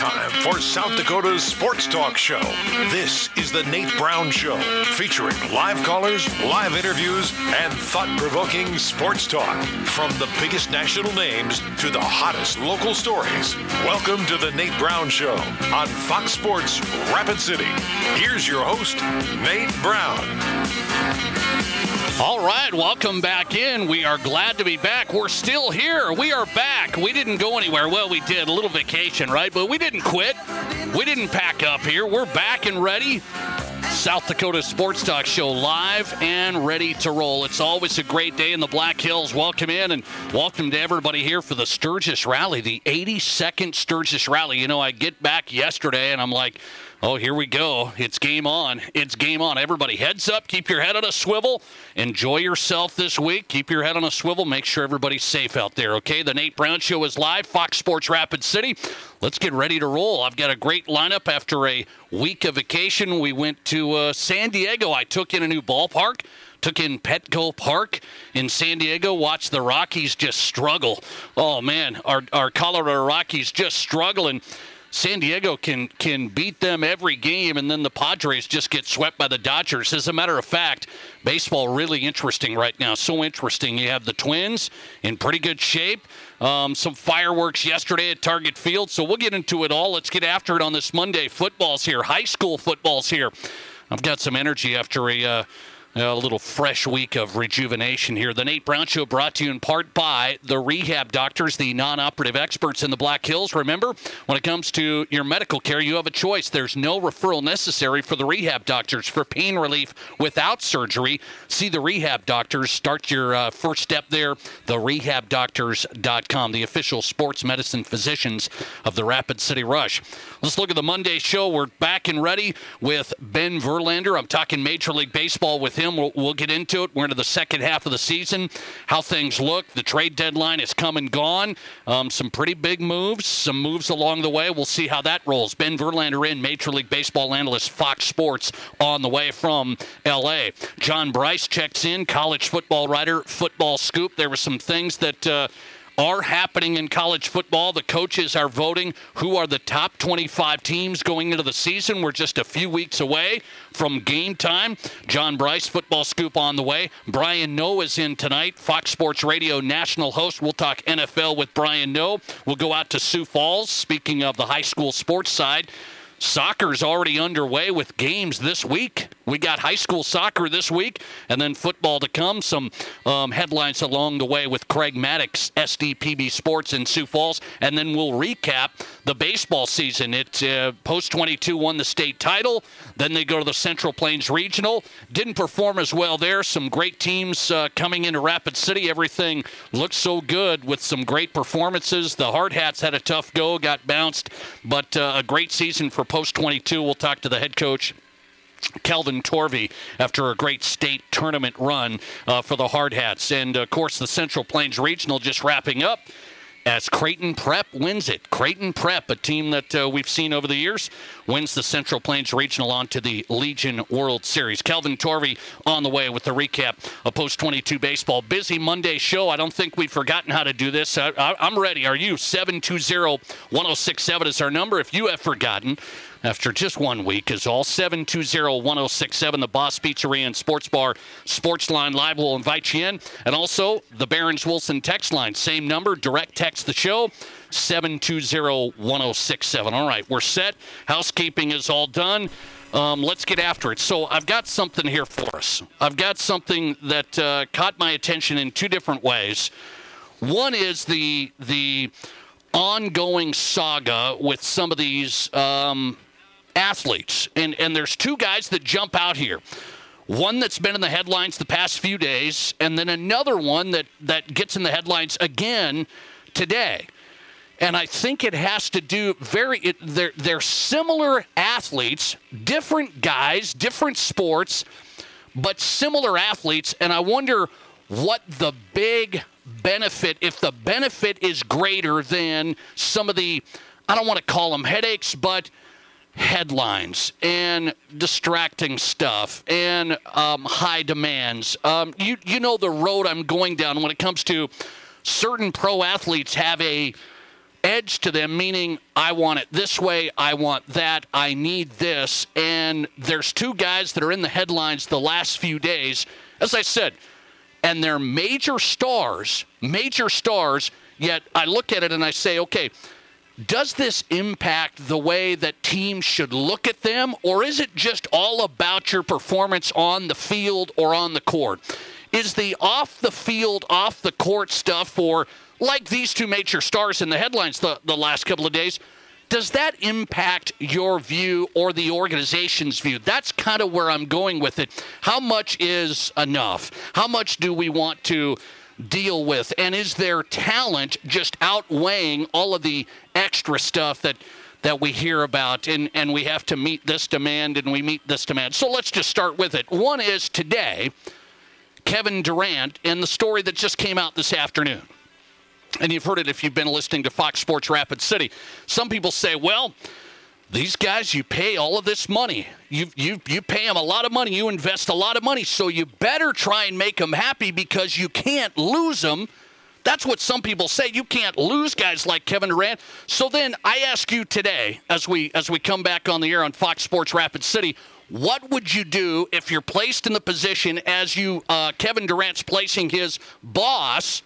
time for South Dakota's Sports Talk Show. This is The Nate Brown Show, featuring live callers, live interviews, and thought provoking sports talk. From the biggest national names to the hottest local stories. Welcome to The Nate Brown Show on Fox Sports Rapid City. Here's your host, Nate Brown. All right, welcome back in. We are glad to be back. We're still here. We are back. We didn't go anywhere. Well, we did a little vacation, right? But we didn't quit. We didn't pack up here. We're back and ready. South Dakota Sports Talk Show live and ready to roll. It's always a great day in the Black Hills. Welcome in and welcome to everybody here for the Sturgis Rally, the 82nd Sturgis Rally. You know, I get back yesterday and I'm like, Oh, here we go. It's game on. It's game on. Everybody, heads up. Keep your head on a swivel. Enjoy yourself this week. Keep your head on a swivel. Make sure everybody's safe out there, okay? The Nate Brown Show is live, Fox Sports Rapid City. Let's get ready to roll. I've got a great lineup after a week of vacation. We went to uh, San Diego. I took in a new ballpark took in Petco Park in San Diego, watched the Rockies just struggle. Oh man, our our Colorado Rockies just struggling. San Diego can can beat them every game, and then the Padres just get swept by the Dodgers. As a matter of fact, baseball really interesting right now. So interesting. You have the Twins in pretty good shape. Um, some fireworks yesterday at Target Field. So we'll get into it all. Let's get after it on this Monday. Football's here. High school football's here. I've got some energy after a. Uh, a little fresh week of rejuvenation here. The Nate Brown Show brought to you in part by the rehab doctors, the non operative experts in the Black Hills. Remember, when it comes to your medical care, you have a choice. There's no referral necessary for the rehab doctors for pain relief without surgery. See the rehab doctors. Start your uh, first step there, therehabdoctors.com, the official sports medicine physicians of the Rapid City Rush. Let's look at the Monday show. We're back and ready with Ben Verlander. I'm talking Major League Baseball with him. We'll, we'll, get into it. We're into the second half of the season, how things look. The trade deadline is come and gone. Um, some pretty big moves, some moves along the way. We'll see how that rolls. Ben Verlander in, Major League Baseball analyst, Fox Sports, on the way from L.A. John Brice checks in, college football writer, Football Scoop. There were some things that. Uh, are happening in college football. The coaches are voting who are the top 25 teams going into the season. We're just a few weeks away from game time. John Brice, football scoop on the way. Brian Noe is in tonight, Fox Sports Radio national host. We'll talk NFL with Brian Noe. We'll go out to Sioux Falls. Speaking of the high school sports side, Soccer's already underway with games this week. We got high school soccer this week, and then football to come. Some um, headlines along the way with Craig Mattick, SDPB Sports in Sioux Falls, and then we'll recap the baseball season. It uh, post 22 won the state title. Then they go to the Central Plains Regional. Didn't perform as well there. Some great teams uh, coming into Rapid City. Everything looks so good with some great performances. The Hard Hats had a tough go, got bounced, but uh, a great season for post 22. We'll talk to the head coach. Kelvin Torve after a great state tournament run uh, for the Hard Hats. And of course, the Central Plains Regional just wrapping up as Creighton Prep wins it. Creighton Prep, a team that uh, we've seen over the years, wins the Central Plains Regional onto the Legion World Series. Kelvin Torve on the way with the recap of Post 22 Baseball. Busy Monday show. I don't think we've forgotten how to do this. I, am ready. Are you? 720 1067 is our number. If you have forgotten, after just one week is all 720-1067 the boss pizzeria and sports bar sports line live will invite you in and also the barons wilson text line same number direct text the show 720-1067 all right we're set housekeeping is all done um, let's get after it. So I've got something here for us. I've got something that uh, caught my attention in two different ways. One is the the ongoing saga with some of these um, athletes. And, and there's two guys that jump out here. One that's been in the headlines the past few days, and then another one that, that gets in the headlines again today. And I think it has to do very, it, they're, they're similar athletes, different guys, different sports, but similar athletes. And I wonder what the big benefit, if the benefit is greater than some of the, I don't want to call them headaches, but headlines and distracting stuff and um, high demands. Um, you you know the road I'm going down when it comes to certain pro athletes have a edge to them, meaning I want it this way, I want that, I need this. And there's two guys that are in the headlines the last few days, as I said, and they're major stars, major stars. Yet I look at it and I say, okay, does this impact the way that teams should look at them, or is it just all about your performance on the field or on the court? Is the off the field, off the court stuff for like these two major stars in the headlines the, the last couple of days? Does that impact your view or the organization's view? That's kind of where I'm going with it. How much is enough? How much do we want to deal with? And is their talent just outweighing all of the extra stuff that that we hear about and, and we have to meet this demand and we meet this demand. So let's just start with it. One is today, Kevin Durant and the story that just came out this afternoon. And you've heard it if you've been listening to Fox Sports Rapid City. Some people say, well, these guys, you pay all of this money. You, you, you pay them a lot of money. You invest a lot of money. So you better try and make them happy because you can't lose them. That's what some people say. You can't lose guys like Kevin Durant. So then I ask you today, as we as we come back on the air on Fox Sports Rapid City, what would you do if you're placed in the position as you uh, Kevin Durant's placing his boss?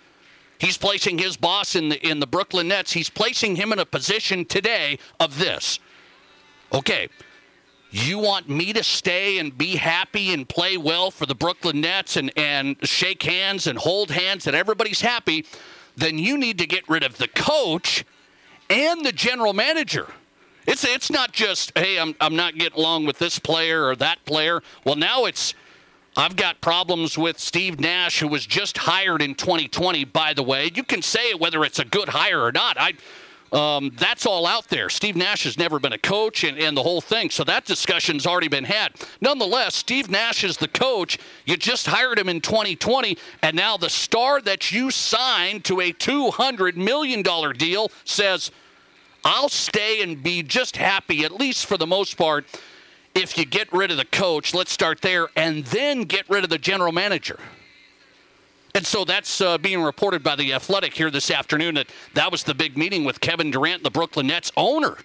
He's placing his boss in the in the Brooklyn Nets. He's placing him in a position today of this okay, you want me to stay and be happy and play well for the Brooklyn Nets and, and shake hands and hold hands and everybody's happy, then you need to get rid of the coach and the general manager. It's it's not just, hey, I'm I'm not getting along with this player or that player. Well, now it's I've got problems with Steve Nash, who was just hired in 2020, by the way. You can say whether it's a good hire or not. I um, that's all out there. Steve Nash has never been a coach and, and the whole thing. So that discussion's already been had. Nonetheless, Steve Nash is the coach. You just hired him in 2020, and now the star that you signed to a $200 million deal says, I'll stay and be just happy, at least for the most part, if you get rid of the coach. Let's start there, and then get rid of the general manager. And so that's uh, being reported by the Athletic here this afternoon that that was the big meeting with Kevin Durant, the Brooklyn Nets owner.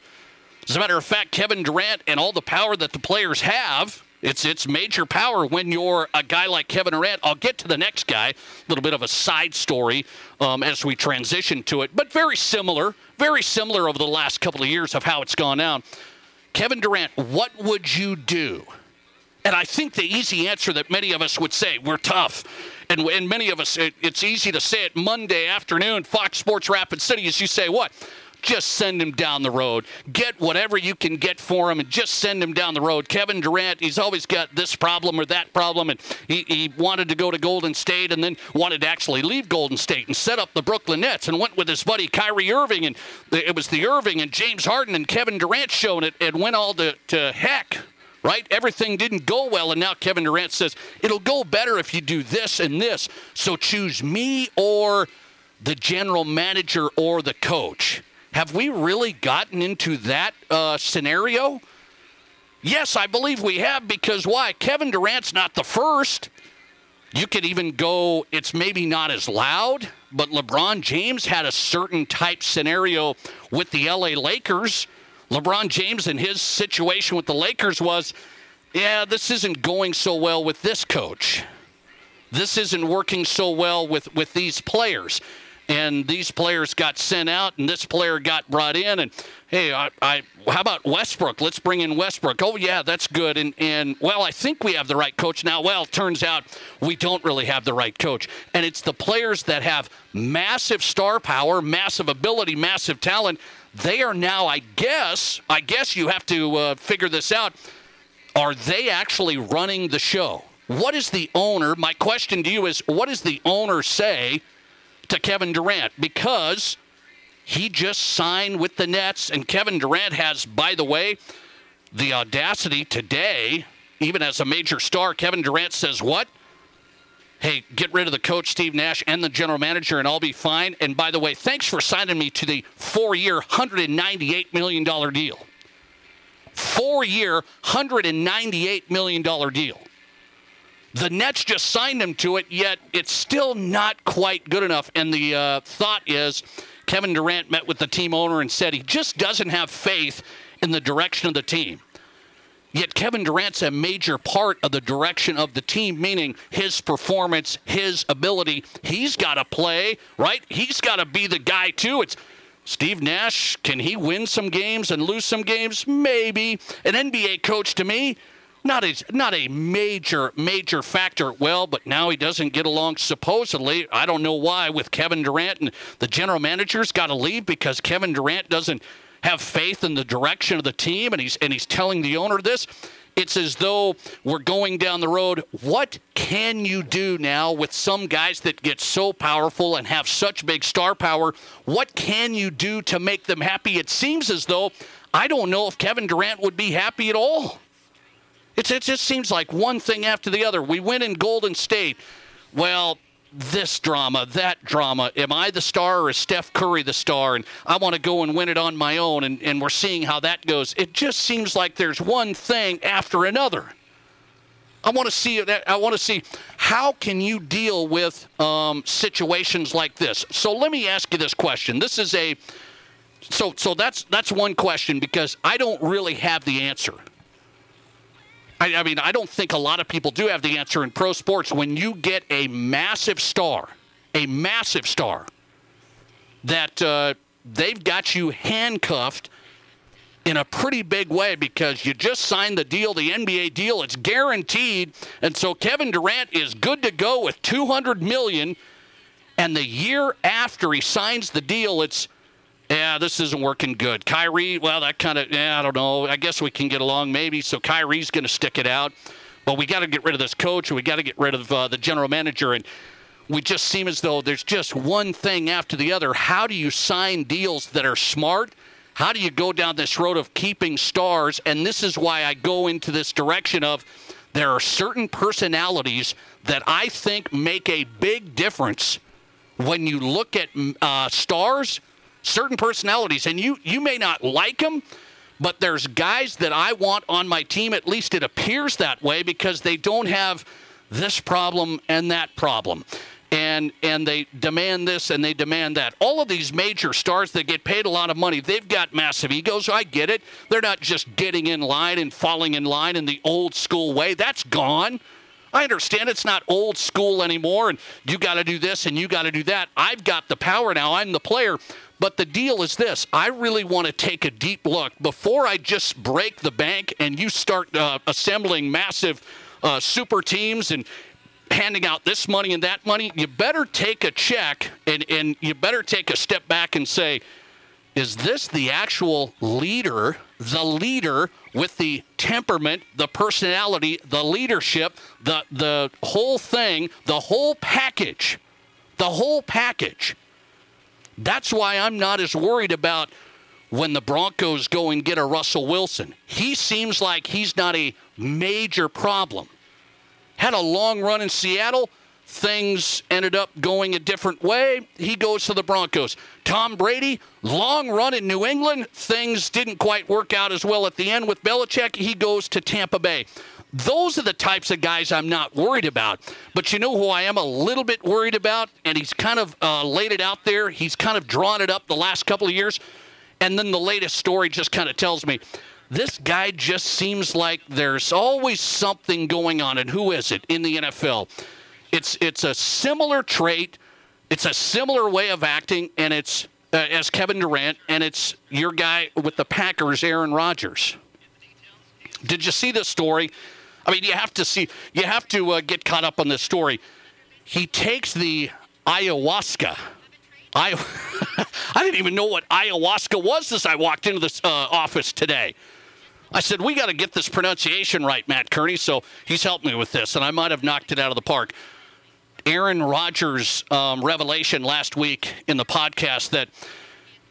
As a matter of fact, Kevin Durant and all the power that the players have, it's it's major power when you're a guy like Kevin Durant. I'll get to the next guy. A little bit of a side story um, as we transition to it, but very similar, very similar over the last couple of years of how it's gone down. Kevin Durant, what would you do? And I think the easy answer that many of us would say, we're tough and, and many of us, it, it's easy to say it Monday afternoon, Fox Sports Rapid City, as you say, what? just send him down the road. Get whatever you can get for him and just send him down the road. Kevin Durant, he's always got this problem or that problem, and he, he wanted to go to Golden State and then wanted to actually leave Golden State and set up the Brooklyn Nets and went with his buddy Kyrie Irving, and it was the Irving and James Harden and Kevin Durant show, and it, it went all to, to heck right? Everything didn't go well, and now Kevin Durant says it'll go better if you do this and this. So choose me or the general manager or the coach. Have we really gotten into that uh, scenario? Yes, I believe we have because why? Kevin Durant's not the first. You could even go, it's maybe not as loud, but LeBron James had a certain type scenario with the LA Lakers LeBron James and his situation with the Lakers was, yeah, this isn't going so well with this coach. This isn't working so well with, with these players. And these players got sent out, and this player got brought in. And hey, I, I how about Westbrook? Let's bring in Westbrook. Oh yeah, that's good. And and well, I think we have the right coach now. Well, turns out we don't really have the right coach. And it's the players that have massive star power, massive ability, massive talent they are now, I guess, I guess you have to uh, figure this out. Are they actually running the show? What is the owner? My question to you is what does the owner say to Kevin Durant? Because he just signed with the Nets, and Kevin Durant has, by the way, the audacity today, even as a major star, Kevin Durant says, What? Hey, get rid of the coach, Steve Nash, and the general manager, and I'll be fine. And by the way, thanks for signing me to the four year, $198 million deal. Four year, $198 million deal. The Nets just signed him to it, yet it's still not quite good enough. And the uh, thought is Kevin Durant met with the team owner and said he just doesn't have faith in the direction of the team. Yet Kevin Durant's a major part of the direction of the team, meaning his performance, his ability. He's got to play, right? He's got to be the guy, too. It's Steve Nash. Can he win some games and lose some games? Maybe. An NBA coach to me, not a, not a major, major factor. Well, but now he doesn't get along, supposedly. I don't know why, with Kevin Durant. And the general manager's got to leave because Kevin Durant doesn't – have faith in the direction of the team, and he's and he's telling the owner this. It's as though we're going down the road. What can you do now with some guys that get so powerful and have such big star power? What can you do to make them happy? It seems as though I don't know if Kevin Durant would be happy at all. It's, it just seems like one thing after the other. We win in Golden State. Well, this drama, that drama. Am I the star or is Steph Curry the star? And I want to go and win it on my own. And, and we're seeing how that goes. It just seems like there's one thing after another. I want to see I want to see how can you deal with um, situations like this. So let me ask you this question. This is a so so that's that's one question because I don't really have the answer. I, I, mean, I don't think a lot of people do have the answer in pro sports. When you get a massive star, a massive star, that uh, they've got you handcuffed in a pretty big way because you just signed the deal, the NBA deal. It's guaranteed, and so Kevin Durant is good to go with 200 million. And the year after he signs the deal, it's yeah, this isn't working good. Kyrie, well, that kind of, yeah, I don't know. I guess we can get along maybe. So Kyrie's going to stick it out. But we got to get rid of this coach. We got to get rid of uh, the general manager. And we just seem as though there's just one thing after the other. How do you sign deals that are smart? How do you go down this road of keeping stars? And this is why I go into this direction of there are certain personalities that I think make a big difference when you look at uh, stars certain personalities, and you you may not like them, but there's guys that I want on my team. At least it appears that way because they don't have this problem and that problem. And and they demand this and they demand that. All of these major stars that get paid a lot of money, they've got massive egos. I get it. They're not just getting in line and falling in line in the old school way. That's gone. I understand it's not old school anymore, and you got to do this and you got to do that. I've got the power now. I'm the player. But the deal is this I really want to take a deep look before I just break the bank and you start uh, assembling massive uh, super teams and handing out this money and that money. You better take a check and, and you better take a step back and say, is this the actual leader, the leader with the temperament, the personality, the leadership, the, the whole thing, the whole package? The whole package. That's why I'm not as worried about when the Broncos go and get a Russell Wilson. He seems like he's not a major problem. Had a long run in Seattle. Things ended up going a different way. He goes to the Broncos. Tom Brady, long run in New England. Things didn't quite work out as well at the end with Belichick. He goes to Tampa Bay. Those are the types of guys I'm not worried about. But you know who I am a little bit worried about? And he's kind of uh, laid it out there. He's kind of drawn it up the last couple of years. And then the latest story just kind of tells me this guy just seems like there's always something going on. And who is it in the NFL? It's, it's a similar trait, it's a similar way of acting, and it's uh, as Kevin Durant, and it's your guy with the Packers, Aaron Rodgers. Did you see this story? I mean, you have to see, you have to uh, get caught up on this story. He takes the ayahuasca. I, I didn't even know what ayahuasca was as I walked into this uh, office today. I said, We got to get this pronunciation right, Matt Kearney. So he's helped me with this, and I might have knocked it out of the park. Aaron Rodgers' um, revelation last week in the podcast that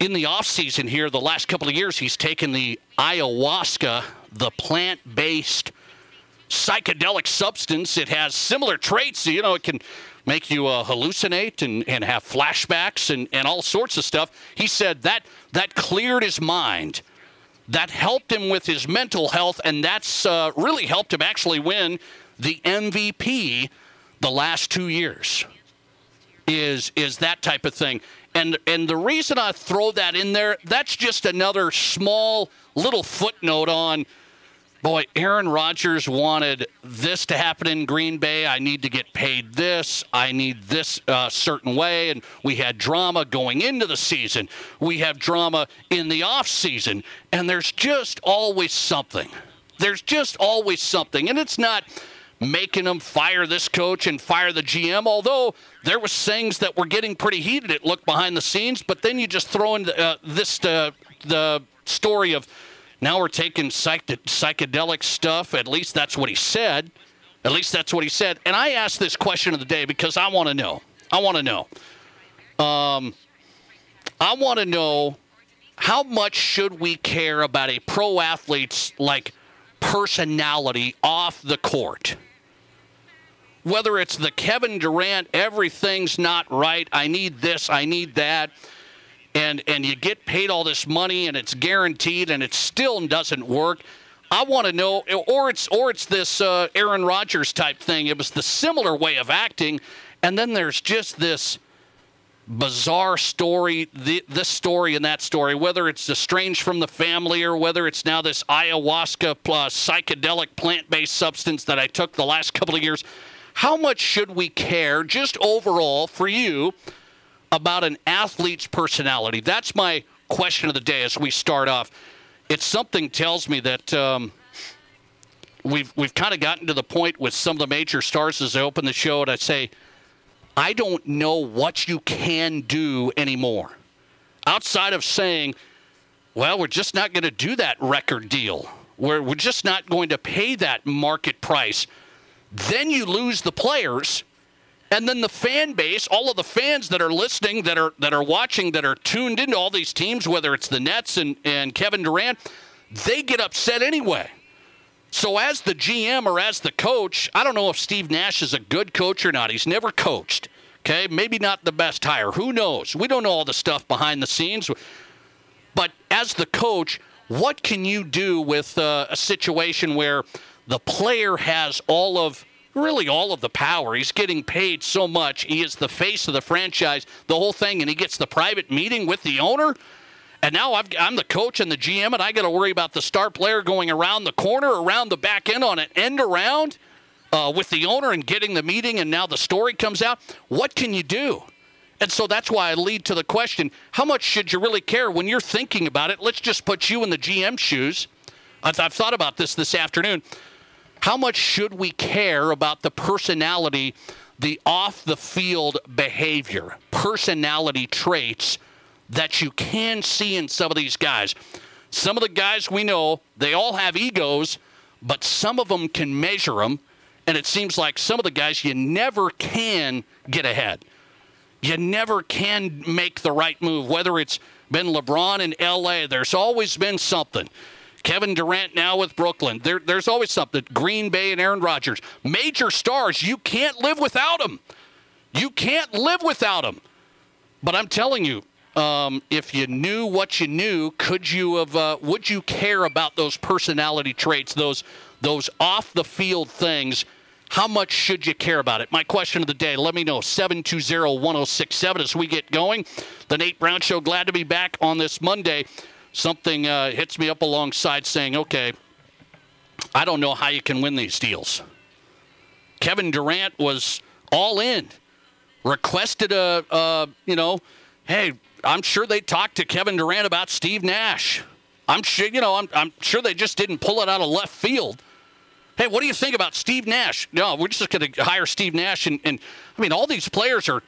in the offseason here, the last couple of years, he's taken the ayahuasca, the plant based psychedelic substance. It has similar traits. You know, it can make you uh, hallucinate and, and have flashbacks and, and all sorts of stuff. He said that that cleared his mind. That helped him with his mental health, and that's uh, really helped him actually win the MVP the last two years. is is that type of thing. And and the reason I throw that in there, that's just another small little footnote on boy, Aaron Rodgers wanted this to happen in Green Bay. I need to get paid this. I need this uh, certain way. And we had drama going into the season. We have drama in the off season. And there's just always something. There's just always something. And it's not making them fire this coach and fire the GM, although there was things that were getting pretty heated. It looked behind the scenes. But then you just throw in uh, this, uh, the story of, now we're taking psych- psychedelic stuff. At least that's what he said. At least that's what he said. And I asked this question of the day because I want to know. I want to know. Um, I want to know how much should we care about a pro athlete's like personality off the court? Whether it's the Kevin Durant, everything's not right. I need this. I need that and and you get paid all this money and it's guaranteed and it still doesn't work. I want to know, or it's or it's this uh, Aaron Rodgers type thing. It was the similar way of acting, and then there's just this bizarre story, the, this story and that story. Whether it's estranged from the family or whether it's now this ayahuasca plus psychedelic plant-based substance that I took the last couple of years. How much should we care, just overall, for you? About an athlete's personality? That's my question of the day as we start off. It's something tells me that um, we've we've kind of gotten to the point with some of the major stars as I open the show and I say, I don't know what you can do anymore. Outside of saying, well, we're just not going to do that record deal. We're, we're just not going to pay that market price. Then you lose the players and then the fan base, all of the fans that are listening, that are that are watching, that are tuned into all these teams, whether it's the Nets and, and Kevin Durant, they get upset anyway. So as the GM or as the coach, I don't know if Steve Nash is a good coach or not. He's never coached. Okay, maybe not the best hire. Who knows? We don't know all the stuff behind the scenes. But as the coach, what can you do with uh, a situation where the player has all of really all of the power. He's getting paid so much. He is the face of the franchise, the whole thing, and he gets the private meeting with the owner. And now i am the coach and the GM, and I got to worry about the star player going around the corner, around the back end on an end around uh, with the owner and getting the meeting, and now the story comes out. What can you do? And so that's why I lead to the question how much should you really care when you're thinking about it? Let's just put you in the GM shoes. I've, I've thought about this this afternoon. How much should we care about the personality, the off the field behavior, personality traits that you can see in some of these guys? Some of the guys we know, they all have egos, but some of them can measure them. And it seems like some of the guys you never can get ahead. You never can make the right move, whether it's been LeBron in LA, there's always been something. Kevin Durant now with Brooklyn. There, there's always something. Green Bay and Aaron Rodgers. Major stars. You can't live without them. You can't live without them. But I'm telling you, um, if you knew what you knew, could you have? Uh, would you care about those personality traits, those those off the field things? How much should you care about it? My question of the day. Let me know. 720-1067 as we get going. The Nate Brown Show. Glad to be back on this Monday something uh, hits me up alongside saying, okay, I don't know how you can win these deals. Kevin Durant was all in, requested a, a you know, hey, I'm sure they talked to Kevin Durant about Steve Nash. I'm sure, you know, I'm, I'm sure they just didn't pull it out of left field. Hey, what do you think about Steve Nash? No, we're just going to hire Steve Nash. And, and I mean, all these players are,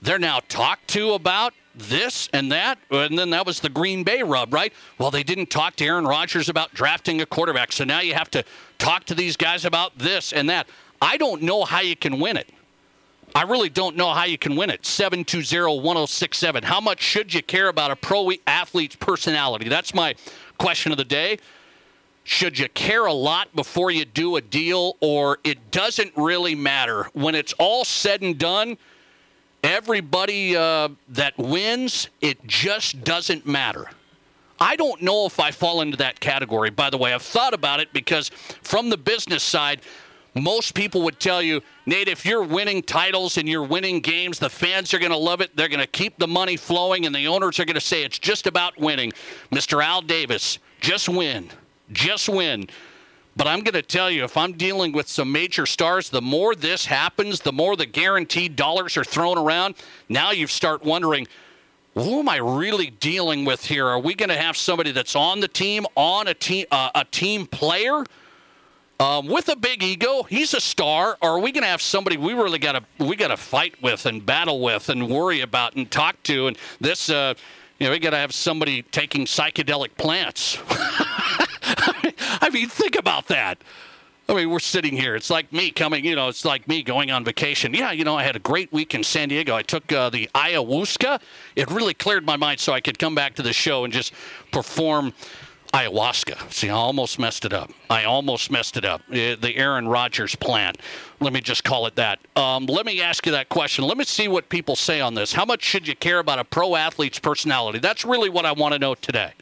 they're now talked to about this and that. And then that was the Green Bay rub, right? Well, they didn't talk to Aaron Rodgers about drafting a quarterback. So now you have to talk to these guys about this and that. I don't know how you can win it. I really don't know how you can win it. 720 1067. How much should you care about a pro athlete's personality? That's my question of the day. Should you care a lot before you do a deal, or it doesn't really matter? When it's all said and done, everybody uh, that wins, it just doesn't matter. I don't know if I fall into that category. By the way, I've thought about it because from the business side, most people would tell you, Nate, if you're winning titles and you're winning games, the fans are going to love it. They're going to keep the money flowing, and the owners are going to say it's just about winning. Mr. Al Davis, just win. Just win. But I'm going to tell you, if I'm dealing with some major stars, the more this happens, the more the guaranteed dollars are thrown around. Now you start wondering, who am I really dealing with here? Are we going to have somebody that's on the team, on a team, uh, a team player? Um, with a big ego, he's a star. Or are we going to have somebody we really got to we got to fight with and battle with and worry about and talk to? And this, uh, you know, we got to have somebody taking psychedelic plants. I mean, think about that. I mean, we're sitting here. It's like me coming, you know, it's like me going on vacation. Yeah, you know, I had a great week in San Diego. I took uh, the ayahuasca. It really cleared my mind so I could come back to the show and just perform ayahuasca. See, I almost messed it up. I almost messed it up. Uh, the Aaron Rodgers plant. Let me just call it that. Um, let me ask you that question. Let me see what people say on this. How much should you care about a pro athlete's personality? That's really what I want to know today.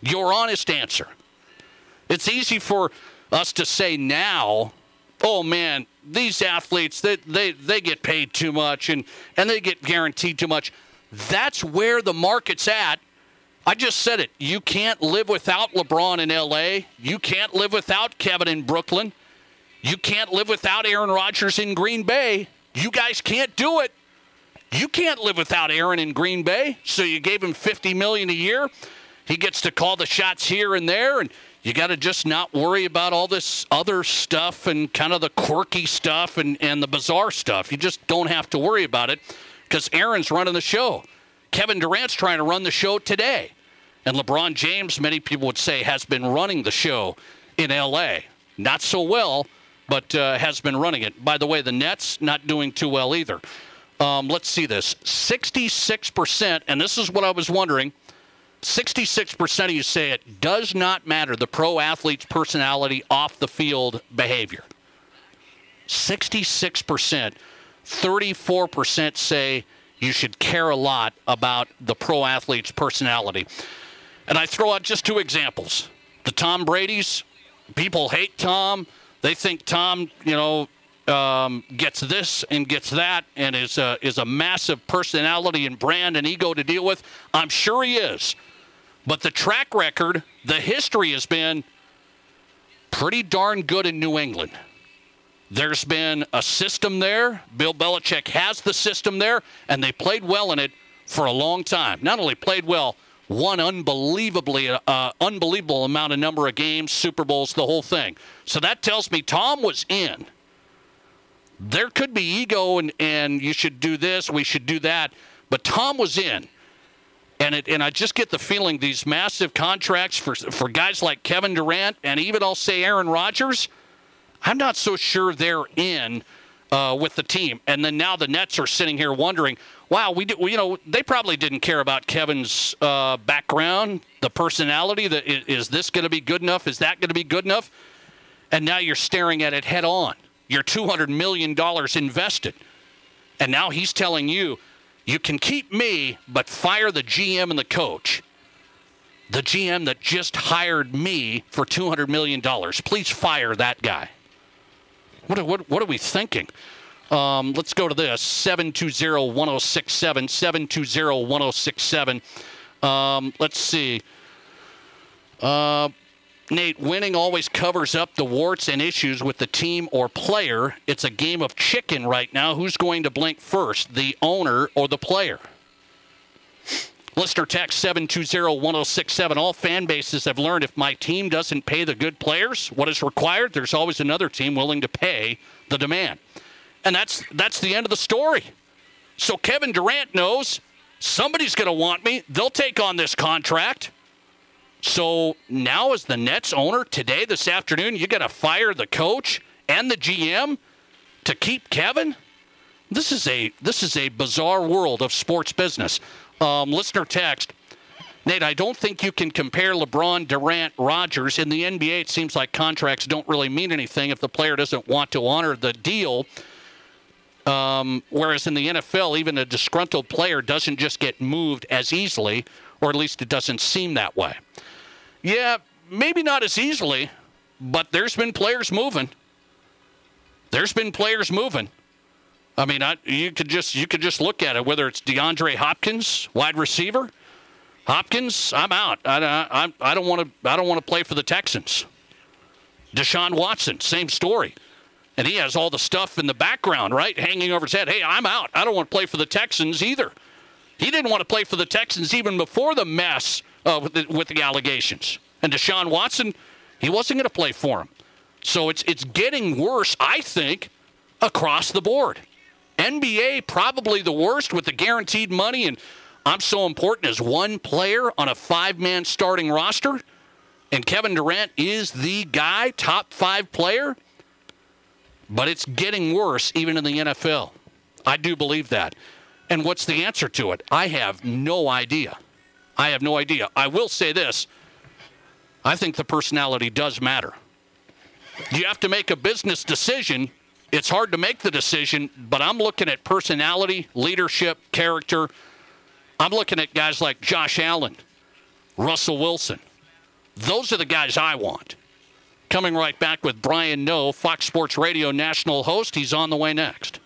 Your honest answer. It's easy for us to say now, oh man, these athletes they, they, they get paid too much and, and they get guaranteed too much. That's where the market's at. I just said it. You can't live without LeBron in LA. You can't live without Kevin in Brooklyn. You can't live without Aaron Rodgers in Green Bay. You guys can't do it. You can't live without Aaron in Green Bay. So you gave him 50 million a year. He gets to call the shots here and there and you got to just not worry about all this other stuff and kind of the quirky stuff and, and the bizarre stuff. You just don't have to worry about it because Aaron's running the show. Kevin Durant's trying to run the show today. And LeBron James, many people would say, has been running the show in LA. Not so well, but uh, has been running it. By the way, the Nets not doing too well either. Um, let's see this 66%, and this is what I was wondering 66% of you say it does not matter the pro athlete's personality off the field behavior. 66%. 34% say you should care a lot about the pro athlete's personality. And I throw out just two examples. The Tom Brady's, people hate Tom. They think Tom, you know, um, gets this and gets that and is a, is a massive personality and brand and ego to deal with. I'm sure he is. But the track record, the history has been pretty darn good in New England. There's been a system there. Bill Belichick has the system there, and they played well in it for a long time. Not only played well, won unbelievably uh, unbelievable amount of number of games, Super Bowls, the whole thing. So that tells me Tom was in. There could be ego and, and you should do this, we should do that, but Tom was in. And it, and I just get the feeling these massive contracts for for guys like Kevin Durant and even I'll say Aaron Rodgers, I'm not so sure they're in uh, with the team. And then now the Nets are sitting here wondering, wow, we, do, you know they probably didn't care about Kevin's uh, background, the personality. That is, is this going to be good enough? Is that going to be good enough? And now you're staring at it head on. You're 200 million dollars invested, and now he's telling you you can keep me, but fire the GM and the coach. The GM that just hired me for $200 million. Please fire that guy. What, what, what are we thinking? Um, let's go to this 720 1067. 720 1067. Um, let's see. Uh, Nate, winning always covers up the warts and issues with the team or player. It's a game of chicken right now. Who's going to blink first, the owner or the player? Listener text 720 1067. All fan bases have learned if my team doesn't pay the good players what is required, there's always another team willing to pay the demand. And that's that's the end of the story. So Kevin Durant knows somebody's going to want me. They'll take on this contract. So now, as the Nets owner today, this afternoon, you got to fire the coach and the GM to keep Kevin. This is a this is a bizarre world of sports business. Um, listener text. Nate, I don't think you can compare LeBron, Durant, Rodgers In the NBA, it seems like contracts don't really mean anything if the player doesn't want to honor the deal. Um, whereas in the NFL, even a disgruntled player doesn't just get moved as easily, or at least it doesn't seem that way. Yeah, maybe not as easily, but there's been players moving. There's been players moving. I mean, I, you could just you could just look at it. Whether it's DeAndre Hopkins, wide receiver, Hopkins, I'm out. I, I, I don't want to I don't want to play for the Texans. Deshaun Watson, same story. And he has all the stuff in the background, right, hanging over his head. Hey, I'm out. I don't want to play for the Texans either. He didn't want to play for the Texans even before the mess uh, with, the, with the allegations. And Deshaun Watson, he wasn't going to play for him. So it's it's getting worse, I think, across the board. NBA probably the worst with the guaranteed money, and I'm so important as one player on a five-man starting roster, and Kevin Durant is the guy, top five player. But it's getting worse even in the NFL. I do believe that. And what's the answer to it? I have no idea. I have no idea. I will say this I think the personality does matter. You have to make a business decision. It's hard to make the decision, but I'm looking at personality, leadership, character. I'm looking at guys like Josh Allen, Russell Wilson. Those are the guys I want. Coming right back with Brian Noe, Fox Sports Radio national host. He's on the way next.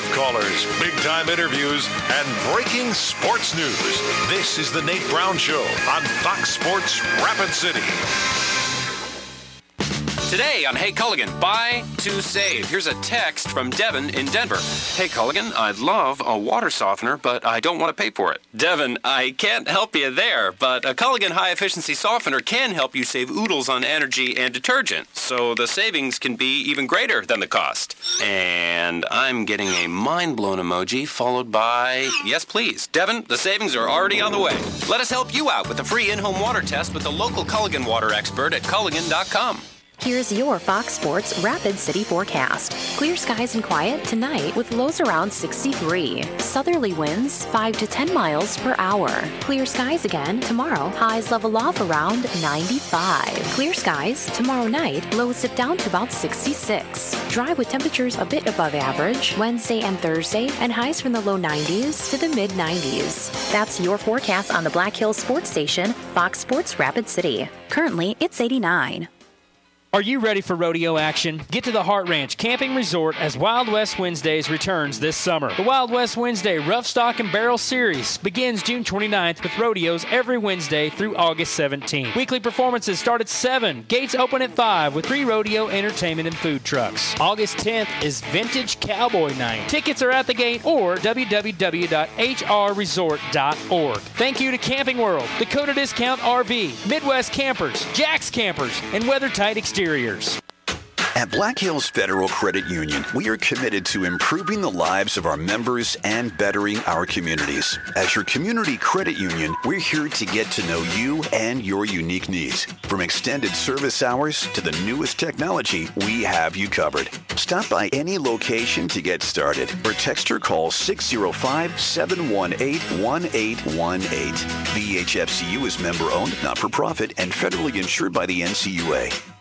Live callers, big time interviews, and breaking sports news. This is The Nate Brown Show on Fox Sports Rapid City. Today on Hey Culligan, buy to save. Here's a text from Devin in Denver. Hey Culligan, I'd love a water softener, but I don't want to pay for it. Devin, I can't help you there, but a Culligan high efficiency softener can help you save oodles on energy and detergent, so the savings can be even greater than the cost. And I'm getting a mind blown emoji followed by yes, please. Devin, the savings are already on the way. Let us help you out with a free in home water test with the local Culligan water expert at Culligan.com. Here's your Fox Sports Rapid City forecast. Clear skies and quiet tonight with lows around 63. Southerly winds 5 to 10 miles per hour. Clear skies again tomorrow. Highs level off around 95. Clear skies tomorrow night. Lows dip down to about 66. Dry with temperatures a bit above average Wednesday and Thursday, and highs from the low 90s to the mid 90s. That's your forecast on the Black Hills Sports Station, Fox Sports Rapid City. Currently, it's 89. Are you ready for rodeo action? Get to the Heart Ranch Camping Resort as Wild West Wednesdays returns this summer. The Wild West Wednesday Rough Stock and Barrel Series begins June 29th with rodeos every Wednesday through August 17th. Weekly performances start at 7, gates open at 5 with free rodeo entertainment and food trucks. August 10th is Vintage Cowboy Night. Tickets are at the gate or www.hrresort.org. Thank you to Camping World, Dakota Discount RV, Midwest Campers, Jack's Campers, and WeatherTight Exterior. Exteriors. At Black Hills Federal Credit Union, we are committed to improving the lives of our members and bettering our communities. As your community credit union, we're here to get to know you and your unique needs. From extended service hours to the newest technology, we have you covered. Stop by any location to get started or text or call 605 718 1818. BHFCU is member owned, not for profit, and federally insured by the NCUA.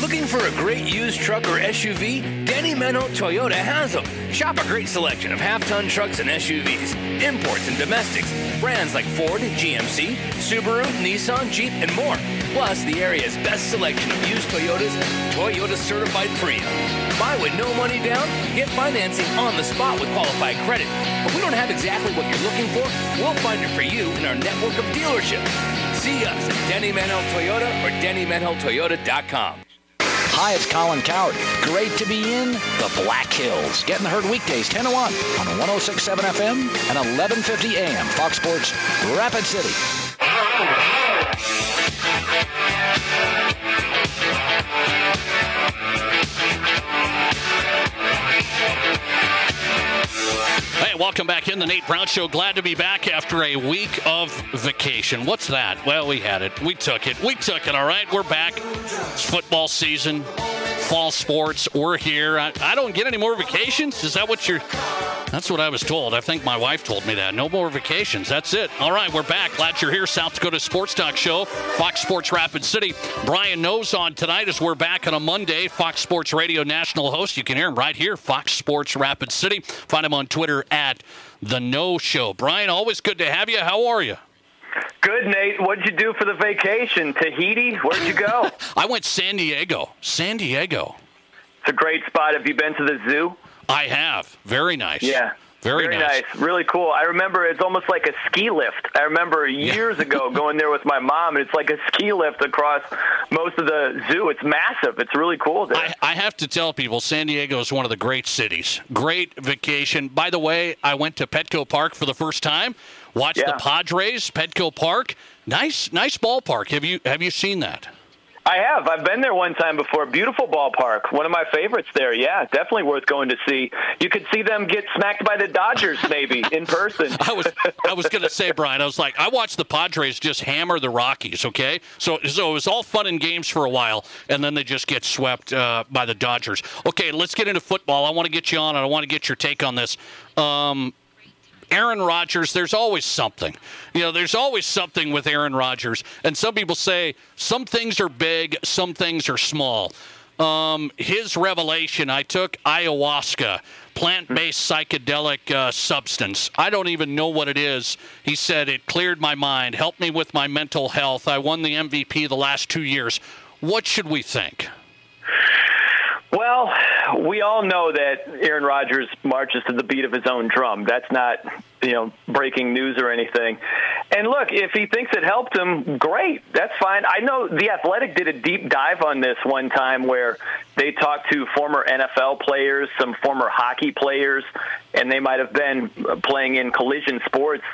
Looking for a great used truck or SUV? Denny Menholt Toyota has them. Shop a great selection of half-ton trucks and SUVs, imports and domestics, brands like Ford, GMC, Subaru, Nissan, Jeep, and more. Plus, the area's best selection of used Toyotas, Toyota certified pre-owned. Buy with no money down, get financing on the spot with qualified credit. If we don't have exactly what you're looking for, we'll find it for you in our network of dealerships. See us at Denny Menholt Toyota or DennyMenhoToyota.com. Hi, it's Colin Cowherd. Great to be in the Black Hills. Getting the herd weekdays 10 to 1 on 1067 FM and 1150 AM. Fox Sports Rapid City. Hey, welcome back in the Nate Brown Show. Glad to be back after a week of vacation. What's that? Well, we had it. We took it. We took it, all right? We're back. It's football season, fall sports. We're here. I, I don't get any more vacations. Is that what you're. That's what I was told. I think my wife told me that. No more vacations. That's it. All right, we're back. Glad you're here. South Dakota Sports Talk Show, Fox Sports Rapid City. Brian Noe's on tonight as we're back on a Monday. Fox Sports Radio national host. You can hear him right here, Fox Sports Rapid City. Find him on Twitter at The Noe Show. Brian, always good to have you. How are you? Good, Nate. What'd you do for the vacation? Tahiti? Where'd you go? I went San Diego. San Diego. It's a great spot. Have you been to the zoo? I have. Very nice. Yeah. Very, Very nice. nice. Really cool. I remember it's almost like a ski lift. I remember years ago going there with my mom, and it's like a ski lift across most of the zoo. It's massive. It's really cool there. I, I have to tell people San Diego is one of the great cities. Great vacation. By the way, I went to Petco Park for the first time. Watched Yeah. the Padres, Petco Park. Nice, nice ballpark. Have you have you seen that? I have. I've been there one time before. Beautiful ballpark. One of my favorites there. Yeah, definitely worth going to see. You could see them get smacked by the Dodgers maybe in person. I was I was gonna say, Brian. I was like, I watched the Padres just hammer the Rockies. Okay, so so it was all fun and games for a while, and then they just get swept uh, by the Dodgers. Okay, let's get into football. I want to get you on, and I want to get your take on this. Um, Aaron Rodgers, there's always something. You know, there's always something with Aaron Rodgers. And some people say some things are big, some things are small. Um, his revelation I took ayahuasca, plant based psychedelic uh, substance. I don't even know what it is. He said it cleared my mind, helped me with my mental health. I won the MVP the last two years. What should we think? Well, we all know that Aaron Rodgers marches to the beat of his own drum. That's not, you know, breaking news or anything. And look, if he thinks it helped him, great. That's fine. I know The Athletic did a deep dive on this one time where they talked to former NFL players, some former hockey players, and they might have been playing in collision sports,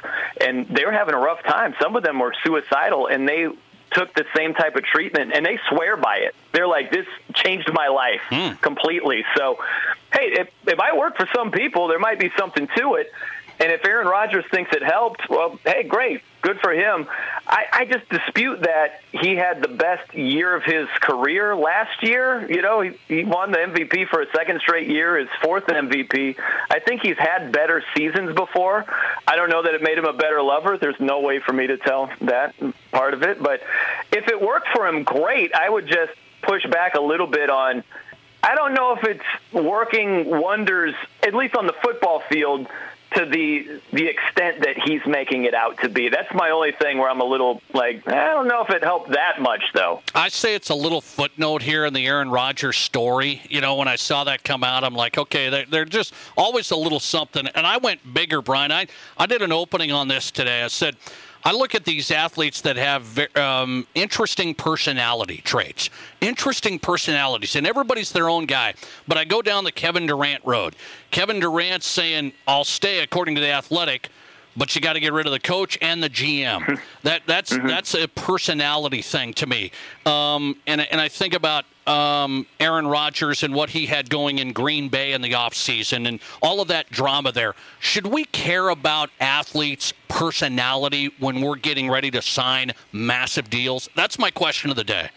and they were having a rough time. Some of them were suicidal, and they took the same type of treatment and they swear by it. They're like, this changed my life hmm. completely. So, hey, if, if I work for some people, there might be something to it. And if Aaron Rodgers thinks it helped, well, hey, great. Good for him. I, I just dispute that he had the best year of his career last year. You know, he, he won the MVP for a second straight year, his fourth MVP. I think he's had better seasons before. I don't know that it made him a better lover. There's no way for me to tell that part of it. But if it worked for him, great. I would just push back a little bit on. I don't know if it's working wonders, at least on the football field, to the the extent that he's making it out to be. That's my only thing where I'm a little like I don't know if it helped that much though. I say it's a little footnote here in the Aaron Rodgers story. You know, when I saw that come out, I'm like, okay, they're, they're just always a little something. And I went bigger, Brian. I, I did an opening on this today. I said, I look at these athletes that have ve- um, interesting personality traits, interesting personalities, and everybody's their own guy. But I go down the Kevin Durant road. Kevin Durant saying, "I'll stay," according to the Athletic, but you got to get rid of the coach and the GM. that that's that's a personality thing to me. Um, and and I think about um, Aaron Rodgers and what he had going in Green Bay in the offseason and all of that drama there. Should we care about athletes' personality when we're getting ready to sign massive deals? That's my question of the day.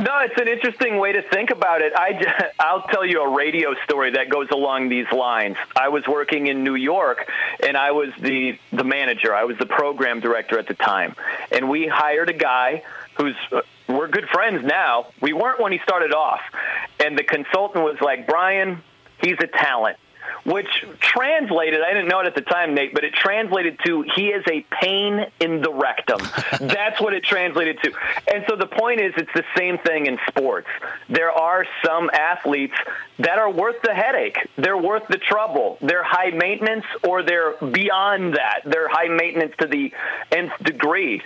No, it's an interesting way to think about it. I, I'll tell you a radio story that goes along these lines. I was working in New York, and I was the, the manager. I was the program director at the time. And we hired a guy who's, uh, we're good friends now. We weren't when he started off. And the consultant was like, Brian, he's a talent which translated, I didn't know it at the time, Nate, but it translated to he is a pain in the rectum. That's what it translated to. And so the point is, it's the same thing in sports. There are some athletes that are worth the headache, they're worth the trouble. They're high maintenance or they're beyond that. They're high maintenance to the nth degree.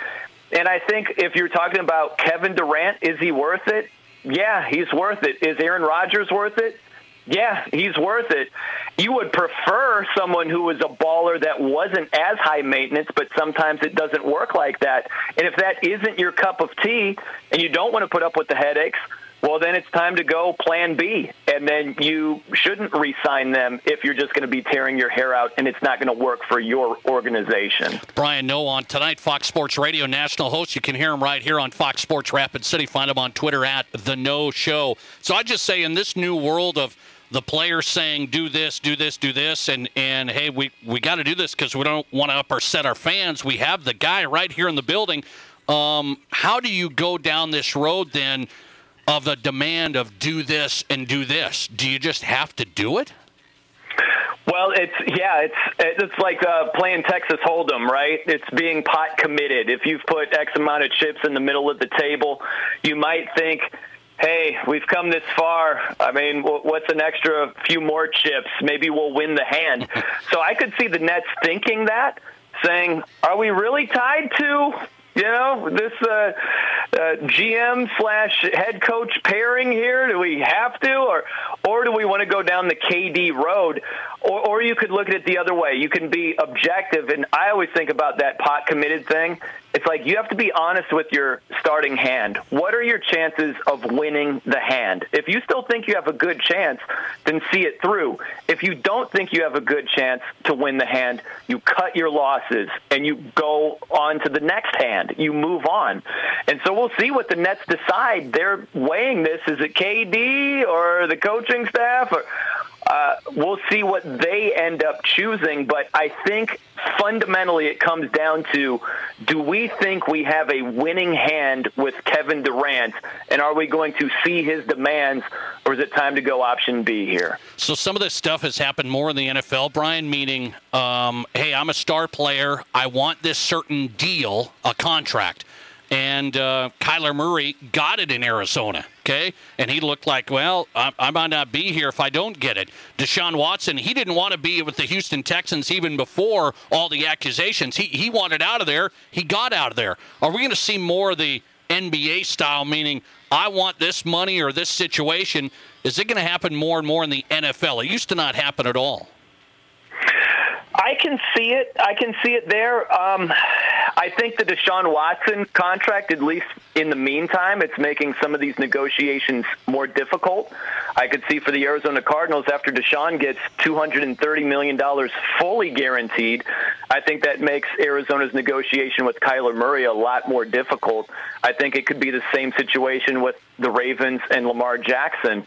And I think if you're talking about Kevin Durant, is he worth it? Yeah, he's worth it. Is Aaron Rodgers worth it? Yeah, he's worth it. You would prefer someone who was a baller that wasn't as high maintenance, but sometimes it doesn't work like that. And if that isn't your cup of tea and you don't want to put up with the headaches, well, then it's time to go plan B. And then you shouldn't re sign them if you're just going to be tearing your hair out and it's not going to work for your organization. Brian Noe on tonight, Fox Sports Radio national host. You can hear him right here on Fox Sports Rapid City. Find him on Twitter at The Noe Show. So I just say, in this new world of the players saying do this, do this, do this, and and hey, we we got to do this because we don't want to upset our fans. We have the guy right here in the building. Um, how do you go down this road then of the demand of do this and do this? Do you just have to do it? Well, it's yeah, it's it's like uh, playing Texas Hold'em, right? It's being pot committed. If you've put X amount of chips in the middle of the table, you might think, hey, we've come this far. I mean, what's an extra few more chips? Maybe we'll win the hand. so I could see the Nets thinking that, saying, are we really tied to you know, this uh, uh, GM slash head coach pairing here. Do we have to, or or do we want to go down the KD road? Or, or you could look at it the other way. You can be objective, and I always think about that pot committed thing. It's like you have to be honest with your starting hand. What are your chances of winning the hand? If you still think you have a good chance, then see it through. If you don't think you have a good chance to win the hand, you cut your losses and you go on to the next hand. You move on. And so we'll see what the Nets decide. They're weighing this. Is it KD or the coaching staff? Or uh, we'll see what they end up choosing. But I think fundamentally it comes down to do we think we have a winning hand with Kevin Durant, and are we going to see his demands, or is it time to go option B here? So some of this stuff has happened more in the NFL, Brian, meaning, um, hey, I'm a star player. I want this certain deal, a contract and uh, Kyler Murray got it in Arizona. Okay, and he looked like, well, I, I, might not be here if I don't get it. Deshaun Watson, he didn't want to be with the Houston Texans even before all the accusations. He he wanted out of there. He got out of there. Are we going to see more of the NBA style, meaning I want this money or this situation? Is it going to happen more and more in the NFL? It used to not happen at all. I can see it. I can see it there. Um, I think the Deshaun Watson contract, at least in the meantime, it's making some of these negotiations more difficult. I could see for the Arizona Cardinals after Deshaun gets $230 million fully guaranteed, I think that makes Arizona's negotiation with Kyler Murray a lot more difficult. I think it could be the same situation with the Ravens and Lamar Jackson.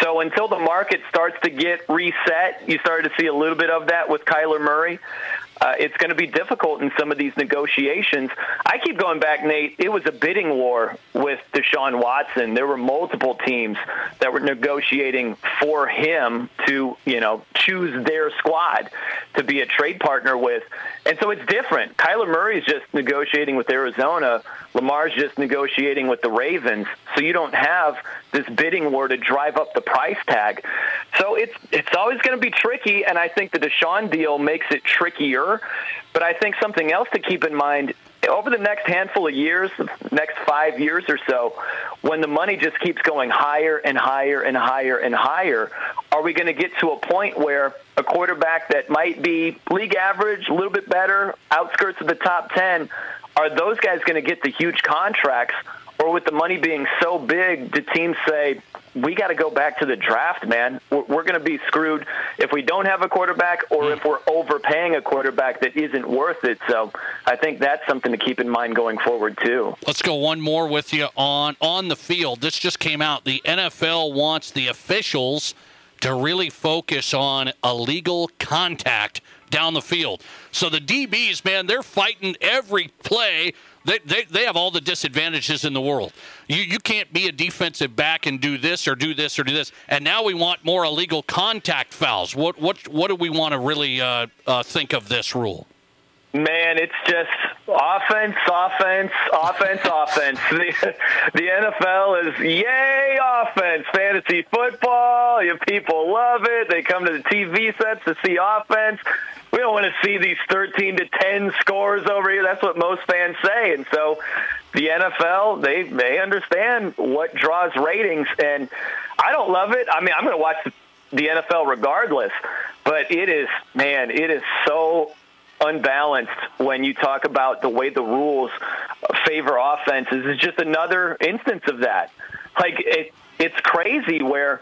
So until the market starts to get reset, you started to see a little bit of that with Kyler Murray uh, it's going to be difficult in some of these negotiations. I keep going back, Nate. It was a bidding war with Deshaun Watson. There were multiple teams that were negotiating for him to, you know, choose their squad to be a trade partner with. And so it's different. Kyler is just negotiating with Arizona. Lamar's just negotiating with the Ravens. So you don't have this bidding war to drive up the price tag. So it's it's always going to be tricky, and I think the Deshaun deal makes it trickier. But I think something else to keep in mind over the next handful of years, next five years or so, when the money just keeps going higher and higher and higher and higher, are we going to get to a point where a quarterback that might be league average, a little bit better, outskirts of the top 10, are those guys going to get the huge contracts? Or with the money being so big, do teams say, we got to go back to the draft, man. We're, we're going to be screwed if we don't have a quarterback or if we're overpaying a quarterback that isn't worth it. So I think that's something to keep in mind going forward too. Let's go one more with you on on the field. This just came out. The NFL wants the officials to really focus on illegal contact down the field. So the DBs, man, they're fighting every play they, they, they have all the disadvantages in the world. You, you can't be a defensive back and do this or do this or do this. And now we want more illegal contact fouls. What, what, what do we want to really uh, uh, think of this rule? Man, it's just offense, offense, offense, offense. The, the NFL is yay offense. Fantasy football, you people love it. They come to the TV sets to see offense we don't want to see these 13 to 10 scores over here. That's what most fans say. And so the NFL, they they understand what draws ratings and I don't love it. I mean, I'm going to watch the NFL regardless, but it is man, it is so unbalanced when you talk about the way the rules favor offenses. It's just another instance of that. Like it, it's crazy where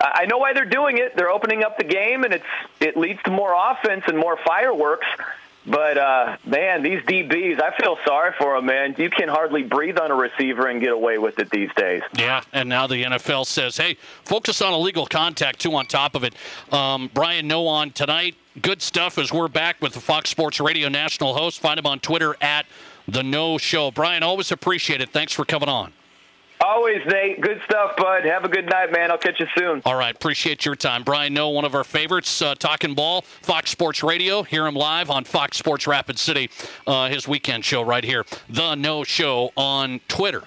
I know why they're doing it. They're opening up the game, and it's it leads to more offense and more fireworks. But uh, man, these DBs, I feel sorry for them, man. You can hardly breathe on a receiver and get away with it these days. Yeah, and now the NFL says, "Hey, focus on illegal contact too." On top of it, um, Brian Noe on tonight. Good stuff as we're back with the Fox Sports Radio national host. Find him on Twitter at the Noe Show. Brian, always appreciate it. Thanks for coming on. Always, Nate. Good stuff, bud. Have a good night, man. I'll catch you soon. All right. Appreciate your time. Brian Noe, one of our favorites, uh, talking ball, Fox Sports Radio. Hear him live on Fox Sports Rapid City, uh, his weekend show right here. The Noe Show on Twitter.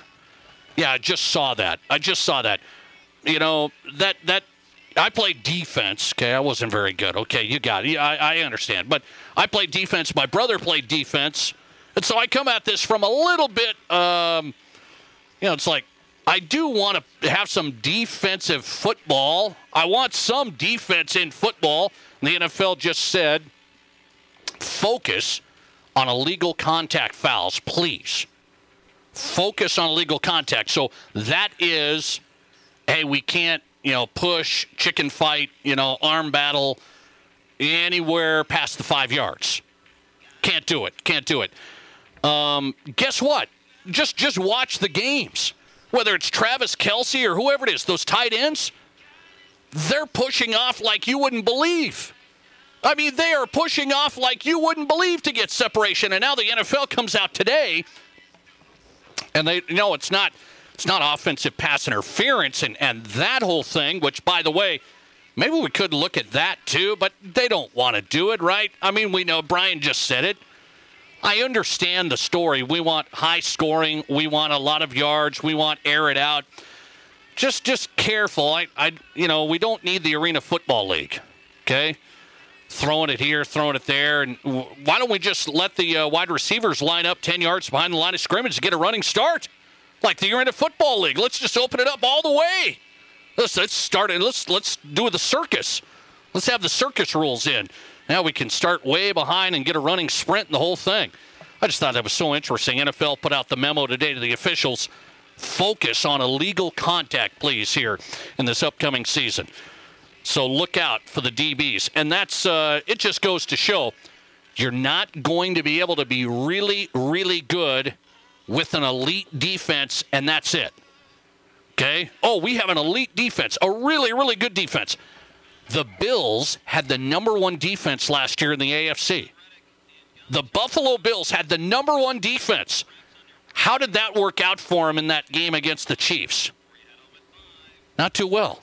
Yeah, I just saw that. I just saw that. You know that that I played defense. Okay, I wasn't very good. Okay, you got it. I, I understand, but I played defense. My brother played defense, and so I come at this from a little bit. Um, you know, it's like I do want to have some defensive football. I want some defense in football. The NFL just said focus on illegal contact fouls, please. Focus on illegal contact. So that is, hey, we can't, you know, push, chicken fight, you know, arm battle anywhere past the five yards. Can't do it. Can't do it. Um, guess what? Just just watch the games. Whether it's Travis Kelce or whoever it is, those tight ends, they're pushing off like you wouldn't believe. I mean, they are pushing off like you wouldn't believe to get separation. And now the NFL comes out today, and they you know it's not it's not offensive pass interference and, and that whole thing, which by the way, maybe we could look at that too, but they don't want to do it, right? I mean, we know Brian just said it. I understand the story. We want high scoring. We want a lot of yards. We want air it out. Just, just careful. I, I, you know, we don't need the Arena Football League. Okay, throwing it here, throwing it there, and why don't we just let the uh, wide receivers line up ten yards behind the line of scrimmage to get a running start, like the Arena Football League? Let's just open it up all the way. Let's let's start it. Let's let's do the circus. Let's have the circus rules in. Now we can start way behind and get a running sprint and the whole thing. I just thought that was so interesting. NFL put out the memo today to the officials. Focus on illegal contact, please, here in this upcoming season. So look out for the DBs. And that's, uh, it just goes to show you're not going to be able to be really, really good with an elite defense, and that's it. Okay? Oh, we have an elite defense, a really, really good defense. The Bills had the number one defense last year in the AFC. The Buffalo Bills had the number one defense. How did that work out for them in that game against the Chiefs? Not too well.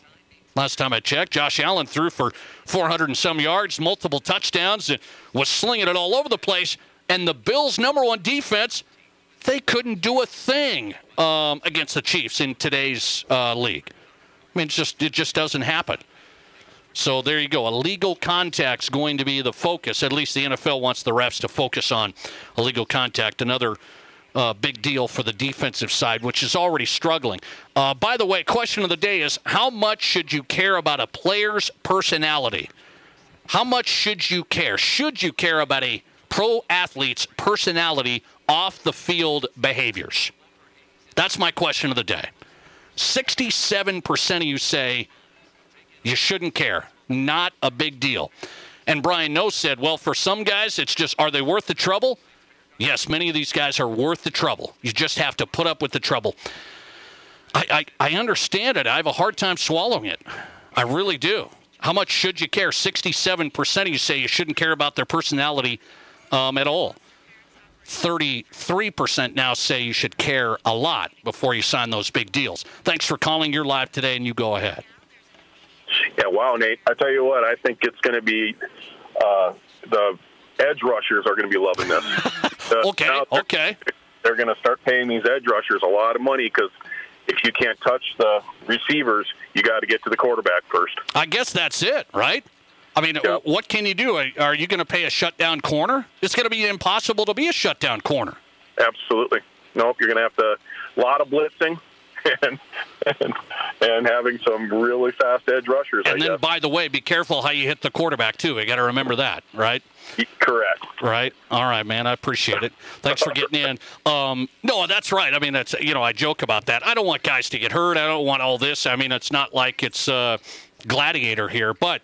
Last time I checked, Josh Allen threw for 400 and some yards, multiple touchdowns, and was slinging it all over the place. And the Bills' number one defense, they couldn't do a thing um, against the Chiefs in today's uh, league. I mean, just it just doesn't happen. So there you go. Illegal contact's going to be the focus. At least the NFL wants the refs to focus on illegal contact. Another uh, big deal for the defensive side, which is already struggling. Uh, by the way, question of the day is how much should you care about a player's personality? How much should you care? Should you care about a pro athlete's personality off the field behaviors? That's my question of the day. 67% of you say you shouldn't care. Not a big deal. And Brian Noe said, well, for some guys, it's just, are they worth the trouble? Yes, many of these guys are worth the trouble. You just have to put up with the trouble. I, I, I understand it. I have a hard time swallowing it. I really do. How much should you care? 67% of you say you shouldn't care about their personality um, at all. 33% now say you should care a lot before you sign those big deals. Thanks for calling. You're live today, and you go ahead. Yeah, wow, Nate. I tell you what, I think it's going to be uh, the edge rushers are going to be loving this. okay, they're, okay. They're going to start paying these edge rushers a lot of money because if you can't touch the receivers, you got to get to the quarterback first. I guess that's it, right? I mean, yep. what can you do? Are you going to pay a shutdown corner? It's going to be impossible to be a shutdown corner. Absolutely. Nope. You're going to have to a lot of blitzing and and, and having some really fast edge rushers. And I then, guess. by the way, be careful how you hit the quarterback too. You got to remember that, right? Correct. Right. All right, man. I appreciate it. Thanks for getting in. Um, no, that's right. I mean, that's you know, I joke about that. I don't want guys to get hurt. I don't want all this. I mean, it's not like it's uh, gladiator here, but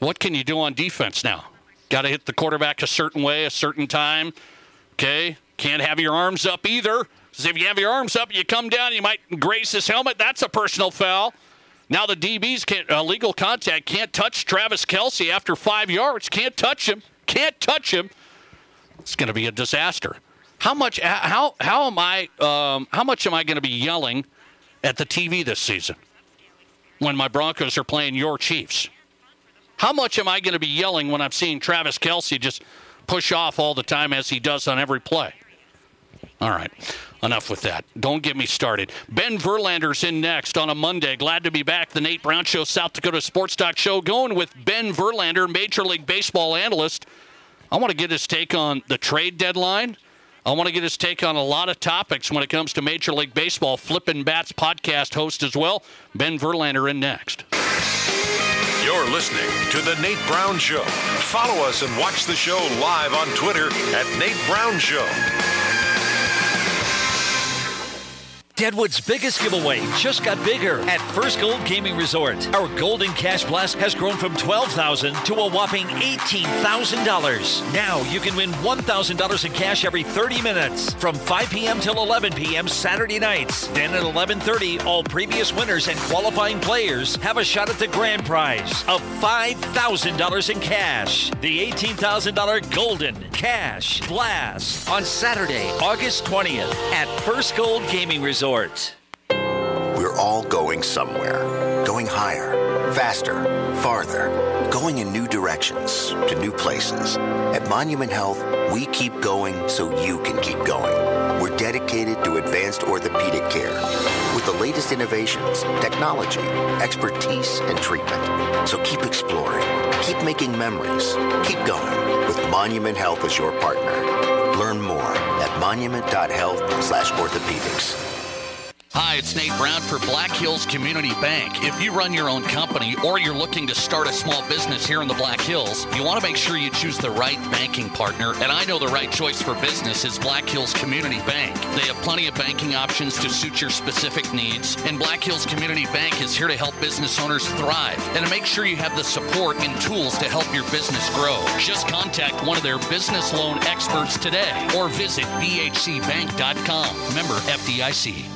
what can you do on defense now? Got to hit the quarterback a certain way, a certain time. Okay. Can't have your arms up either. If you have your arms up, you come down, you might graze his helmet. That's a personal foul. Now the DBs can't uh, legal contact can't touch Travis Kelce after five yards. Can't touch him. Can't touch him. It's going to be a disaster. How much? How how am I? Um, how much am I going to be yelling at the TV this season when my Broncos are playing your Chiefs? How much am I going to be yelling when I'm seeing Travis Kelce just push off all the time as he does on every play? All right. Enough with that. Don't get me started. Ben Verlander's in next on a Monday. Glad to be back. The Nate Brown Show, South Dakota Sports Talk Show, going with Ben Verlander, Major League Baseball analyst. I want to get his take on the trade deadline. I want to get his take on a lot of topics when it comes to Major League Baseball. Flippin' Bats podcast host as well. Ben Verlander in next. You're listening to The Nate Brown Show. Follow us and watch the show live on Twitter at Nate Brown Show. Deadwood's biggest giveaway just got bigger at First Gold Gaming Resort. Our Golden Cash Blast has grown from 12,000 to a whopping $18,000. Now you can win $1,000 in cash every 30 minutes from 5 p.m. till 11 p.m. Saturday nights. Then at 11:30, all previous winners and qualifying players have a shot at the grand prize of $5,000 in cash. The $18,000 Golden Cash Blast on Saturday, August 20th at First Gold Gaming Resort. We're all going somewhere. Going higher, faster, farther. Going in new directions, to new places. At Monument Health, we keep going so you can keep going. We're dedicated to advanced orthopedic care with the latest innovations, technology, expertise, and treatment. So keep exploring, keep making memories, keep going with Monument Health as your partner. Learn more at monument.health slash orthopedics. Hi, it's Nate Brown for Black Hills Community Bank. If you run your own company or you're looking to start a small business here in the Black Hills, you want to make sure you choose the right banking partner. And I know the right choice for business is Black Hills Community Bank. They have plenty of banking options to suit your specific needs. And Black Hills Community Bank is here to help business owners thrive and to make sure you have the support and tools to help your business grow. Just contact one of their business loan experts today or visit bhcbank.com. Member FDIC.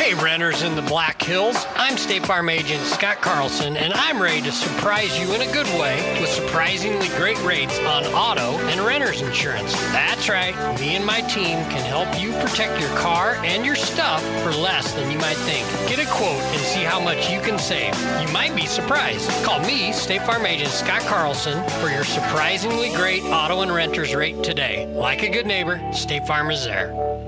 Hey, renters in the Black Hills. I'm State Farm Agent Scott Carlson, and I'm ready to surprise you in a good way with surprisingly great rates on auto and renter's insurance. That's right, me and my team can help you protect your car and your stuff for less than you might think. Get a quote and see how much you can save. You might be surprised. Call me, State Farm Agent Scott Carlson, for your surprisingly great auto and renter's rate today. Like a good neighbor, State Farm is there.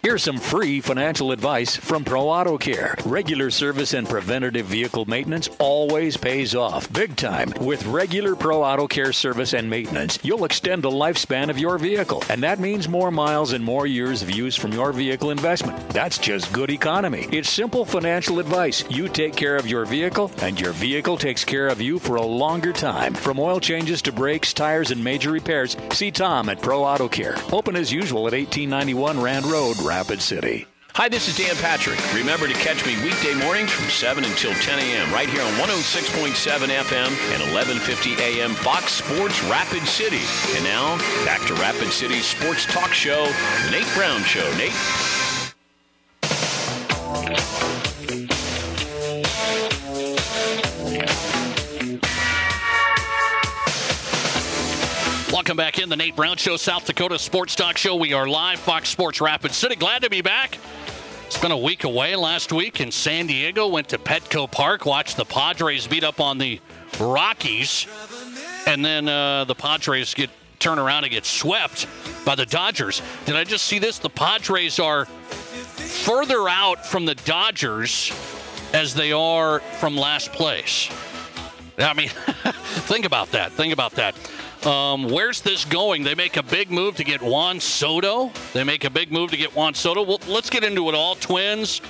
Here's some free financial advice from Pro Auto Care. Regular service and preventative vehicle maintenance always pays off big time. With regular Pro Auto Care service and maintenance, you'll extend the lifespan of your vehicle, and that means more miles and more years of use from your vehicle investment. That's just good economy. It's simple financial advice. You take care of your vehicle, and your vehicle takes care of you for a longer time. From oil changes to brakes, tires, and major repairs, see Tom at Pro Auto Care. Open as usual at 1891 Rand Road, Rapid City. Hi, this is Dan Patrick. Remember to catch me weekday mornings from 7 until 10 a.m. right here on 106.7 FM and 1150 a.m. Fox Sports Rapid City. And now, back to Rapid City's sports talk show, Nate Brown Show. Nate? Welcome back in the Nate Brown Show, South Dakota Sports Talk Show. We are live, Fox Sports Rapid City. Glad to be back. It's been a week away last week in San Diego. Went to Petco Park, watched the Padres beat up on the Rockies, and then uh, the Padres get turn around and get swept by the Dodgers. Did I just see this? The Padres are further out from the Dodgers as they are from last place. I mean, think about that. Think about that. Um, where's this going? They make a big move to get Juan Soto. They make a big move to get Juan Soto. Well, let's get into it all. Twins,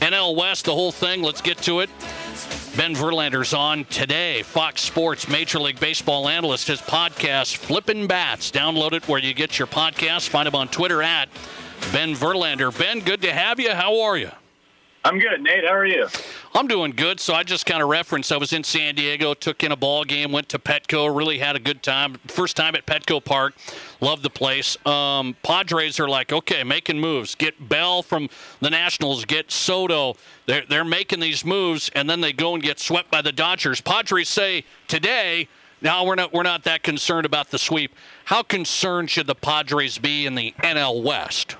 NL West, the whole thing. Let's get to it. Ben Verlander's on today. Fox Sports Major League Baseball analyst. His podcast, Flippin' Bats. Download it where you get your podcast. Find him on Twitter at Ben Verlander. Ben, good to have you. How are you? I'm good, Nate. How are you? I'm doing good. So I just kind of referenced I was in San Diego, took in a ball game, went to Petco, really had a good time. First time at Petco Park, loved the place. Um, Padres are like, okay, making moves. Get Bell from the Nationals, get Soto. They're they're making these moves, and then they go and get swept by the Dodgers. Padres say today. Now we're not we're not that concerned about the sweep. How concerned should the Padres be in the NL West?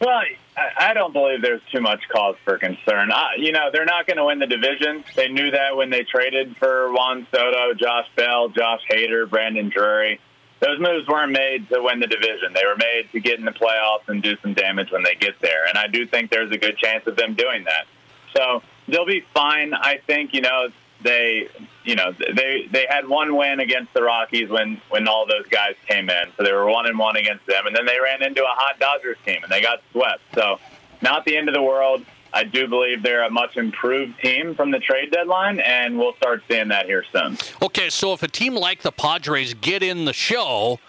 Well, I don't believe there's too much cause for concern. I, you know, they're not going to win the division. They knew that when they traded for Juan Soto, Josh Bell, Josh Hader, Brandon Drury. those moves weren't made to win the division. They were made to get in the playoffs and do some damage when they get there. And I do think there's a good chance of them doing that. So they'll be fine. I think you know they you know they they had one win against the Rockies when when all those guys came in, so they were one and one against them, and then they ran into a hot Dodgers team and they got swept. So not the end of the world. I do believe they're a much improved team from the trade deadline, and we'll start seeing that here soon. Okay, so if a team like the Padres get in the show,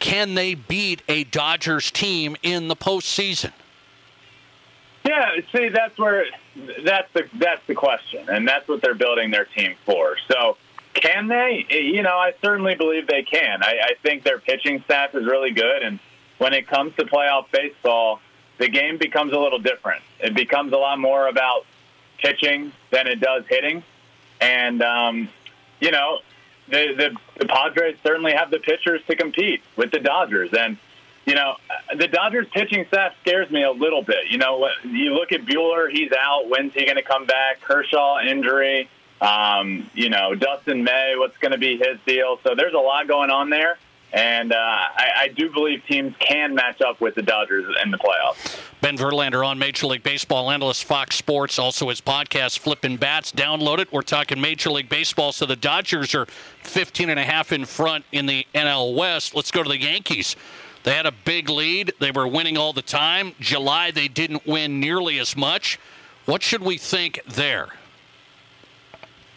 can they beat a Dodgers team in the postseason? Yeah, see, that's where that's the that's the question, and that's what they're building their team for. So, can they? You know, I certainly believe they can. I, I think their pitching staff is really good, and when it comes to playoff baseball, the game becomes a little different. It becomes a lot more about pitching than it does hitting, and um, you know, the, the the Padres certainly have the pitchers to compete with the Dodgers, and you know, the Dodgers pitching staff scares me a little bit. You know, you look at Buehler, he's out. When's he going to come back? Kershaw injury. Um, you know, Dustin May, what's going to be his deal? So there's a lot going on there. And uh, I, I do believe teams can match up with the Dodgers in the playoffs. Ben Verlander on Major League Baseball analyst, Fox Sports, also his podcast, Flipping Bats. Download it. We're talking Major League Baseball. So the Dodgers are 15 and a half in front in the NL West. Let's go to the Yankees. They had a big lead. They were winning all the time. July, they didn't win nearly as much. What should we think there?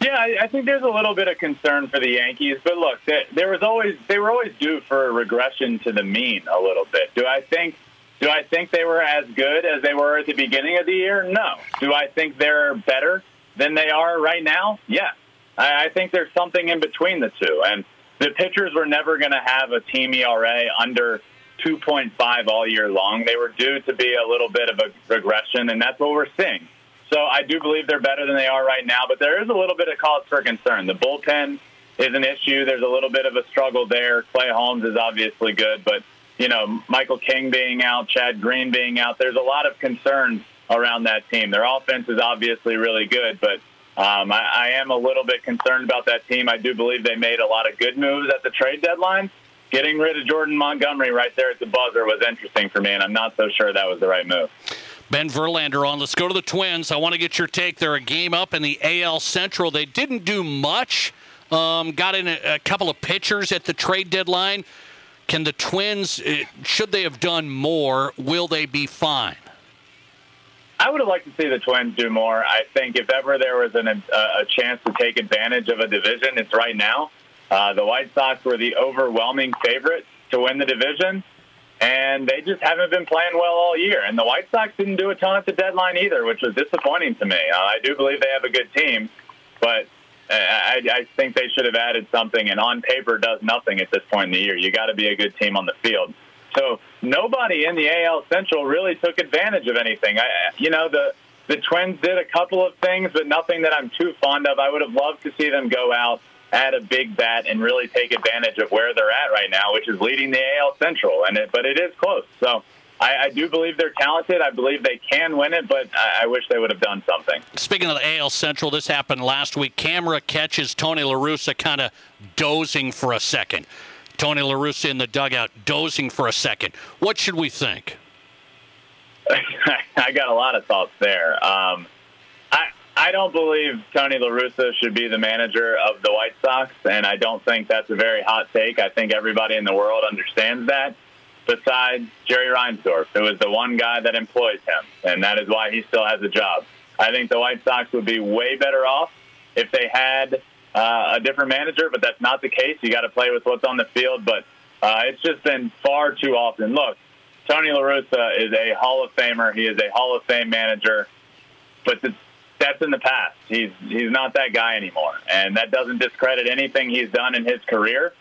Yeah, I, think there's a little bit of concern for the Yankees, but look, there was always they were always due for a regression to the mean a little bit. Do I think do I think they were as good as they were at the beginning of the year? No. Do I think they're better than they are right now? Yes. I, I think there's something in between the two, and the pitchers were never going to have a team ERA under 2.5 all year long. They were due to be a little bit of a regression, and that's what we're seeing. So I do believe they're better than they are right now, but there is a little bit of cause for concern. The bullpen is an issue. There's a little bit of a struggle there. Clay Holmes is obviously good, but you know Michael King being out, Chad Green being out, there's a lot of concerns around that team. Their offense is obviously really good, but um, I, I am a little bit concerned about that team. I do believe they made a lot of good moves at the trade deadline. Getting rid of Jordan Montgomery right there at the buzzer was interesting for me, and I'm not so sure that was the right move. Ben Verlander on. Let's go to the Twins. I want to get your take. They're a game up in the AL Central. They didn't do much. Um, got in a, a, couple of pitchers at the trade deadline. Can the Twins, uh, should they have done more, will they be fine? I would have liked to see the Twins do more. I think if ever there was an, a, a chance to take advantage of a division, it's right now. Uh, the White Sox were the overwhelming favorite to win the division and they just haven't been playing well all year. And the White Sox didn't do a ton at the deadline either, which was disappointing to me. Uh, I do believe they have a good team, but uh, I, I think they should have added something. And on paper, does nothing at this point in the year. You got to be a good team on the field. So nobody in the AL Central really took advantage of anything. I, you know, the the Twins did a couple of things, but nothing that I'm too fond of. I would have loved to see them go out add a big bat and really take advantage of where they're at right now, which is leading the AL Central. And it, but it is close. So I, I, do believe they're talented. I believe they can win it, but I, I, wish they would have done something. Speaking of the AL Central, this happened last week. Camera catches Tony La Russa kind of dozing for a second. Tony La Russa in the dugout dozing for a second. What should we think? I got a lot of thoughts there. Um, I don't believe Tony La Russa should be the manager of the White Sox, and I don't think that's a very hot take. I think everybody in the world understands that, besides Jerry Reinsdorf, who is the one guy that employs him, and that is why he still has a job. I think the White Sox would be way better off if they had uh, a different manager, but that's not the case. You got to play with what's on the field, but uh, it's just been far too often. Look, Tony La Russa is a Hall of Famer. He is a Hall of Fame manager, but the that's in the past. He's he's not that guy anymore, and that doesn't discredit anything he's done in his career.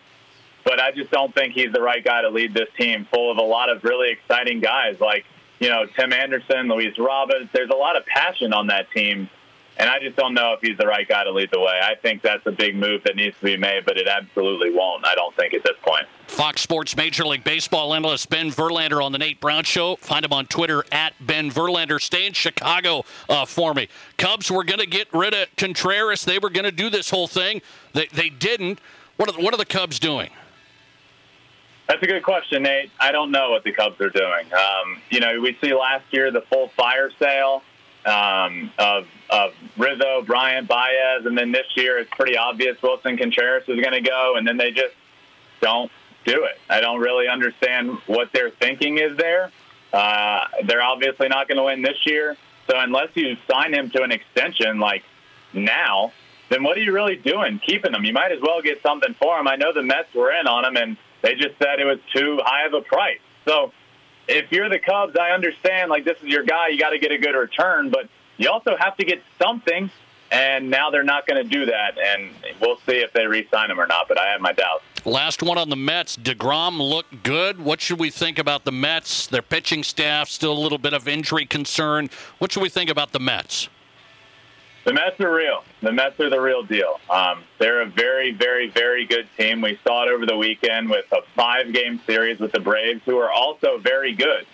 But I just don't think he's the right guy to lead this team, full of a lot of really exciting guys like you know Tim Anderson, Luis Robert. There's a lot of passion on that team and I just don't know if he's the right guy to lead the way. I think that's a big move that needs to be made, but it absolutely won't. I don't think at this point. Fox Sports Major League Baseball analyst Ben Verlander on the Nate Brown Show. Find him on Twitter at Ben Verlander. Stay in Chicago uh, for me. Cubs were going to get rid of Contreras. They were going to do this whole thing. They, they didn't. What are, the, what are the Cubs doing? That's a good question, Nate. I don't know what the Cubs are doing. Um, you know, we see last year the full fire sale um, of of Rizzo, Bryant, Baez, and then this year it's pretty obvious Willson Contreras is going to go, and then they just don't do it. I don't really understand what their thinking is there. Uh, they're obviously not going to win this year, so unless you sign him to an extension like now, then what are you really doing keeping him? You might as well get something for him. I know the Mets were in on him, and they just said it was too high of a price. So if you're the Cubs, I understand like this is your guy, you got to get a good return, but you also have to get something. And now they're not going to do that, and we'll see if they re-sign him or not. But I have my doubts. Last one on the Mets. DeGrom looked good. What should we think about the Mets? Their pitching staff still a little bit of injury concern. What should we think about the Mets? The Mets are real. The Mets are the real deal. Um, they're a very, very, very good team. We saw it over the weekend with a five-game series with the Braves, who are also very good.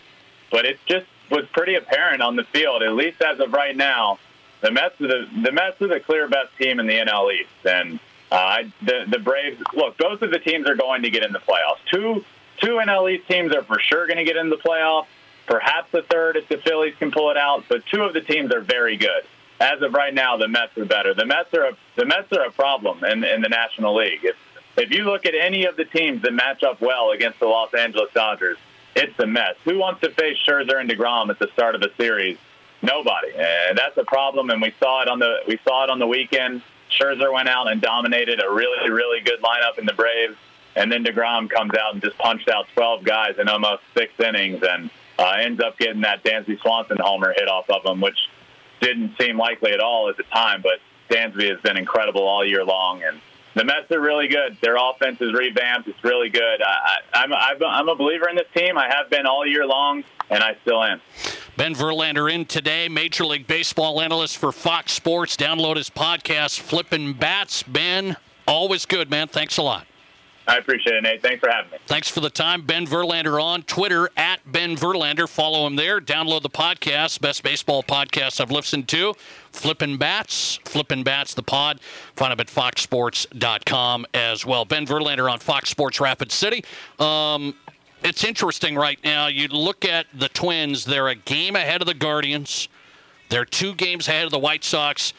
But it's just was pretty apparent on the field, at least as of right now. The Mets are the the Mets are the clear best team in the NL East, and uh, the the Braves. Look, both of the teams are going to get in the playoffs. Two two NL East teams are for sure going to get in the playoffs. Perhaps the third if the Phillies can pull it out, but two of the teams are very good as of right now, the Mets are better. The Mets are a, the Mets are a problem in, in the National League. If, if you look at any of the teams that match up well against the Los Angeles Dodgers, it's the Mets. Who wants to face Scherzer and Degrom at the start of a series? Nobody, and that's a problem. And we saw it on the we saw it on the weekend. Scherzer went out and dominated a really really good lineup in the Braves, and then Degrom comes out and just punched out 12 guys in almost six innings, and uh, ends up getting that Dansby Swanson homer hit off of him, which didn't seem likely at all at the time, but Dansby has been incredible all year long, and the Mets are really good. Their offense is revamped. It's really good. I, I'm, I'm a believer in this team. I have been all year long, and I still am. Ben Verlander in today, Major League Baseball analyst for Fox Sports. Download his podcast, Flipping Bats. Ben, always good, man. Thanks a lot. I appreciate it, Nate. Thanks for having me. Thanks for the time. Ben Verlander on Twitter at Ben Verlander. Follow him there. Download the podcast. Best baseball podcast I've listened to. Flippin' Bats. Flippin' Bats, the pod. Find him at foxsports.com as well. Ben Verlander on Fox Sports Rapid City. Um, it's interesting right now. You look at the Twins, they're a game ahead of the Guardians, they're two games ahead of the White Sox.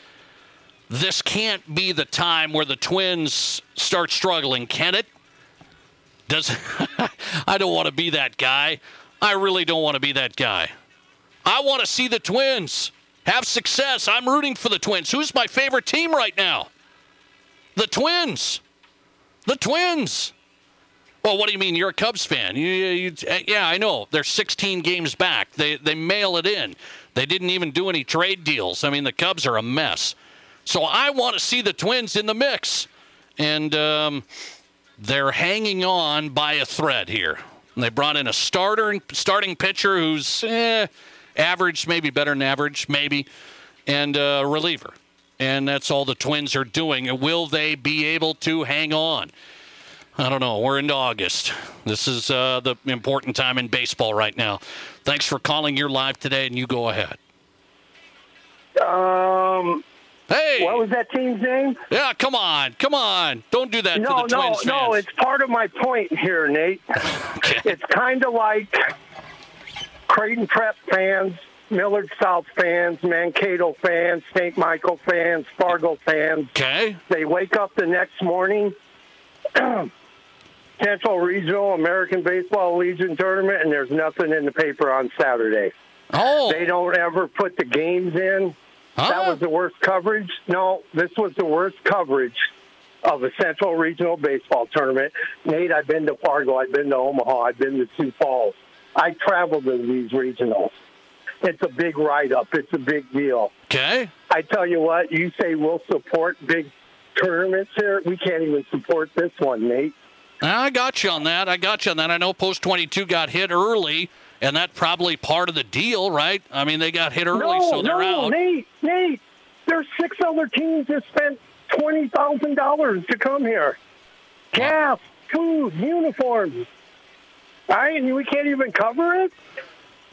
This can't be the time where the Twins start struggling, can it? Does I don't want to be that guy. I really don't want to be that guy. I want to see the Twins have success. I'm rooting for the Twins. Who's my favorite team right now? The Twins. The Twins. Well, what do you mean? You're a Cubs fan. You, you, yeah, I know. They're 16 games back. They, they mail it in. They didn't even do any trade deals. I mean, the Cubs are a mess. So I want to see the Twins in the mix. And um, they're hanging on by a thread here. And they brought in a starter, and starting pitcher who's eh, average, maybe better than average, maybe, and a reliever. And that's all the Twins are doing. Will they be able to hang on? I don't know. We're into August. This is uh, the important time in baseball right now. Thanks for calling. You're live today, and you go ahead. Um, Hey, what was that team's name? Yeah, come on, come on! Don't do that no, to the no, Twins no. fans. It's part of my point here, Nate. It's kind of like Creighton Prep fans, Millard South fans, Mankato fans, St. Michael fans, Fargo fans. Okay. They wake up the next morning. Central Regional American Baseball Legion tournament, and there's nothing in the paper on Saturday. Oh. They don't ever put the games in. That was the worst coverage. No, this was the worst coverage of a Central Regional Baseball tournament. Nate, I've been to Fargo, I've been to Omaha, I've been to Sioux Falls. I traveled to these regionals. It's a big write up. It's a big deal. Okay. I tell you what, you say we'll support big tournaments here. We can't even support this one, Nate. I got you on that. I got you on that. I know Post 22 got hit early, and that probably part of the deal, right? I mean, they got hit early, no, so they're no, out. Nate, Nate, there's six other teams that spent twenty thousand dollars to come here. Gas, food, uniforms. All right, and we can't even cover it.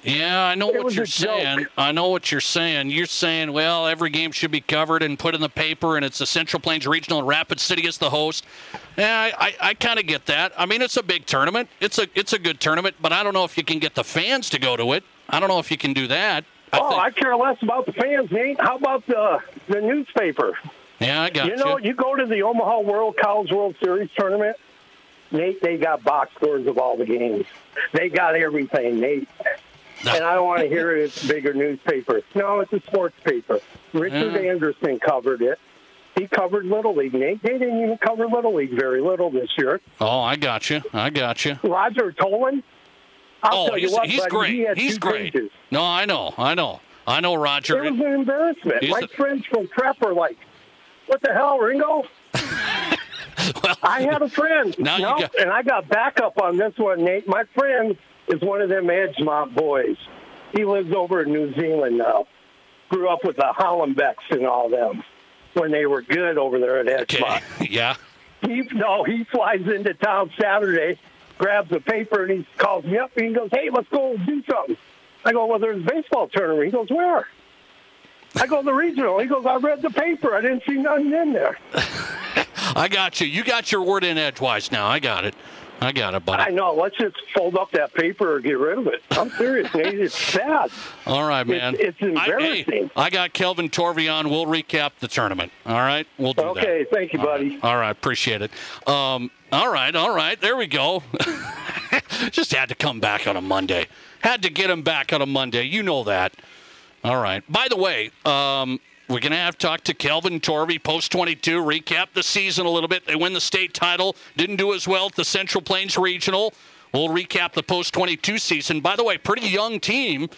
Yeah, I know It what you're saying. I know what you're saying. You're saying, well, every game should be covered and put in the paper, and it's the Central Plains Regional, and Rapid City is the host. Yeah, I, I, I kind of get that. I mean, it's a big tournament. It's a it's a good tournament, but I don't know if you can get the fans to go to it. I don't know if you can do that. I oh, think- I care less about the fans, Nate. How about the the newspaper? yeah, I got you know, you go to the Omaha World College World Series tournament, Nate. They got box scores of all the games. They got everything, Nate. And I don't want to hear it. it's bigger newspaper. No, it's a sports paper. Richard Yeah. Anderson covered it. He covered Little League, Nate. They didn't even cover Little League very little this year. Oh, I got you. I got you. Roger Tolan. I'll oh, tell you he's, what, he's buddy, great. He he's great. pages. No, I know. I know. I know, Roger. It was an embarrassment. He's My a- friends from prep were like, "What the hell, Ringo?" well, I had a friend, Now you No, got- and I got backup on this one, Nate. My friend is one of them Edgemont boys. He lives over in New Zealand now. Grew up with the Hollenbecks and all them when they were good over there at Edgemont. yeah. He no, he flies into town Saturday, grabs a paper, and he calls me up and he goes, "Hey, let's go do something." I go, "Well, there's a baseball tournament." He goes, "Where?" I go, "The regional." He goes, "I read the paper. I didn't see nothing in there." I got you. You got your word in edgewise now. I got it. I got it, buddy. I know. Let's just fold up that paper or get rid of it. I'm serious, Nate. It's sad. All right, man. It's, it's I, embarrassing. hey, I got Kelvin Torve on. We'll recap the tournament. All right, we'll do that. Okay, thank you, All buddy. right. All right, appreciate it. Um, all right, all right. There we go. Just had to come back on a Monday. Had to get him back on a Monday. You know that. All right. By the way, um, we're going to have to talk to Kelvin Torve, post 22, recap the season a little bit. They win the state title, didn't do as well at the Central Plains Regional. We'll recap the post 22 season. By the way, pretty young team.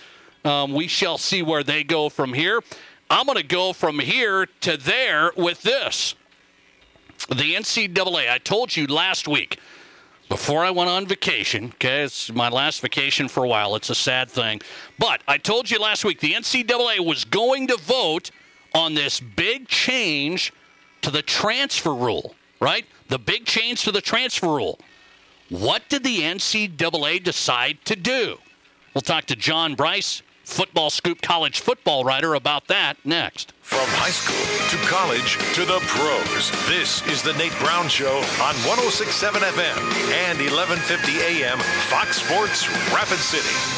Um, we shall see where they go from here. I'm going to go from here to there with this. The NCAA, I told you last week before I went on vacation, okay, it's my last vacation for a while. It's a sad thing. But I told you last week the NCAA was going to vote on this big change to the transfer rule, right? The big change to the transfer rule. What did the NCAA decide to do? We'll talk to John Brice, Football Scoop college football writer, about that next. From high school to college to the pros, this is the Nate Brown Show on 1067 FM and 1150 AM Fox Sports Rapid City.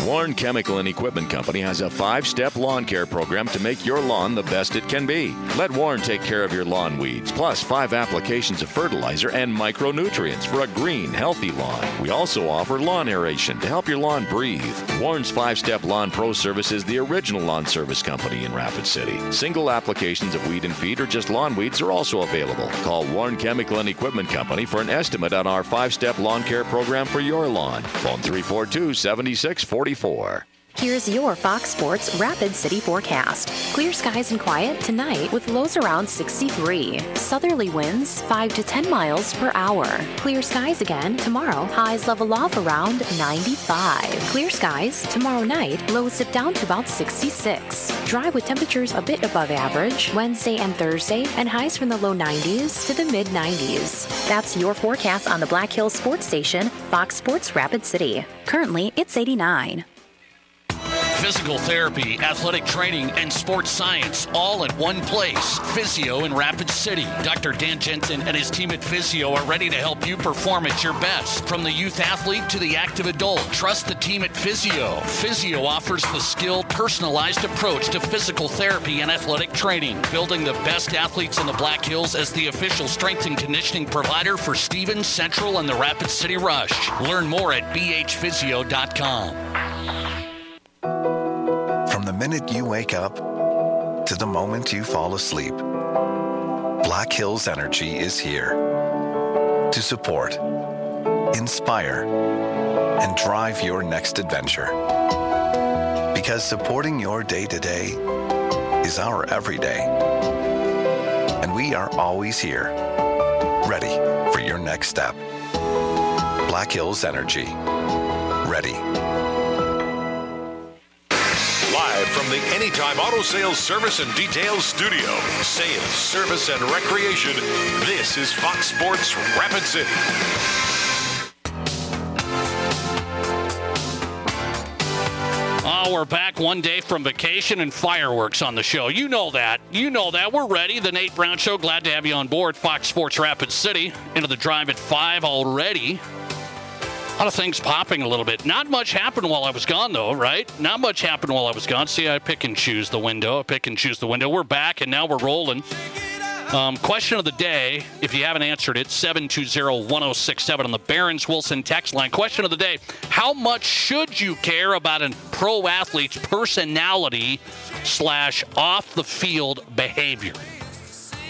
Warren Chemical and Equipment Company has a five step lawn care program to make your lawn the best it can be. Let Warren take care of your lawn weeds, plus five applications of fertilizer and micronutrients for a green, healthy lawn. We also offer lawn aeration to help your lawn breathe. Warren's five step lawn pro service is the original lawn service company in Rapid City. Single applications of weed and feed or just lawn weeds are also available. Call Warren Chemical and Equipment Company for an estimate on our five step lawn care program for your lawn. Phone 342 7644. Here's your Fox Sports Rapid City forecast. Clear skies and quiet tonight with lows around 63. Southerly winds 5 to 10 miles per hour. Clear skies again tomorrow. Highs level off around 95. Clear skies tomorrow night. Lows dip down to about 66. Dry with temperatures a bit above average Wednesday and Thursday, and highs from the low 90s to the mid 90s. That's your forecast on the Black Hills Sports Station, Fox Sports Rapid City. Currently, it's 89. Physical therapy, athletic training, and sports science all at one place. Physio in Rapid City. Dr. Dan Jensen and his team at Physio are ready to help you perform at your best. From the youth athlete to the active adult, trust the team at Physio. Physio offers the skilled, personalized approach to physical therapy and athletic training, building the best athletes in the Black Hills as the official strength and conditioning provider for Stevens Central and the Rapid City Rush. Learn more at bhphysio.com. The minute you wake up to the moment you fall asleep, Black Hills Energy is here to support, inspire, and drive your next adventure. Because supporting your day to day is our everyday. And we are always here, ready for your next step. Black Hills Energy. Ready. Live from the Anytime Auto Sales Service and Details Studio, sales, service, and recreation, this is Fox Sports Rapid City. Oh, we're back one day from vacation and fireworks on the show. You know that. You know that. We're ready. The Nate Brown Show. Glad to have you on board. Fox Sports Rapid City. Into the drive at 5 already. A lot of things popping a little bit. Not much happened while I was gone, though, right? Not much happened while I was gone. See, I pick and choose the window. I pick and choose the window. We're back, and now we're rolling. Um, question of the day, if you haven't answered it, 720-1067 on the Barons Wilson text line. Question of the day, how much should you care about a pro athlete's personality slash off the field behavior?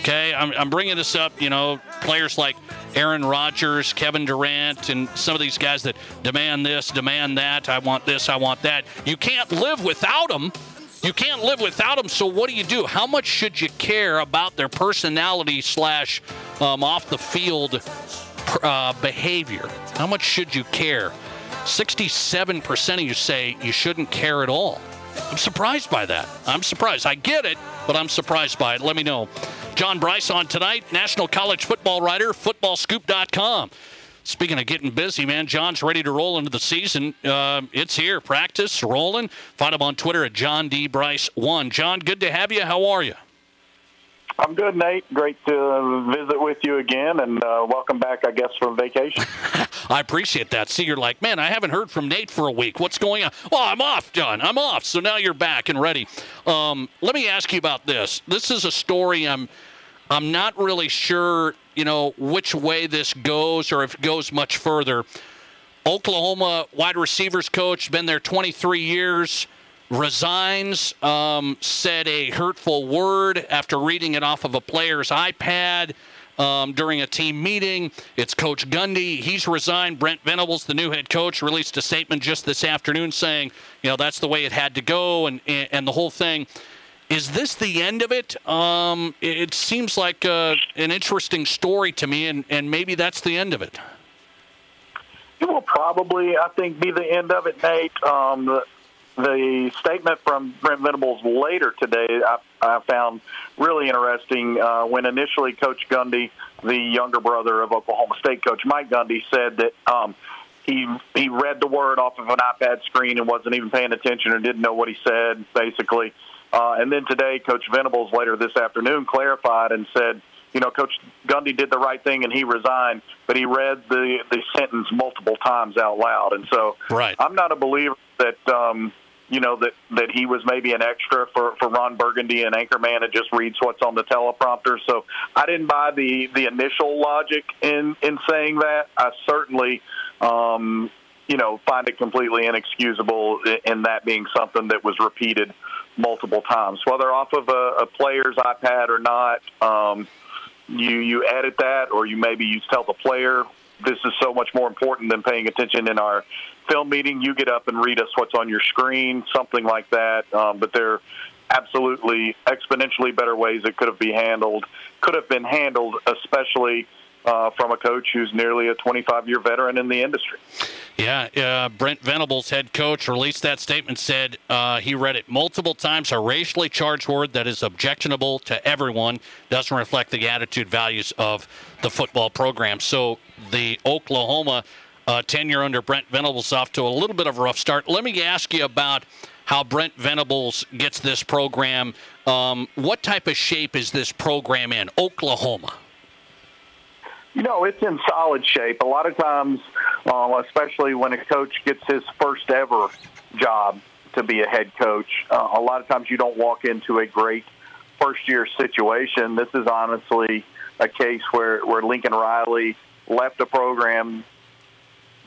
Okay, I'm, I'm bringing this up, you know, players like Aaron Rodgers, Kevin Durant, and some of these guys that demand this, demand that, I want this, I want that. You can't live without them you can't live without them. So what do you do? How much should you care about their personality slash um, off the field uh, behavior? How much should you care? 67% of you say you shouldn't care at all. I'm surprised by that. I'm surprised. I get it, but I'm surprised by it. Let me know. John Brice on tonight, national college football writer, footballscoop.com. Speaking of getting busy, man, John's ready to roll into the season. Uh, it's here, practice, rolling. Find him on Twitter at John D. Brice one. John, good to have you. How are you? I'm good, Nate. Great to visit with you again, and uh, welcome back, I guess, from vacation. I appreciate that. See, you're like, man, I haven't heard from Nate for a week. What's going on? Well, I'm off, John. I'm off. So now you're back and ready. Um, let me ask you about this. This is a story I'm I'm not really sure, you know, which way this goes or if it goes much further. Oklahoma wide receivers coach, been there 23 years, resigns, um, said a hurtful word after reading it off of a player's iPad. Um, during a team meeting. It's Coach Gundy. He's resigned. Brent Venables, the new head coach, released a statement just this afternoon saying, you know, that's the way it had to go and, and the whole thing. Is this the end of it? Um, it seems like uh, an interesting story to me, and, and maybe that's the end of it. It will probably, I think, be the end of it, Nate. Um, the, the statement from Brent Venables later today, I, I found really interesting. Uh, when initially Coach Gundy, the younger brother of Oklahoma State coach Mike Gundy, said that um, he he read the word off of an iPad screen and wasn't even paying attention or didn't know what he said, basically. Uh, and then today, Coach Venables later this afternoon clarified and said, you know, Coach Gundy did the right thing and he resigned, but he read the the sentence multiple times out loud. And so, right. I'm not a believer that um, you know that that he was maybe an extra for for Ron Burgundy and Anchorman and just reads what's on the teleprompter. So I didn't buy the the initial logic in in saying that. I certainly. Um, you know, find it completely inexcusable in that being something that was repeated multiple times, whether off of a, a player's iPad or not. Um, you you edit that, or you maybe you tell the player this is so much more important than paying attention in our film meeting. You get up and read us what's on your screen, something like that. Um, but there are absolutely exponentially better ways it could have been handled. Could have been handled, especially uh, from a coach who's nearly a 25 year veteran in the industry. Yeah, uh, Brent Venables, head coach, released that statement, said uh, he read it multiple times. A racially charged word that is objectionable to everyone doesn't reflect the attitude values of the football program. So the Oklahoma uh, tenure under Brent Venables off to a little bit of a rough start. Let me ask you about how Brent Venables gets this program. Um, what type of shape is this program in, Oklahoma? You know, it's in solid shape. A lot of times, uh, especially when a coach gets his first ever job to be a head coach, uh, a lot of times you don't walk into a great first year situation. This is honestly a case where, where Lincoln Riley left a program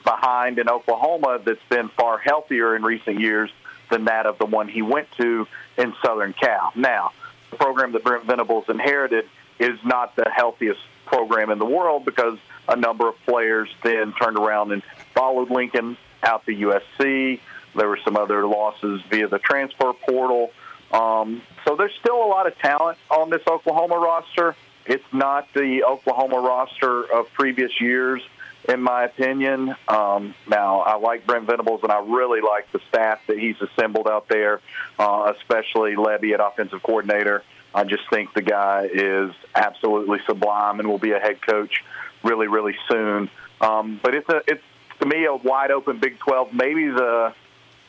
behind in Oklahoma that's been far healthier in recent years than that of the one he went to in Southern Cal. Now, the program that Brent Venables inherited is not the healthiest program in the world because a number of players then turned around and followed Lincoln out to USC. There were some other losses via the transfer portal. Um, so there's still a lot of talent on this Oklahoma roster. It's not the Oklahoma roster of previous years, in my opinion. Um, now, I like Brent Venables, and I really like the staff that he's assembled out there, uh, especially Lebby at offensive coordinator. I just think the guy is absolutely sublime and will be a head coach really, really soon. Um, but it's a it's to me a wide open Big 12, maybe the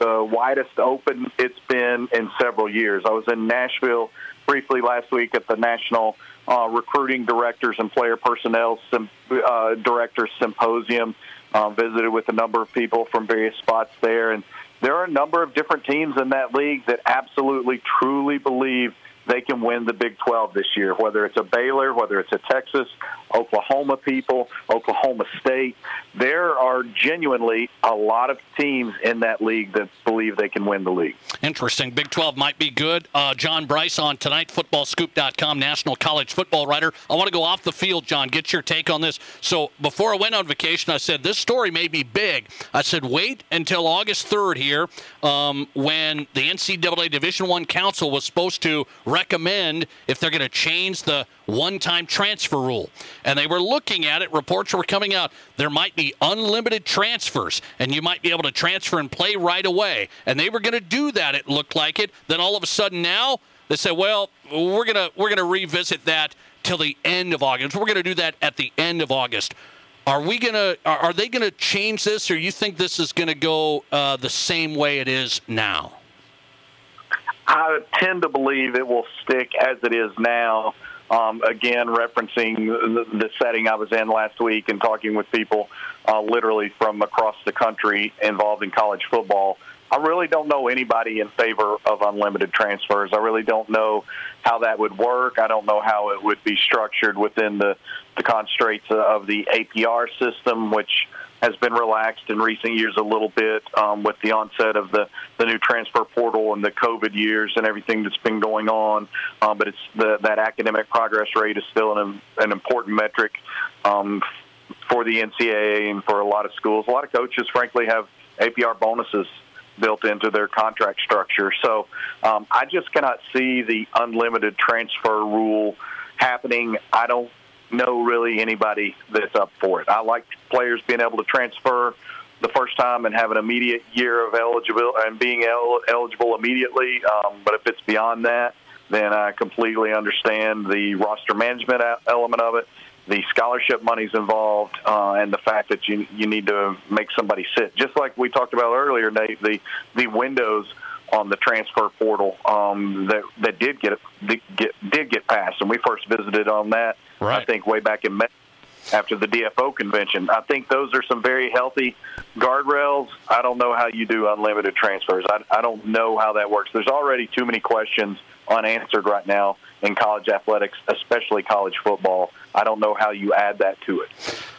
the widest open it's been in several years. I was in Nashville briefly last week at the National uh, Recruiting Directors and Player Personnel Sim- uh, Directors Symposium. Uh, visited with a number of people from various spots there, and there are a number of different teams in that league that absolutely, truly believe they can win the Big 12 this year, whether it's a Baylor, whether it's a Texas, Oklahoma people, Oklahoma State. There are genuinely a lot of teams in that league that believe they can win the league. Interesting. Big 12 might be good. Uh, John Brice on tonight, footballscoop.com, national college football writer. I want to go off the field, John, get your take on this. So before I went on vacation, I said, this story may be big. I said, wait until August 3rd here um, when the NCAA Division One Council was supposed to recommend if they're going to change the one time transfer rule. And they were looking at it. Reports were coming out. There might be unlimited transfers, and you might be able to transfer and play right away. And they were going to do that, it looked like it. Then all of a sudden now, they said, well, we're going to we're going to revisit that till the end of August. We're going to do that at the end of August. Are we gonna? Are, they gonna change this, or you think this is gonna go uh, the same way it is now? I tend to believe it will stick as it is now. Um, again, referencing the, setting I was in last week and talking with people uh, literally from across the country involved in college football. I really don't know anybody in favor of unlimited transfers. I really don't know how that would work. I don't know how it would be structured within the, the constraints of the APR system, which has been relaxed in recent years a little bit um, with the onset of the, the new transfer portal and the COVID years and everything that's been going on. Um, but it's the, that academic progress rate is still an, an important metric um, for the NCAA and for a lot of schools. A lot of coaches, frankly, have APR bonuses built into their contract structure. So um, I just cannot see the unlimited transfer rule happening. I don't know really anybody that's up for it. I like players being able to transfer the first time and have an immediate year of eligibility and being el- eligible immediately. Um, but if it's beyond that, then I completely understand the roster management element of it, the scholarship money's involved, uh, and the fact that you you need to make somebody sit. Just like we talked about earlier, Nate, the the windows on the transfer portal um, that that did get, get did get passed, and we first visited on that. Right. I think way back in May after the DFO convention. I think those are some very healthy guardrails. I don't know how you do unlimited transfers. I, I don't know how that works. There's already too many questions unanswered right now in college athletics, especially college football. I don't know how you add that to it.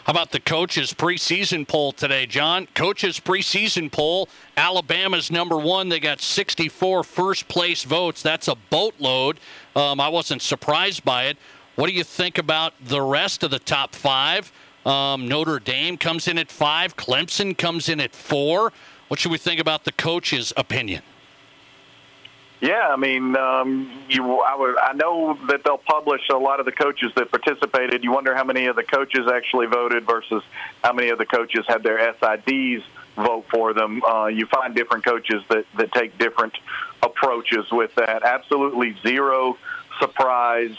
How about the coaches preseason poll today, John? Coaches preseason poll. Alabama's number one. They got 64 first place votes. That's a boatload. Um, I wasn't surprised by it. What do you think about the rest of the top five? Um, Notre Dame comes in at five. Clemson comes in at four. What should we think about the coach's opinion? Yeah, I mean, um, you. I, would, I know that they'll publish a lot of the coaches that participated. You wonder how many of the coaches actually voted versus how many of the coaches had their SIDs vote for them. Uh, you find different coaches that that take different approaches with that. Absolutely zero surprise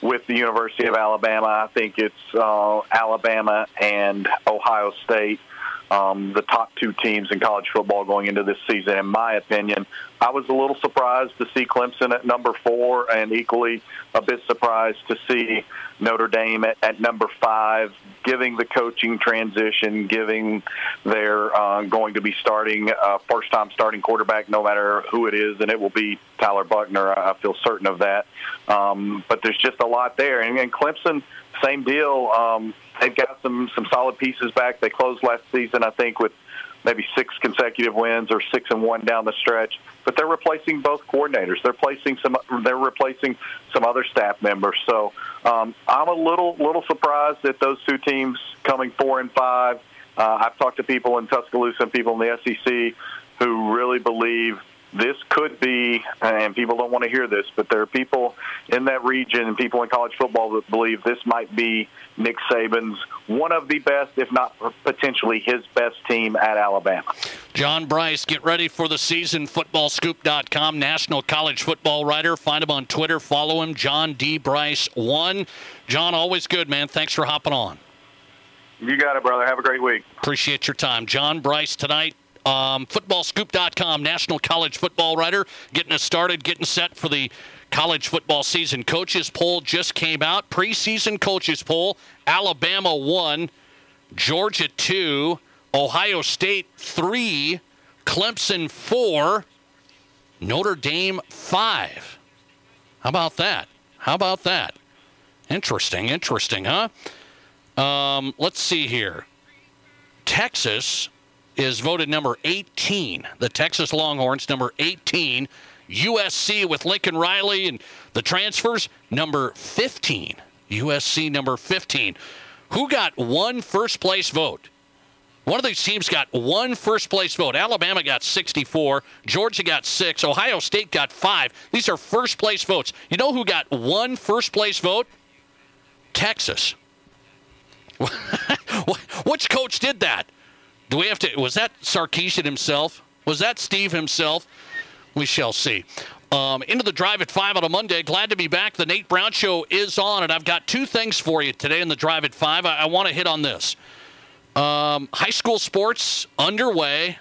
with the University of Alabama. I think it's uh, Alabama and Ohio State um, the top two teams in college football going into this season, in my opinion. I was a little surprised to see Clemson at number four, and equally a bit surprised to see Notre Dame at, at number five, giving the coaching transition, giving their uh, going to be starting uh, first time starting quarterback, no matter who it is, and it will be Tyler Buchner. I feel certain of that. Um, but there's just a lot there, and, and Clemson, same deal. Um, they've got some some solid pieces back. They closed last season, I think, with maybe six consecutive wins or six and one down the stretch. But they're replacing both coordinators. They're replacing some. They're replacing some other staff members. So um, I'm a little little surprised at those two teams coming four and five. Uh, I've talked to people in Tuscaloosa and people in the SEC who really believe this could be, and people don't want to hear this, but there are people in that region and people in college football that believe this might be Nick Saban's one of the best, if not potentially his best team at Alabama. John Brice, get ready for the season. Footballscoop.com, national college football writer. Find him on Twitter. Follow him, John D. Brice one. John, always good, man. Thanks for hopping on. You got it, brother. Have a great week. Appreciate your time. John Brice tonight Um, footballscoop.com, national college football writer, getting us started, getting set for the college football season. Coaches poll just came out. Preseason coaches poll Alabama 1, Georgia 2, Ohio State 3, Clemson 4, Notre Dame 5. How about that? How about that? Interesting, interesting, huh? Um, let's see here. Texas is voted number 18. The Texas Longhorns, number 18. USC with Lincoln Riley and the transfers, number 15. USC number 15. Who got one first place vote? One of these teams got one first place vote. Alabama got 64. Georgia got six. Ohio State got five. These are first place votes. You know who got one first place vote? Texas. Which coach did that? Do we have to? Was that Sarkisian himself? Was that Steve himself? We shall see. Um, into the drive at 5 on a Monday. Glad to be back. The Nate Brown Show is on, and I've got two things for you today in the drive at 5. I, I want to hit on this. Um, high school sports underway.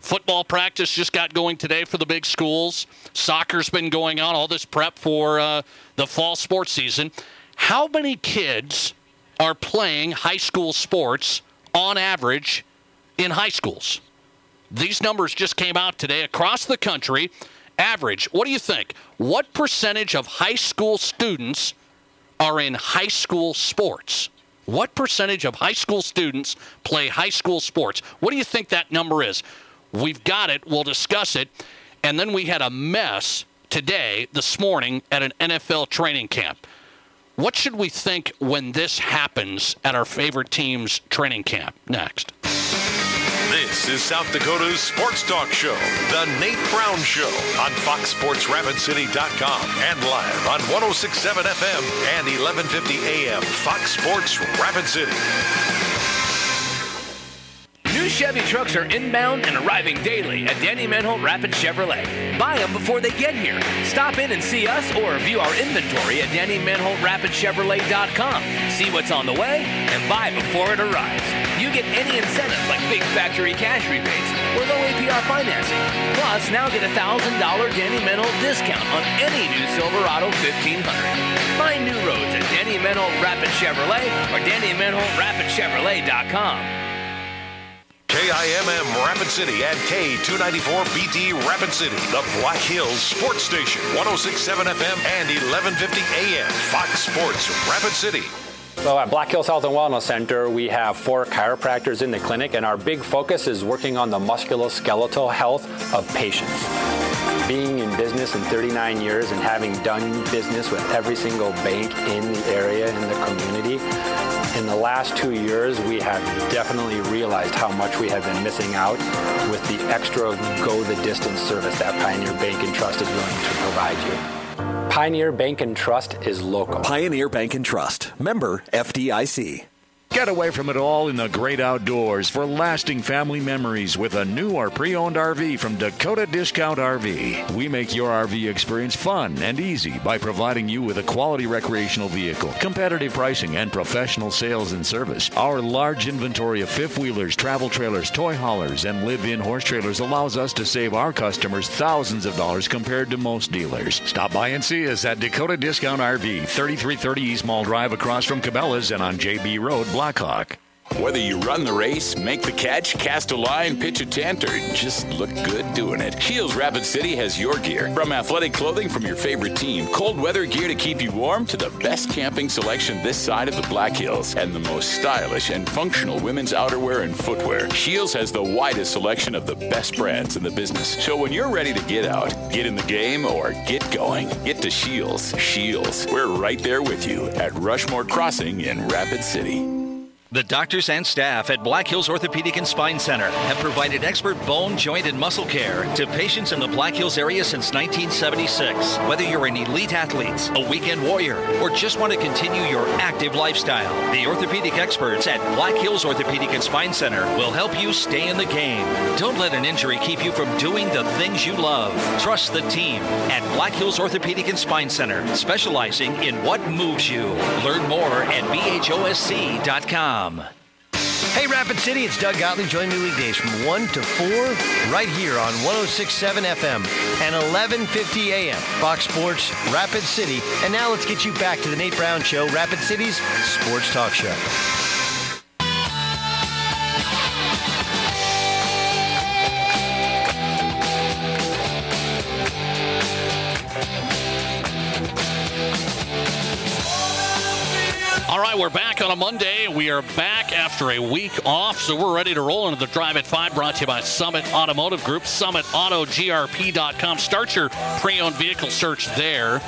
Football practice just got going today for the big schools. Soccer's been going on, all this prep for uh, the fall sports season. How many kids are playing high school sports on average in high schools? These numbers just came out today across the country. Average, what do you think? What percentage of high school students are in high school sports? What percentage of high school students play high school sports? What do you think that number is? We've got it. We'll discuss it. And then we had a mess today, this morning, at an NFL training camp. What should we think when this happens at our favorite team's training camp? Next. This is South Dakota's Sports Talk Show, The Nate Brown Show on FoxSportsRapidCity.com and live on 1067 FM and 1150 AM Fox Sports Rapid City. New Chevy trucks are inbound and arriving daily at Denny Menholt Rapid Chevrolet. Buy them before they get here. Stop in and see us or view our inventory at DennyMenholtRapidChevrolet.com. See what's on the way and buy before it arrives. You get any incentives like big factory cash rebates or low APR financing. Plus, now get a $1,000 Denny Menholt discount on any new Silverado 1500. Find new roads at Denny Menholt Rapid Chevrolet or DennyMenholtRapidChevrolet.com. KIMM Rapid City and K294BT Rapid City, the Black Hills Sports Station, 1067 FM and 1150 AM, Fox Sports Rapid City. So at Black Hills Health and Wellness Center, we have four chiropractors in the clinic, and our big focus is working on the musculoskeletal health of patients. Being in business in 39 years and having done business with every single bank in the area, in the community, in the last two years, we have definitely realized how much we have been missing out with the extra go the distance service that Pioneer Bank and Trust is willing to provide you. Pioneer Bank and Trust is local. Pioneer Bank and Trust, member FDIC. Get away from it all in the great outdoors for lasting family memories with a new or pre owned RV from Dakota Discount RV. We make your RV experience fun and easy by providing you with a quality recreational vehicle, competitive pricing, and professional sales and service. Our large inventory of fifth wheelers, travel trailers, toy haulers, and live in horse trailers allows us to save our customers thousands of dollars compared to most dealers. Stop by and see us at Dakota Discount RV, 3330 East Mall Drive across from Cabela's and on JB Road, Blackhawk. Whether you run the race, make the catch, cast a line, pitch a tent, or just look good doing it, Shields Rapid City has your gear. From athletic clothing from your favorite team, cold weather gear to keep you warm, to the best camping selection this side of the Black Hills, and the most stylish and functional women's outerwear and footwear. Shields has the widest selection of the best brands in the business. So when you're ready to get out, get in the game, or get going, get to Shields. Shields. We're right there with you at Rushmore Crossing in Rapid City. The doctors and staff at Black Hills Orthopedic and Spine Center have provided expert bone, joint, and muscle care to patients in the Black Hills area since 1976. Whether you're an elite athlete, a weekend warrior, or just want to continue your active lifestyle, the orthopedic experts at Black Hills Orthopedic and Spine Center will help you stay in the game. Don't let an injury keep you from doing the things you love. Trust the team at Black Hills Orthopedic and Spine Center, specializing in what moves you. Learn more at bhosc.com. Hey, Rapid City, it's Doug Gottlieb. Join me weekdays from 1 to 4 right here on 1067 FM and 1150 AM. Fox Sports Rapid City. And now let's get you back to the Nate Brown Show, Rapid City's sports talk show. We're back on a Monday. We are back after a week off, so we're ready to roll into the Drive at 5 brought to you by Summit Automotive Group, summitautogrp.com. Start your pre-owned vehicle search there.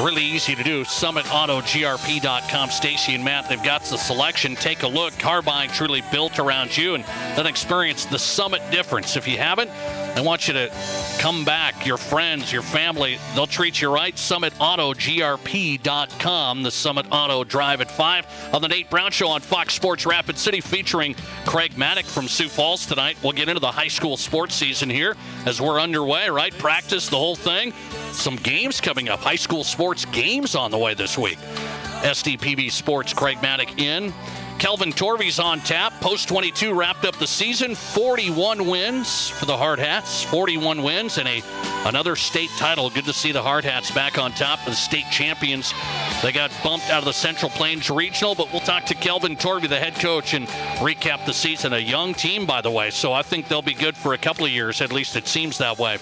Really easy to do. SummitAutoGRP.com. Stacy and Matt, they've got the selection. Take a look. Car buying truly built around you, and then experience the Summit difference. If you haven't, I want you to come back. Your friends, your family, they'll treat you right. SummitAutoGRP.com. The Summit Auto Drive at 5 on the Nate Brown Show on Fox Sports Rapid City featuring Craig Mattick from Sioux Falls tonight. We'll get into the high school sports season here as we're underway, right? Practice, the whole thing. Some games coming up. High school sports games on the way this week. SDPB Sports, Craig Mattick in. Kelvin Torve's on tap. Post 22 wrapped up the season. 41 wins for the Hard Hats. 41 wins and a another state title. Good to see the Hard Hats back on top of the state champions. They got bumped out of the Central Plains Regional, but we'll talk to Kelvin Torve, the head coach, and recap the season. A young team, by the way, so I think they'll be good for a couple of years. At least it seems that way.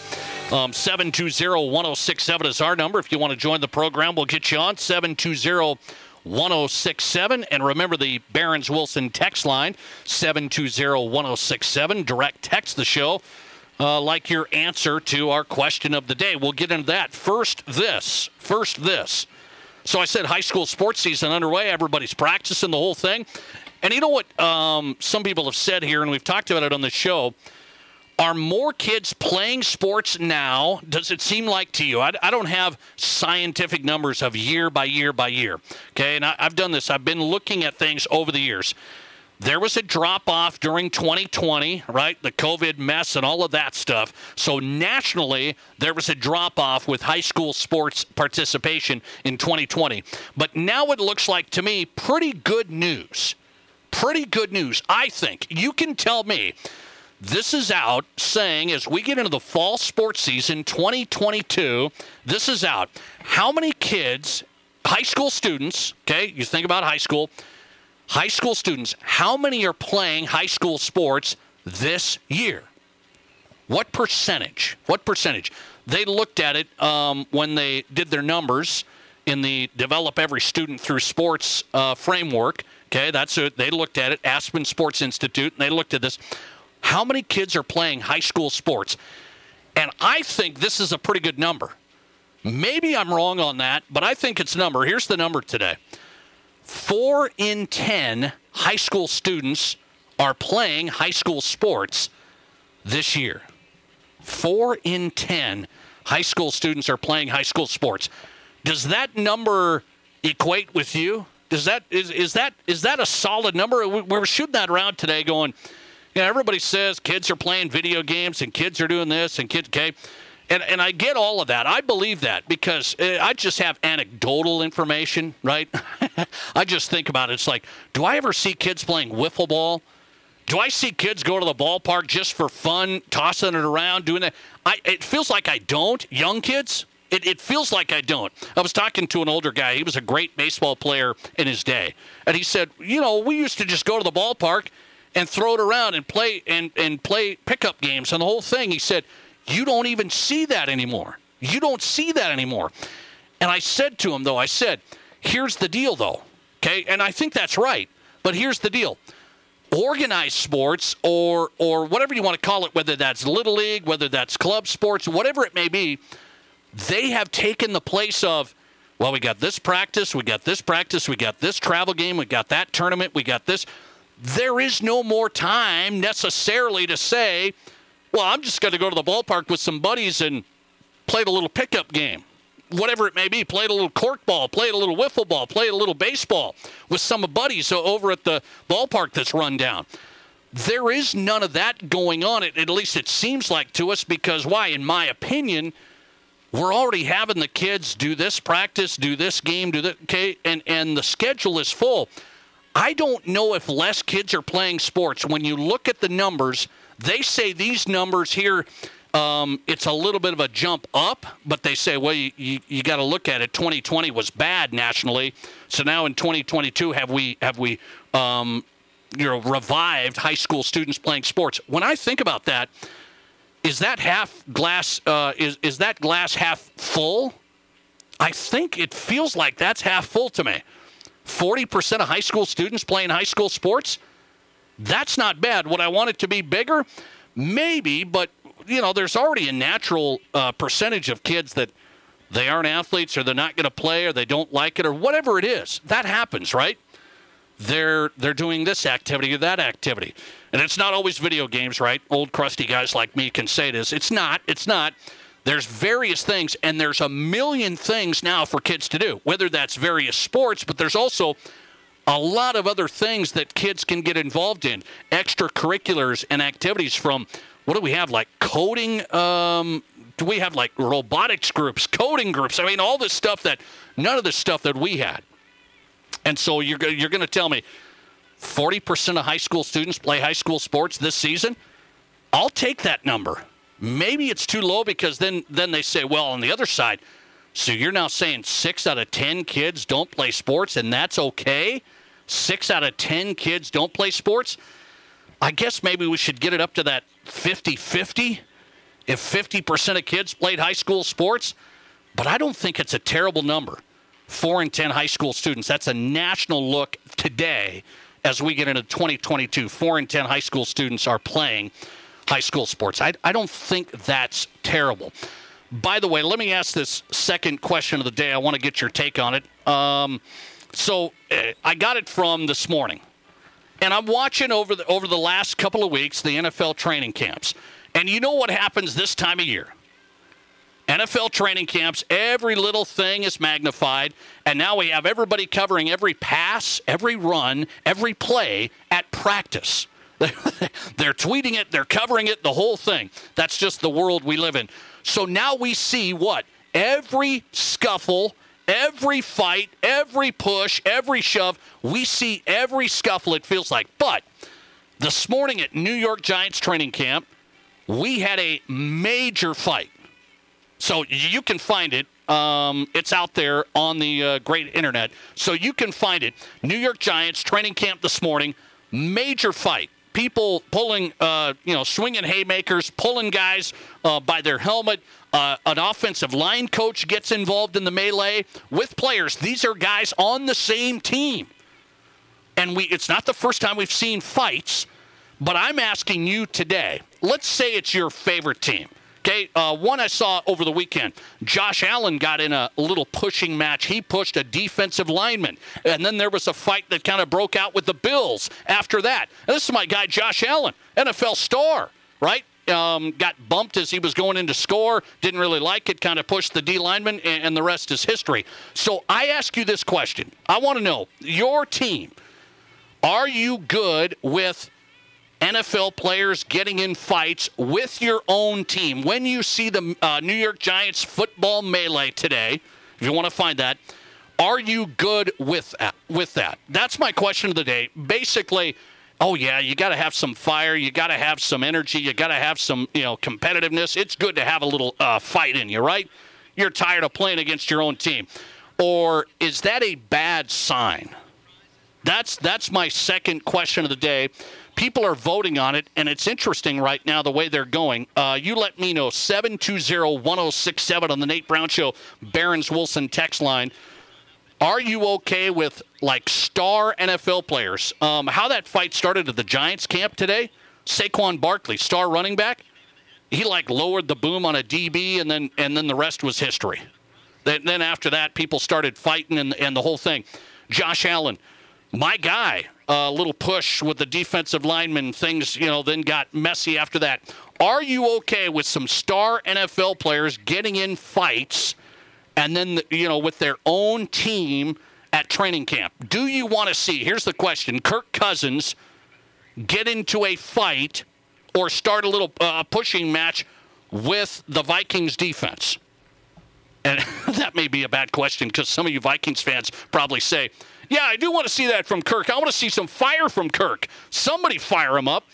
Um, 720-1067 is our number. If you want to join the program, we'll get you on 720- 1067. And remember the Barons Wilson text line, 720 1067. Direct text the show. Uh, like your answer to our question of the day. We'll get into that. First, this. First, this. So I said high school sports season underway. Everybody's practicing the whole thing. And you know what um, some people have said here, and we've talked about it on the show. Are more kids playing sports now? Does it seem like to you? I, I don't have scientific numbers of year by year by year. Okay, and I, I've done this. I've been looking at things over the years. There was a drop off during 2020, right? The COVID mess and all of that stuff. So, nationally, there was a drop off with high school sports participation in 2020. But now it looks like, to me, pretty good news. Pretty good news, I think. You can tell me this is out saying as we get into the fall sports season 2022, this is out. How many kids, high school students, okay, you think about high school, high school students, how many are playing high school sports this year? What percentage? What percentage? They looked at it um, when they did their numbers in the Develop Every Student Through Sports uh, framework. Okay, that's it. They looked at it, Aspen Sports Institute, and they looked at this how many kids are playing high school sports? And I think this is a pretty good number. Maybe I'm wrong on that, but I think it's number. Here's the number today. Four in 10 high school students are playing high school sports this year. Four in 10 high school students are playing high school sports. Does that number equate with you? Does that is, is that is that a solid number? We're shooting that around today, going, you know, everybody says kids are playing video games and kids are doing this and kids, okay? And, and I get all of that. I believe that because uh, I just have anecdotal information, right? I just think about it. It's like, do I ever see kids playing wiffle ball? Do I see kids go to the ballpark just for fun, tossing it around, doing that? I, it feels like I don't. Young kids, it, it, feels like I don't. I was talking to an older guy. He was a great baseball player in his day. And he said, You know, we used to just go to the ballpark and throw it around and play and, and play pickup games and the whole thing. He said, You don't even see that anymore. You don't see that anymore. And I said to him, though, I said, Here's the deal, though. Okay. And I think that's right. But here's the deal organized sports or or whatever you want to call it whether that's little league whether that's club sports whatever it may be they have taken the place of well we got this practice we got this practice we got this travel game we got that tournament we got this there is no more time necessarily to say, well, I'm just going to go to the ballpark with some buddies and play a little pickup game. Whatever it may be, played a little cork ball, played a little wiffle ball, played a little baseball with some buddies over at the ballpark that's run down. There is none of that going on, at least it seems like to us, because why? In my opinion, we're already having the kids do this practice, do this game, do that, okay, and, and the schedule is full. I don't know if less kids are playing sports. When you look at the numbers, they say these numbers here, um, it's a little bit of a jump up, but they say, well, you, you, you got to look at it. 2020 was bad nationally, so now in 2022, have we have we um, you know revived high school students playing sports? When I think about that, is that half glass uh, is is that glass half full? I think it feels like that's half full to me. 40% of high school students playing high school sports? That's not bad. Would I want it to be bigger? Maybe, but you know, there's already a natural uh, percentage of kids that they aren't athletes or they're not going to play or they don't like it or whatever it is. That happens, right? They're they're doing this activity or that activity. And it's not always video games, right? Old crusty guys like me can say this. It's not. It's not. There's various things, and there's a million things now for kids to do, whether that's various sports, but there's also a lot of other things that kids can get involved in, extracurriculars and activities from what do we have like coding um, do we have like robotics groups coding groups i mean all this stuff that none of the stuff that we had. And so you're, you're going to tell me 40% of high school students play high school sports this season? I'll take that number Maybe it's too low because then then they say, well, on the other side, so you're now saying six out of ten kids don't play sports, and that's okay. Six out of ten kids don't play sports. I guess maybe we should get it up to that 50 50 if 50% of kids played high school sports. But I don't think it's a terrible number. Four in 10 high school students. That's a national look today as we get into 2022. Four in 10 high school students are playing high school sports. I, I don't think that's terrible. By the way, let me ask this second question of the day. I want to get your take on it. Um, so uh, I got it from this morning, and I'm watching over the over the last couple of weeks the NFL training camps. And you know what happens this time of year? NFL training camps, every little thing is magnified, and now we have everybody covering every pass, every run, every play at practice. they're tweeting it, they're covering it, the whole thing. That's just the world we live in. So now we see what? Every scuffle, every fight, every push, every shove, we see every scuffle, it feels like. But this morning at New York Giants training camp, we had a major fight. So you can find it. Um, it's out there on the uh, great internet. So you can find it. New York Giants training camp this morning, major fight people pulling, uh, you know, swinging haymakers, pulling guys uh, by their helmet. Uh, an offensive line coach gets involved in the melee with players. These are guys on the same team. And we, it's not the first time we've seen fights, but I'm asking you today let's say it's your favorite team. Okay, uh, one I saw over the weekend. Josh Allen got in a little pushing match. He pushed a defensive lineman, and then there was a fight that kind of broke out with the Bills after that. And this is my guy, Josh Allen, NFL star, right? Um, got bumped as he was going into score. Didn't really like it. Kind of pushed the D lineman, and, and the rest is history. So I ask you this question: I want to know your team. Are you good with NFL players getting in fights with your own team. When you see the uh, New York Giants football melee today, if you want to find that, are you good with that? With that, that's my question of the day. Basically, oh yeah, you got to have some fire, you got to have some energy, you got to have some you know competitiveness. It's good to have a little uh, fight in you, right? You're tired of playing against your own team, or is that a bad sign? That's that's my second question of the day people are voting on it, and it's interesting right now the way they're going. Uh, you let me know 720-1067 on the Nate Brown Show, Barron's Wilson text line. Are you okay with like star NFL players? Um, how that fight started at the Giants camp today? Saquon Barkley, star running back, he like lowered the boom on a DB, and then and then the rest was history. Then, then after that, people started fighting, and, and the whole thing. Josh Allen, my guy, a little push with the defensive lineman. Things, you know, then got messy after that. Are you okay with some star NFL players getting in fights and then, you know, with their own team at training camp? Do you want to see, here's the question Kirk Cousins get into a fight or start a little uh, pushing match with the Vikings defense? And that may be a bad question because some of you Vikings fans probably say, Yeah, I do want to see that from Kirk. I want to see some fire from Kirk. Somebody fire him up.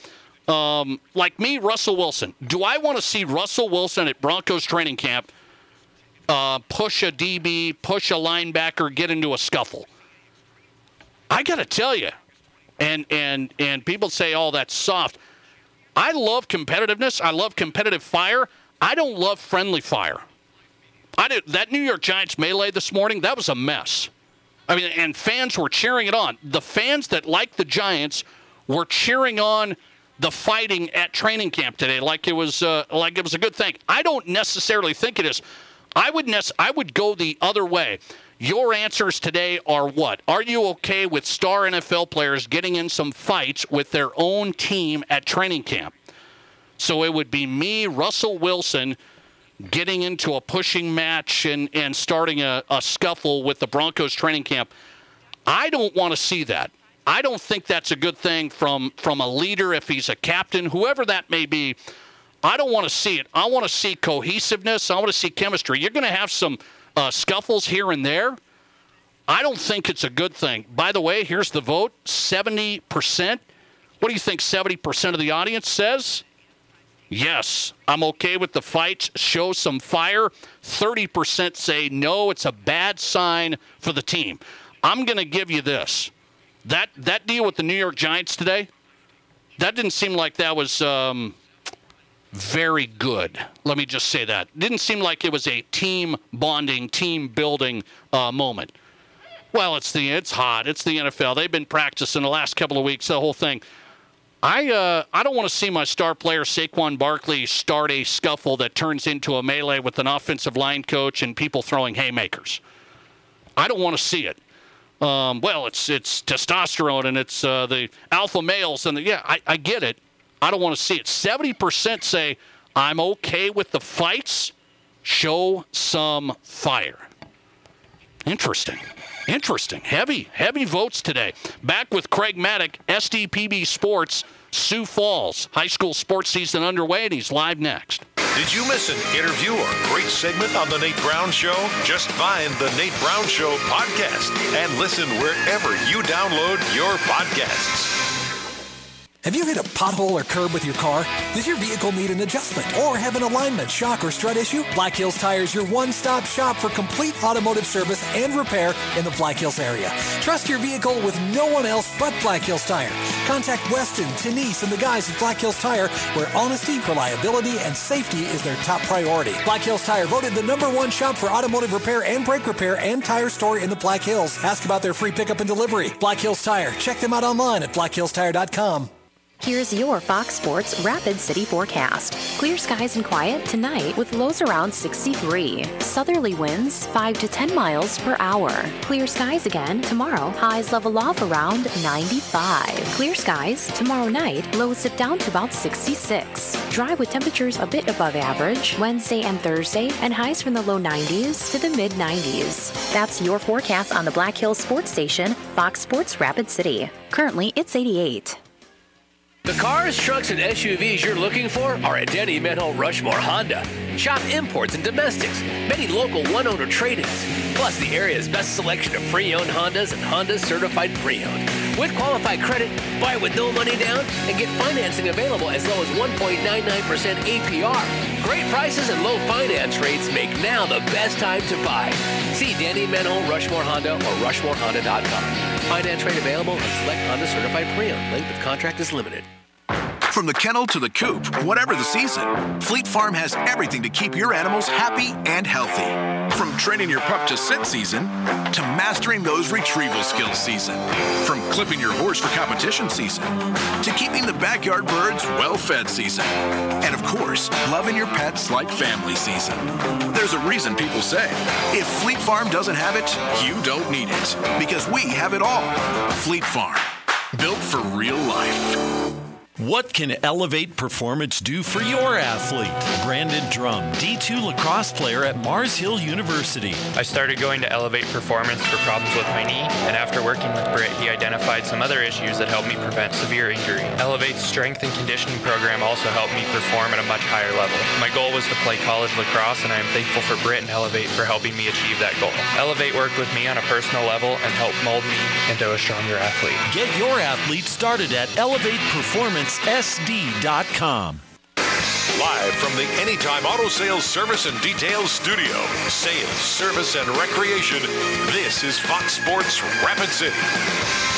Um, like me, Russell Wilson. Do I want to see Russell Wilson at Broncos training camp uh, push a DB, push a linebacker, get into a scuffle? I got to tell you, and and and people say, "Oh, that's soft." I love competitiveness. I love competitive fire. I don't love friendly fire. I did that New York Giants melee this morning. That was a mess. I mean, and fans were cheering it on. The fans that like the Giants were cheering on the fighting at training camp today, like it was uh, like it was a good thing. I don't necessarily think it is. I would nec- I would go the other way. Your answers today are what? Are you okay with star NFL players getting in some fights with their own team at training camp? So it would be me, Russell Wilson, getting into a pushing match and, and starting a, a scuffle with the Broncos training camp. I don't want to see that. I don't think that's a good thing from from a leader if he's a captain, whoever that may be. I don't want to see it. I want to see cohesiveness. I want to see chemistry. You're going to have some uh, scuffles here and there. I don't think it's a good thing. By the way, here's the vote 70%. What do you think 70% of the audience says? Yes, I'm okay with the fights. Show some fire. 30% say no, it's a bad sign for the team. I'm going to give you this. That that deal with the New York Giants today, that didn't seem like that was um, very good. Let me just say that. Didn't seem like it was a team bonding, team building uh, moment. Well, it's the it's hot. It's the NFL. They've been practicing the last couple of weeks. The whole thing. I uh, I don't want to see my star player Saquon Barkley start a scuffle that turns into a melee with an offensive line coach and people throwing haymakers. I don't want to see it. Um, well, it's it's testosterone and it's uh, the alpha males and the, yeah, I, I get it. I don't want to see it. Seventy percent say I'm okay with the fights. Show some fire. Interesting. Interesting. Heavy, heavy votes today. Back with Craig Mattick, SDPB Sports, Sioux Falls. High school sports season underway, and he's live next. Did you miss an interview or great segment on The Nate Brown Show? Just find The Nate Brown Show podcast and listen wherever you download your podcasts. Have you hit a pothole or curb with your car? Does your vehicle need an adjustment or have an alignment, shock, or strut issue? Black Hills Tire is your one stop shop for complete automotive service and repair in the Black Hills area. Trust your vehicle with no one else but Black Hills Tire. Contact Weston, Denise, and the guys at Black Hills Tire, where honesty, reliability, and safety is their top priority. Black Hills Tire voted the number one shop for automotive repair and brake repair and tire store in the Black Hills. Ask about their free pickup and delivery. Black Hills Tire. Check them out online at blackhillstire.com. Here's your Fox Sports Rapid City forecast. Clear skies and quiet tonight with lows around 63. Southerly winds 5 to 10 miles per hour. Clear skies again tomorrow. Highs level off around 95. Clear skies tomorrow night. Lows dip down to about 66. Dry with temperatures a bit above average Wednesday and Thursday, and highs from the low 90s to the mid 90s. That's your forecast on the Black Hills Sports Station, Fox Sports Rapid City. Currently, it's 88. The cars, trucks, and SUVs you're looking for are at Denny Menholt Rushmore Honda. Shop imports and domestics, many local one owner trade ins, plus the area's best selection of pre owned Hondas and Honda certified pre owned. With qualified credit, buy with no money down, and get financing available as low as 1.99% APR. Great prices and low finance rates make now the best time to buy. See Denny Menholt Rushmore Honda or RushmoreHonda.com. Finance rate available on select Honda certified pre owned. Length of contract is limited. From the kennel to the coop, whatever the season, Fleet Farm has everything to keep your animals happy and healthy. From training your pup to sit season to mastering those retrieval skills season. From clipping your horse for competition season to keeping the backyard birds well fed season. And of course, loving your pets like family season. There's a reason people say, if Fleet Farm doesn't have it, you don't need it. Because we have it all. Fleet Farm, built for real life. What can Elevate Performance do for your athlete? Brandon Drum, D2 lacrosse player at Mars Hill University. I started going to Elevate Performance for problems with my knee, and after working with Britt, he identified some other issues that helped me prevent severe injury. Elevate's strength and conditioning program also helped me perform at a much higher level. My goal was to play college lacrosse, and I am thankful for Britt and Elevate for helping me achieve that goal. Elevate worked with me on a personal level and helped mold me into a stronger athlete. Get your athlete started at Elevate Performance sd.com. Live from the Anytime Auto Sales Service and Details Studio, sales, service, and recreation, this is Fox Sports Rapid City.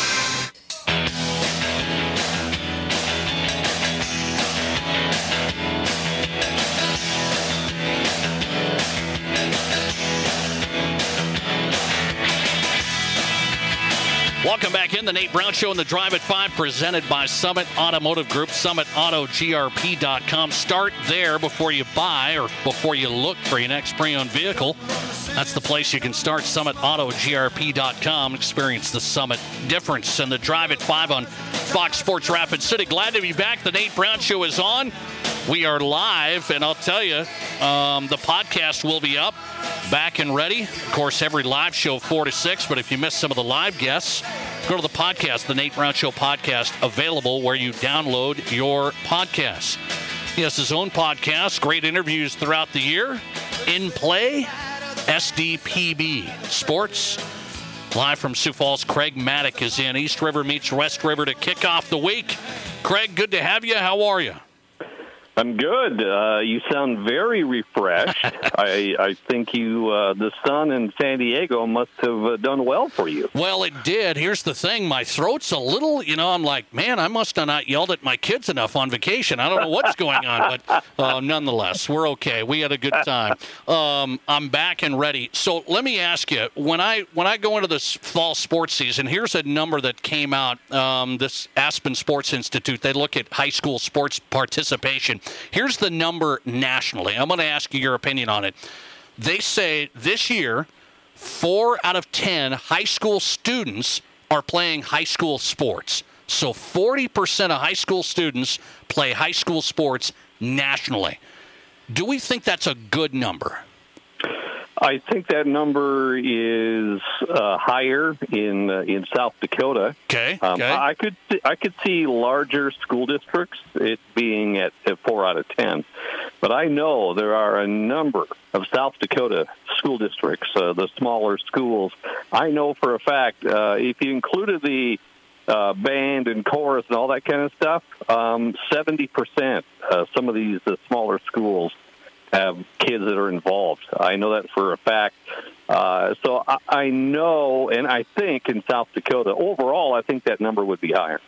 Welcome back in the Nate Brown Show and the Drive at 5 presented by Summit Automotive Group, summitautogrp.com. Start there before you buy or before you look for your next pre-owned vehicle. That's the place you can start, summitautogrp.com. Experience the Summit difference and the Drive at 5 on Fox Sports Rapid City. Glad to be back. The Nate Brown Show is on. We are live, and I'll tell you, um, the podcast will be up, back and ready. Of course, every live show, 4 to 6, but if you missed some of the live guests, go to the podcast, the Nate Brown Show podcast, available where you download your podcasts. He has his own podcast, great interviews throughout the year. In play, SDPB Sports. Live from Sioux Falls, Craig Mattick is in. East River meets West River to kick off the week. Craig, good to have you. How are you? I'm good. Uh, you sound very refreshed. I, I think you, uh, the sun in San Diego must have uh, done well for you. Well, it did. Here's the thing: my throat's a little, you know. I'm like, man, I must have not yelled at my kids enough on vacation. I don't know what's going on, but uh, nonetheless, we're okay. We had a good time. Um, I'm back and ready. So let me ask you: when I when I go into this fall sports season, here's a number that came out. Um, this Aspen Sports Institute. They look at high school sports participation. Here's the number nationally. I'm going to ask you your opinion on it. They say this year, four out of 10 high school students are playing high school sports. So 40% of high school students play high school sports nationally. Do we think that's a good number? I think that number is uh, higher in uh, in South Dakota. Okay. Um, okay. I could I could see larger school districts it being at, at four out of ten, but I know there are a number of South Dakota school districts, uh, the smaller schools. I know for a fact uh, if you included the uh, band and chorus and all that kind of stuff, um, seventy percent. Uh, some of these uh, smaller schools have kids that are involved. I know that for a fact. Uh, so I, I know, and I think in South Dakota, overall, I think that number would be higher.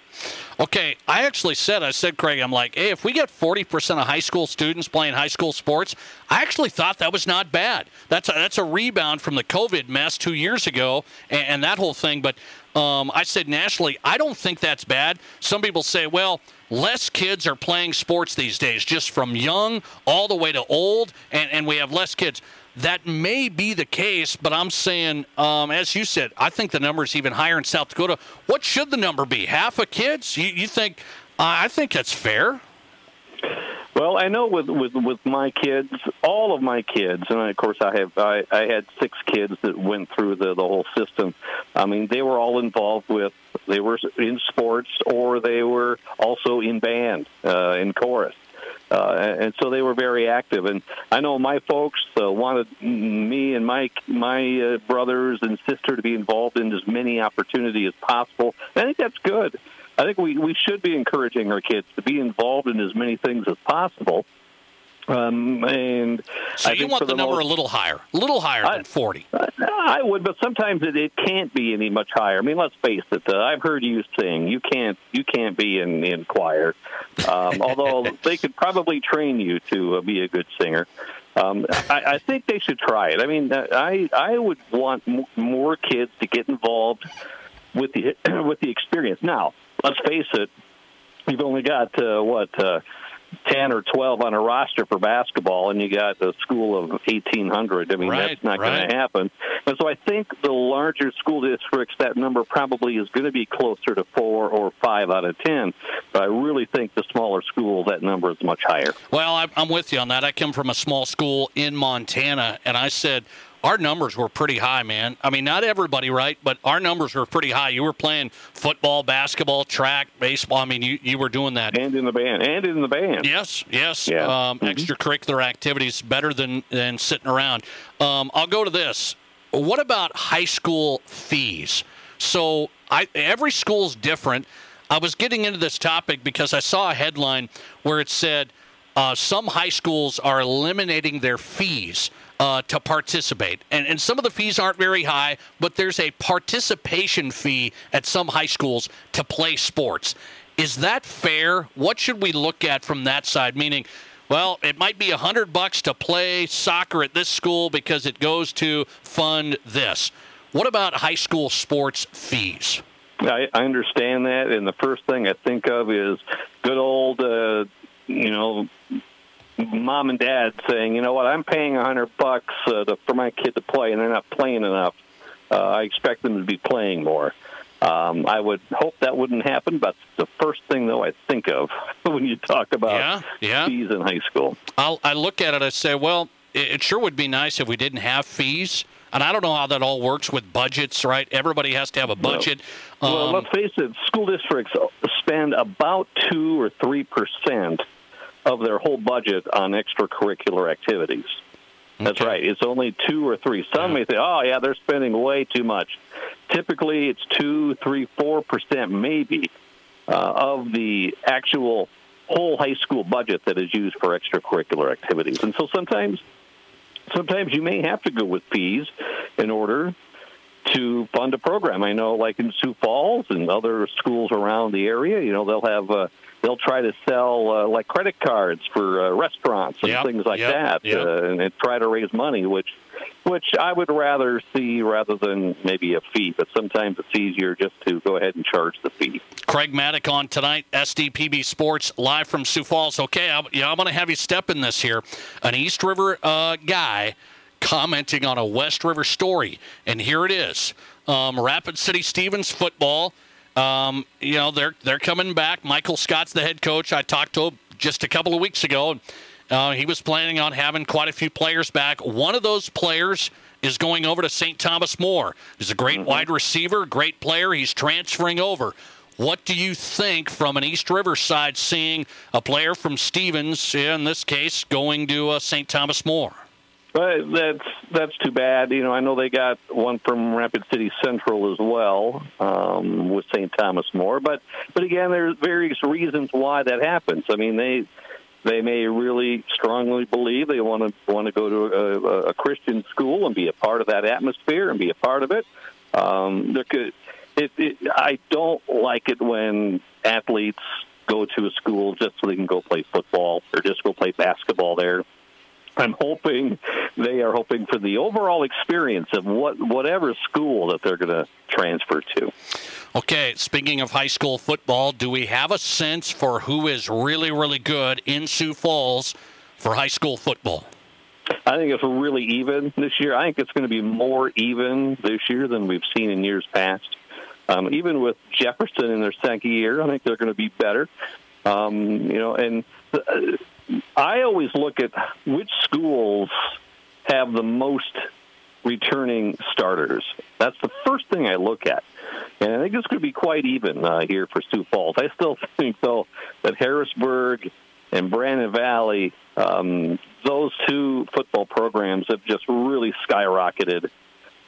Okay, I actually said, I said, Craig, I'm like, hey, if we get 40% of high school students playing high school sports, I actually thought that was not bad. That's a, that's a rebound from the COVID mess two years ago and, and that whole thing. But um, I said nationally, I don't think that's bad. Some people say, well, less kids are playing sports these days, just from young all the way to old, and, and we have less kids. That may be the case, but I'm saying, um, as you said, I think the number is even higher in South Dakota. What should the number be? Half of kids? You, you think? Uh, I think that's fair. Well, I know with with with my kids, all of my kids, and of course I have I, I had six kids that went through the the whole system. I mean, they were all involved with they were in sports or they were also in band uh, in chorus. Uh, and so they were very active. And I know my folks uh, wanted me and my my uh, brothers and sister to be involved in as many opportunity as possible. I think that's good. I think we, we should be encouraging our kids to be involved in as many things as possible. Um, and so I you want the, the number most, a little higher, a little higher I, than 40. I would, but sometimes it, it can't be any much higher. I mean, let's face it. Uh, I've heard you sing. You can't you can't be in in choir. Um, although they could probably train you to uh, be a good singer. Um, I, I think they should try it. I mean, uh, I I would want m- more kids to get involved with the with the experience. Now, let's face it. You've only got uh, what. Uh, 10 or 12 on a roster for basketball and you got a school of 1800 i mean Right, that's not going to happen and so i think the larger school districts that number probably is going to be closer to 4 or 5 out of 10 but i really think the smaller schools that number is much higher Well, I'm with you on that. I come from a small school in Montana, and I said our numbers were pretty high, man. I mean, not everybody, right? But our numbers were pretty high. You were playing football, basketball, track, baseball. I mean, you, you were doing that. And in the band. And in the band. Yes, yes. Yeah. Um, Extracurricular activities better than, than sitting around. Um, I'll go to this. What about high school fees? So I, every school's different. I was getting into this topic because I saw a headline where it said uh, some high schools are eliminating their fees uh, to participate. And, and some of the fees aren't very high, but there's a participation fee at some high schools to play sports. Is that fair? What should we look at from that side? Meaning, well, it might be a hundred bucks to play soccer at this school because it goes to fund this. What about high school sports fees? I, I understand that, and the first thing I think of is good old, uh, you know, mom and dad saying, you know what, I'm paying a hundred bucks uh, to, for my kid to play, and they're not playing enough. Uh, I expect them to be playing more. Um, I would hope that wouldn't happen, but the first thing though I think of when you talk about Yeah, yeah. fees in high school. I'll, I look at it, I say, well, it, it sure would be nice if we didn't have fees. And I don't know how that all works with budgets, right? Everybody has to have a budget. Well, Um, let's face it, school districts spend about two or three percent of their whole budget on extracurricular activities. That's right. It's only two or three. Some may say, "Oh, yeah, they're spending way too much." Typically, it's two, three, four percent, maybe, uh, of the actual whole high school budget that is used for extracurricular activities. And so sometimes, sometimes you may have to go with fees in order to fund a program. I know, like in Sioux Falls and other schools around the area, you know, they'll have uh, they'll try to sell uh, like credit cards for uh, restaurants and Yep, things like yep, that, yep. uh, and they try to raise money, which which I would rather see rather than maybe a fee. But sometimes it's easier just to go ahead and charge the fee. Craig Mattick on tonight, SDPB Sports, live from Sioux Falls. Okay, I'm, yeah, I'm going to have you step in this here. An East River uh, guy commenting on a West River story, and here it is: um, Rapid City Stevens football. Um, you know they're they're coming back. Michael Scott's the head coach. I talked to him just a couple of weeks ago. Uh, he was planning on having quite a few players back. One of those players is going over to St. Thomas More. He's a great wide receiver, great player. He's transferring over. What do you think from an East River side seeing a player from Stevens, in this case, going to uh, St. Thomas More? But that's that's too bad. You know, I know they got one from Rapid City Central as well um, with St. Thomas More, but but again, there's various reasons why that happens. I mean, they they may really strongly believe they want to want to go to a, a Christian school and be a part of that atmosphere and be a part of it. Um, there could, it, it, I don't like it when athletes go to a school just so they can go play football or just go play basketball there. I'm hoping they are hoping for the overall experience of what whatever school that they're going to transfer to. Okay, speaking of high school football, do we have a sense for who is really, really good in Sioux Falls for high school football? I think it's really even this year. I think it's going to be more even this year than we've seen in years past. Um, even with Jefferson in their second year, I think they're going to be better. Um, you know, and uh, I always look at which schools have the most returning starters. That's the first thing I look at. And I think it's going to be quite even uh, here for Sioux Falls. I still think, though, that Harrisburg and Brandon Valley, um, those two football programs have just really skyrocketed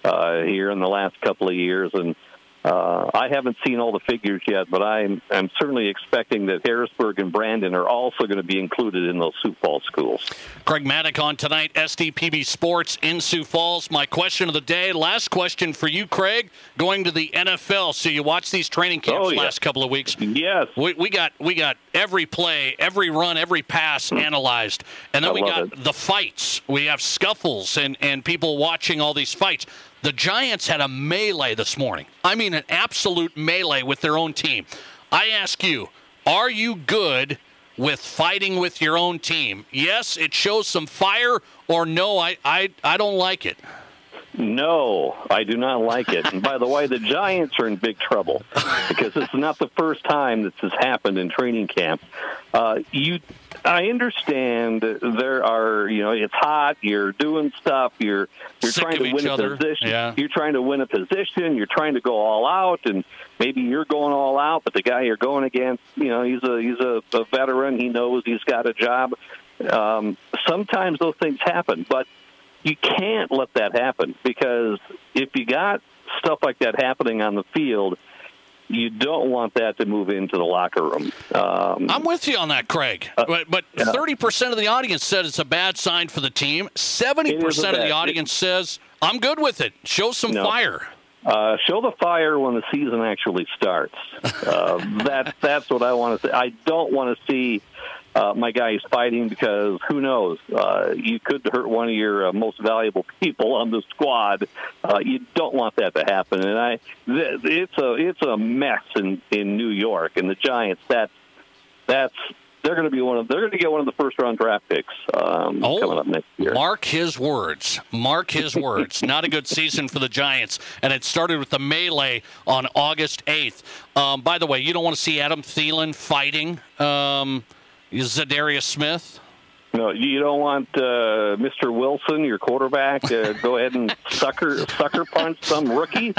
uh, here in the last couple of years. And uh, I haven't seen all the figures yet, but I'm, I'm certainly expecting that Harrisburg and Brandon are also going to be included in those Sioux Falls schools. Craig Mattick on tonight, SDPB Sports in Sioux Falls. My question of the day, last question for you, Craig, going to the NFL. So you watched these training camps Oh, yeah. last couple of weeks. Yes. We, we got we got every play, every run, every pass analyzed. And then I we got the fights. We have scuffles and, and people watching all these fights. The Giants had a melee this morning. I mean, an absolute melee with their own team. I ask you, are you good with fighting with your own team? Yes, it shows some fire, or no, I, I, I don't like it. No, I do not like it. And by the way, the Giants are in big trouble because is not the first time this has happened in training camp. Uh, you, I understand there are, you know, it's hot. You're doing stuff. You're you're Sick trying to win a position. Yeah. You're trying to win a position. You're trying to go all out, and maybe you're going all out, but the guy you're going against, you know, he's a he's a, a veteran. He knows he's got a job. Um, sometimes those things happen, but you can't let that happen because if you got stuff like that happening on the field, you don't want that to move into the locker room. Um, I'm with you on that, Craig. But but yeah. thirty percent of the audience said it's a bad sign for the team. Seventy percent of the audience says I'm good with it. Show some No. fire. Uh, show the fire when the season actually starts. Uh, that that's what I want to say. I don't want to see uh, my is fighting because who knows? Uh, you could hurt one of your uh, most valuable people on the squad. Uh, you don't want that to happen, and I th- it's a it's a mess in in New York and the Giants. That's that's they're going to be one of they're going to get one of the first round draft picks um, coming up next year. Mark his words. Mark his words. Not a good season for the Giants. And it started with the melee on August 8th. Um, by the way, you don't want to see Adam Thielen fighting um, Za'Darius Smith. No, you don't want uh, Mr. Wilson, your quarterback, to go ahead and sucker sucker punch some rookie.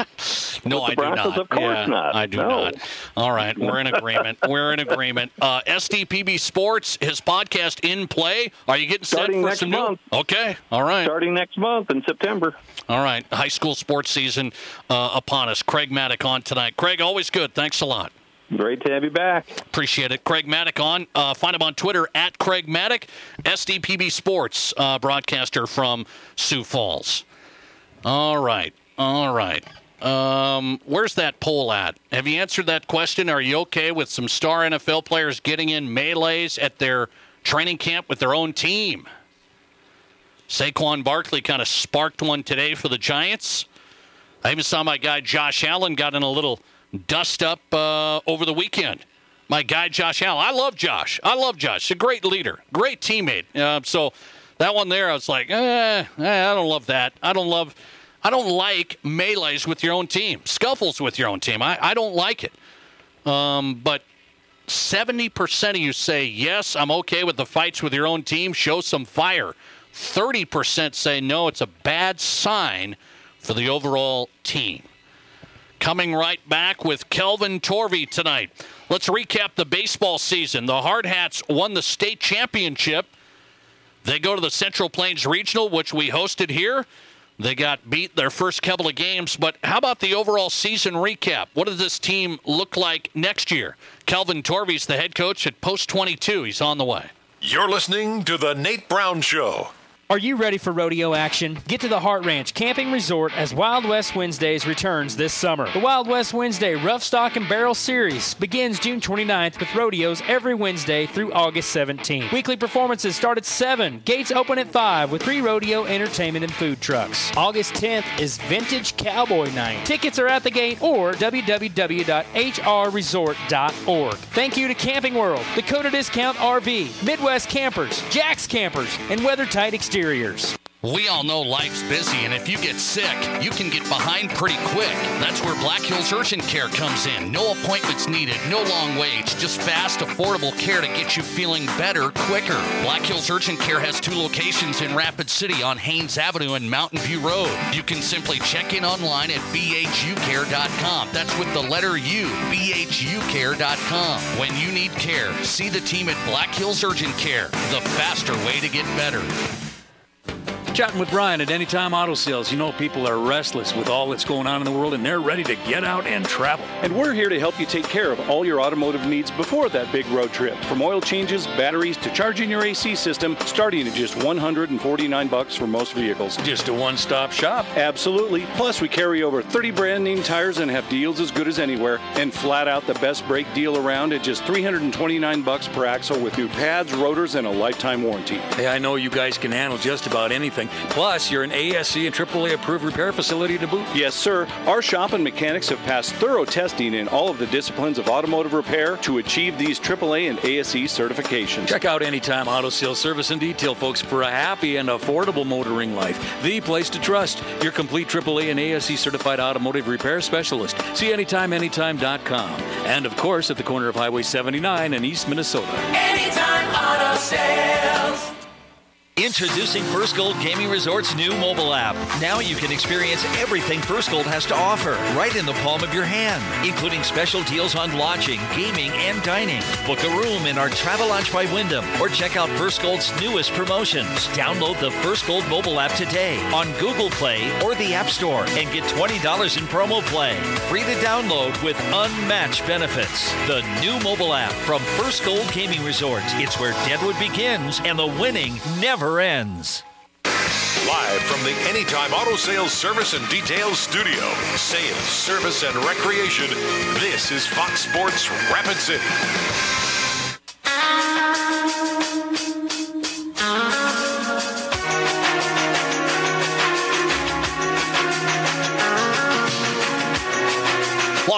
No, I Broncos? do not. Of course Yeah, not. I do No. not. All right, we're in agreement. we're in agreement. Uh, SDPB Sports, his podcast in play. Are you getting Starting set for next some month. new? Okay, all right. Starting next month in September. All right, high school sports season uh, upon us. Craig Mattick on tonight. Craig, always good. Thanks a lot. Great to have you back. Appreciate it. Craig Mattick on. Uh, find him on Twitter at Craig Mattick, SDPB Sports uh, broadcaster from Sioux Falls. All right. All right. Um, where's that poll at? Have you answered that question? Are you okay with some star NFL players getting in melees at their training camp with their own team? Saquon Barkley kind of sparked one today for the Giants. I even saw my guy Josh Allen got in a little dust up uh, over the weekend. My guy Josh Allen. I love Josh. I love Josh. A great leader, great teammate. Uh, so that one there, I was like, eh, eh, I don't love that. I don't love. I don't like melees with your own team, scuffles with your own team. I, I don't like it. Um, but 70% of you say, yes, I'm okay with the fights with your own team. Show some fire. 30% say, no, it's a bad sign for the overall team. Coming right back with Kelvin Torve tonight. Let's recap the baseball season. The Hard Hats won the state championship. They go to the Central Plains Regional, which we hosted here. They got beat their first couple of games, but how about the overall season recap? What does this team look like next year? Kelvin Torve's the head coach at Post 22. He's on the way. You're listening to The Nate Brown Show. Are you ready for rodeo action? Get to the Hart Ranch Camping Resort as Wild West Wednesdays returns this summer. The Wild West Wednesday Rough Stock and Barrel Series begins June 29th with rodeos every Wednesday through August 17th. Weekly performances start at 7. Gates open at 5 with pre-rodeo entertainment and food trucks. August 10th is Vintage Cowboy Night. Tickets are at the gate or www.hrresort.org. Thank you to Camping World, Dakota Discount RV, Midwest Campers, Jack's Campers, and WeatherTight Exteriors. We all know life's busy, and if you get sick, you can get behind pretty quick. That's where Black Hills Urgent Care comes in. No appointments needed, no long waits, just fast, affordable care to get you feeling better quicker. Black Hills Urgent Care has two locations in Rapid City on Haynes Avenue and Mountain View Road. You can simply check in online at bhucare.com. That's with the letter U, bhucare.com. When you need care, see the team at Black Hills Urgent Care, the faster way to get better. Chatting with Brian at Anytime Auto Sales. You know, people are restless with all that's going on in the world and they're ready to get out and travel. And we're here to help you take care of all your automotive needs before that big road trip. From oil changes, batteries, to charging your AC system, starting at just 149 bucks for most vehicles. Just a one-stop shop. Absolutely. Plus, we carry over 30 brand name tires and have deals as good as anywhere. And flat out the best brake deal around at just 329 bucks per axle with new pads, rotors, and a lifetime warranty. Hey, I know you guys can handle just about anything everything. Plus, you're an ASE and AAA approved repair facility to boot. Yes, sir. Our shop and mechanics have passed thorough testing in all of the disciplines of automotive repair to achieve these AAA and ASE certifications. Check out Anytime Auto Sales Service and Detail, folks, for a happy and affordable motoring life. The place to trust. Your complete AAA and ASE certified automotive repair specialist. See AnytimeAnytime.com. And of course, at the corner of Highway 79 in East Minnesota. Anytime Auto Sales. Introducing First Gold Gaming Resort's new mobile app. Now you can experience everything First Gold has to offer right in the palm of your hand, including special deals on lodging, gaming, and dining. Book a room in our Travelodge by Wyndham or check out First Gold's newest promotions. Download the First Gold mobile app today on Google Play or the App Store and get $20 in promo play. Free to download with unmatched benefits. The new mobile app from First Gold Gaming Resort. It's where Deadwood begins and the winning never ends. Live from the Anytime Auto Sales Service and Details Studio, sales, service, and recreation, this is Fox Sports Rapid City.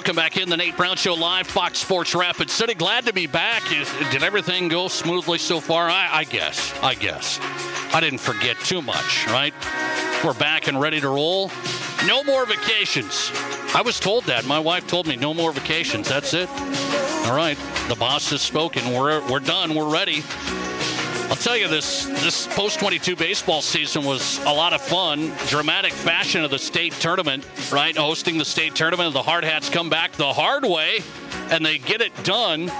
Welcome back in the Nate Brown Show live, Fox Sports Rapid City. Glad to be back. Did everything go smoothly so far? I, I guess. I guess. I didn't forget too much, right? We're back and ready to roll. No more vacations. I was told that. My wife told me no more vacations. That's it. All right. The boss has spoken. We're we're done. We're ready. I'll tell you this this post 22 baseball season was a lot of fun. Dramatic fashion of the state tournament, right? Hosting the state tournament, the Hard Hats come back the hard way and they get it done,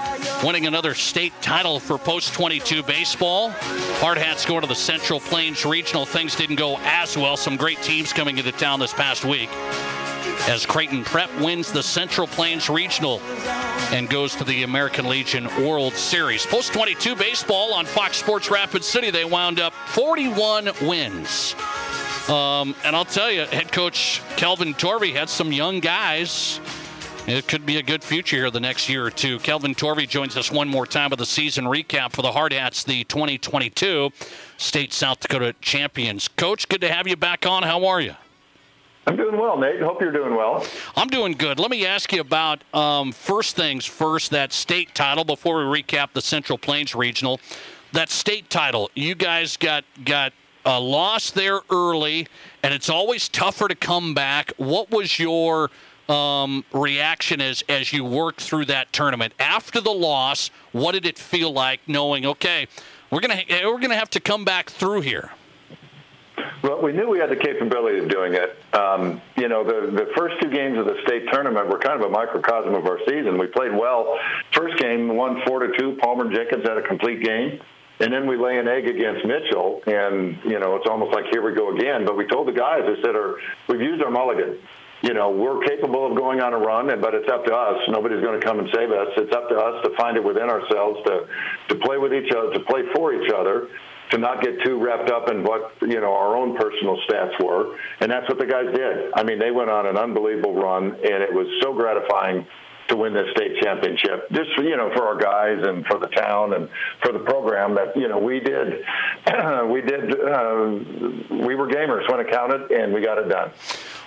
winning another state title for post 22 baseball. Hard Hats go to the Central Plains Regional. Things didn't go as well. Some great teams coming into town this past week as Creighton Prep wins the Central Plains Regional and goes to the American Legion World Series. Post 22 baseball on Fox Sports Rapid City, they wound up 41 wins. Um, and I'll tell you, head coach Kelvin Torve had some young guys. It could be a good future here the next year or two. Kelvin Torve joins us one more time with a season recap for the Hard Hats, the 2022 State South Dakota champions. Coach, good to have you back on. How are you? I'm doing well, Nate. Hope you're doing well. I'm doing good. Let me ask you about um, first things first, that state title before we recap the Central Plains Regional. That state title, you guys got got a loss there early, and it's always tougher to come back. What was your um, reaction as as you worked through that tournament after the loss? What did it feel like knowing? Okay, we're gonna we're gonna have to come back through here. Well, we knew we had the capability of doing it. Um, you know, the the first two games of the state tournament were kind of a microcosm of our season. We played well. First game, won four to two. Palmer Jenkins had a complete game. And then we lay an egg against Mitchell, and you know it's almost like here we go again. But we told the guys, I said, "Are we've used our mulligan. You know, we're capable of going on a run, but it's up to us. Nobody's going to come and save us. It's up to us to find it within ourselves to to play with each other, to play for each other, to not get too wrapped up in what you know our own personal stats were, and that's what the guys did. I mean, they went on an unbelievable run, and it was so gratifying to win this state championship. Just you know, for our guys and for the town and for the program that you know we did, we did, uh, we were gamers when it counted, and we got it done.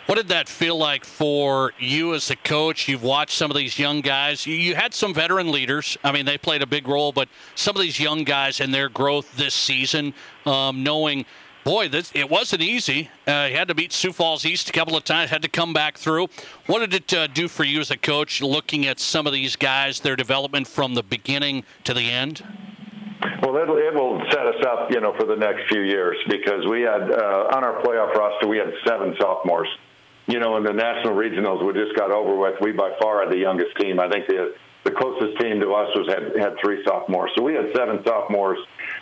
What did that feel like for you as a coach? You've watched some of these young guys. You had some veteran leaders. I mean, they played a big role, but some of these young guys and their growth this season, um, knowing, boy, this, it wasn't easy. Uh, he had to beat Sioux Falls East a couple of times, had to come back through. What did it uh, do for you as a coach, looking at some of these guys, their development from the beginning to the end? Well, it, it will set us up, you know, for the next few years because we had uh, on our playoff roster we had seven sophomores you know, in the national regionals we just got over with, we by far had the youngest team. I think the the closest team to us was had had three sophomores. So we had seven sophomores,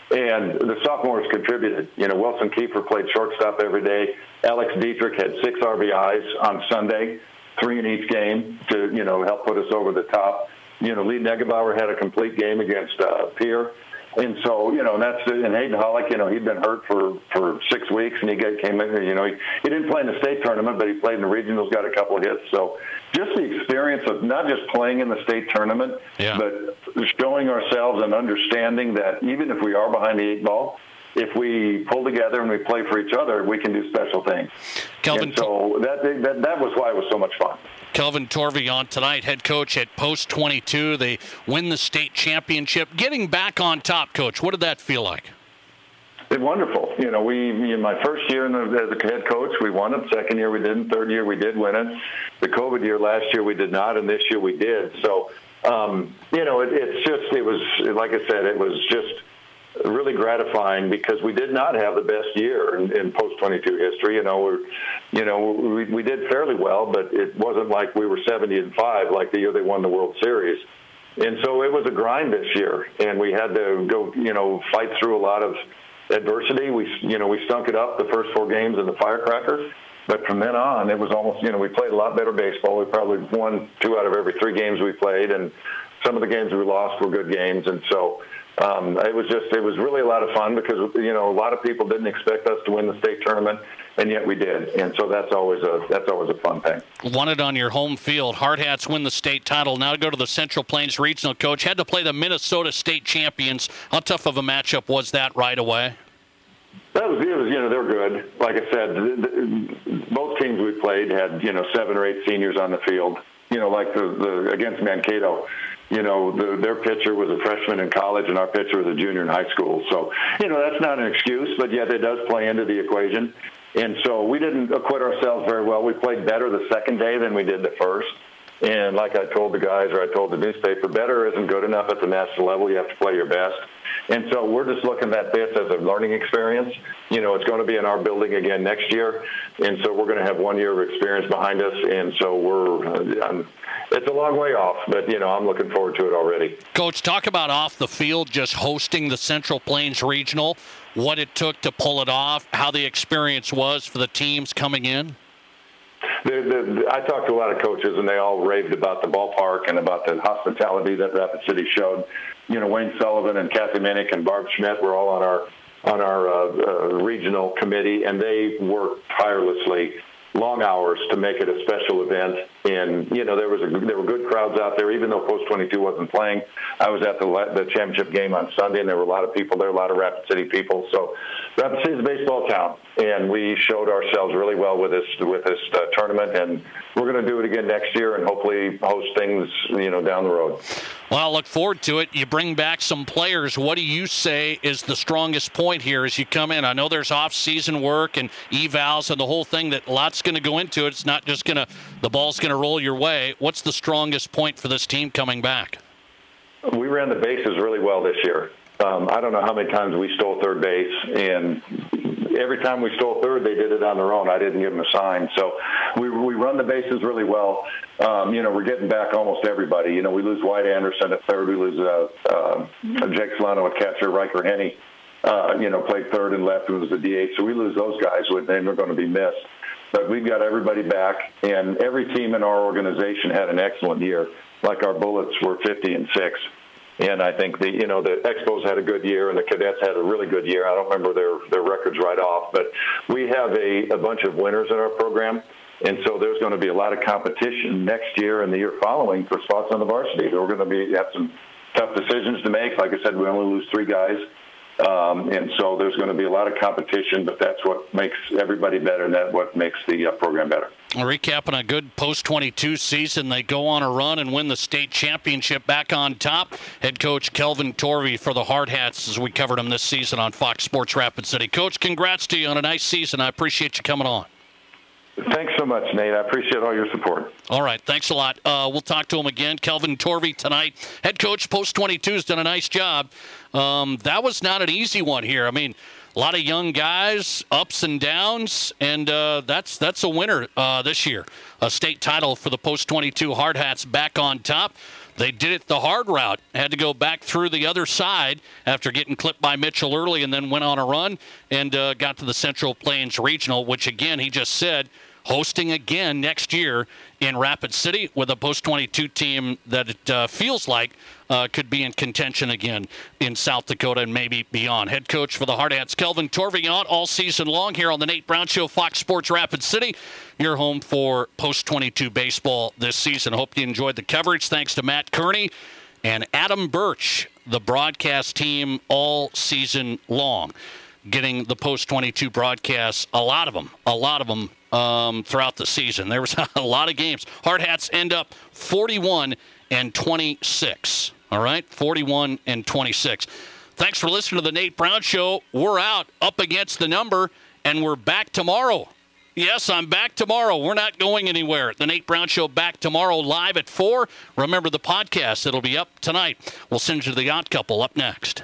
and the sophomores contributed. You know, Wilson Kiefer played shortstop every day. Alex Dietrich had six RBIs on Sunday, three in each game to you know help put us over the top. You know, Lee Negebauer had a complete game against uh, Pierre. And so, you know, and that's and Hayden Hollick, you know, he'd been hurt for for six weeks, and he got, came in. You know, he, he didn't play in the state tournament, but he played in the regionals, got a couple of hits. So, just the experience of not just playing in the state tournament, yeah. but showing ourselves and understanding that even if we are behind the eight ball, if we pull together and we play for each other, we can do special things. Kelvin, and so that, that that was why it was so much fun. Kelvin Torve on tonight, head coach at Post 22. They win the state championship. Getting back on top, coach, what did that feel like? It's wonderful. You know, we in my first year as a head coach, we won it. Second year we didn't. Third year we did win it. The COVID year last year we did not, and this year we did. So, um, you know, it, it's just it was like I said, it was just really gratifying because we did not have the best year in, in post 22 history. You know, we're, you know, we, we did fairly well, but it wasn't like we were 70 and five like the year they won the World Series. And so it was a grind this year, and we had to go, you know, fight through a lot of adversity. We, you know, we stunk it up the first four games in the Firecrackers. But from then on, it was almost, you know, we played a lot better baseball. We probably won two out of every three games we played, and some of the games we lost were good games. And so um, it was just, it was really a lot of fun because, you know, a lot of people didn't expect us to win the state tournament, and yet we did. And so that's always a, that's always a fun thing. Won it on your home field. Hard Hats win the state title. Now to go to the Central Plains Regional coach. Had to play the Minnesota State champions. How tough of a matchup was that right away? That was, it was, you know, they're good. Like I said, both teams we played had, you know, seven or eight seniors on the field. You know, like the, the against Mankato, you know, the, their pitcher was a freshman in college and our pitcher was a junior in high school. So, you know, that's not an excuse, but yet it does play into the equation. And so we didn't acquit ourselves very well. We played better the second day than we did the first. And like I told the guys, or I told the newspaper, better isn't good enough at the national level. You have to play your best. And so we're just looking at this as a learning experience. You know, it's going to be in our building again next year, and so we're going to have one year of experience behind us. And so we're, uh, it's a long way off, but you know, I'm looking forward to it already. Coach, talk about off the field, just hosting the Central Plains Regional, what it took to pull it off, how the experience was for the teams coming in. The, the, I talked to a lot of coaches, and they all raved about the ballpark and about the hospitality that Rapid City showed. You know, Wayne Sullivan and Kathy Minnick and Barb Schmidt were all on our on our uh, uh, regional committee, and they worked tirelessly long hours to make it a special event. And you know, there was a, there were good crowds out there, even though Post 22 wasn't playing. I was at the the championship game on Sunday, and there were a lot of people there, a lot of Rapid City people. So, Rapid City is a baseball town, and we showed ourselves really well with this with this uh, tournament, and we're going to do it again next year, and hopefully host things you know down the road. Well, I look forward to it. You bring back some players. What do you say is the strongest point here as you come in? I know there's off-season work and evals and the whole thing that lots going to go into it. It's not just going to the ball's going to roll your way. What's the strongest point for this team coming back? We ran the bases really well this year. Um, I don't know how many times we stole third base, and every time we stole third, they did it on their own. I didn't give them a sign. So we, we run the bases really well. Um, you know, we're getting back almost everybody. You know, we lose White Anderson at third. We lose uh, uh, Jake Solano at catcher, Riker Henny. Uh, you know, played third and left, who was the DH. So we lose those guys, and they're going to be missed. But we've got everybody back, and every team in our organization had an excellent year. Like our Bullets were 50 and six. And I think the you know the Expos had a good year and the Cadets had a really good year. I don't remember their their records right off, but we have a, a bunch of winners in our program, and so there's going to be a lot of competition next year and the year following for spots on the varsity. We're going to be have some tough decisions to make. Like I said, we only lose three guys. Um, and so there's going to be a lot of competition, but that's what makes everybody better, and that's what makes the uh, program better. Recapping a good post 22 season, they go on a run and win the state championship back on top. Head coach Kelvin Torve for the Hard Hats as we covered him this season on Fox Sports Rapid City. Coach, congrats to you on a nice season. I appreciate you coming on. Thanks so much, Nate. I appreciate all your support. All right. Thanks a lot. Uh, we'll talk to him again. Kelvin Torve tonight. Head coach, Post 22, has done a nice job. Um, that was not an easy one here. I mean, a lot of young guys, ups and downs, and uh, that's that's a winner uh, this year. A state title for the Post 22 Hard Hats back on top. They did it the hard route. Had to go back through the other side after getting clipped by Mitchell early, and then went on a run and uh, got to the Central Plains Regional, which again he just said hosting again next year in Rapid City with a post 22 team that it uh, feels like uh, could be in contention again in South Dakota and maybe beyond. Head coach for the Hard Hats, Kelvin Torvion, all season long here on the Nate Brown Show, Fox Sports Rapid City. Your home for post 22 baseball this season. Hope you enjoyed the coverage. Thanks to Matt Kearney and Adam Birch, the broadcast team all season long. getting the post 22 broadcasts. A lot of them, a lot of them um, throughout the season. There was a lot of games. Hard Hats end up 41 and 26. All right, 41 and 26. Thanks for listening to the Nate Brown Show. We're out up against the number, and we're back tomorrow. Yes, I'm back tomorrow. We're not going anywhere. The Nate Brown Show back tomorrow live at 4. Remember the podcast, it'll be up tonight. We'll send you the Odd Couple up next.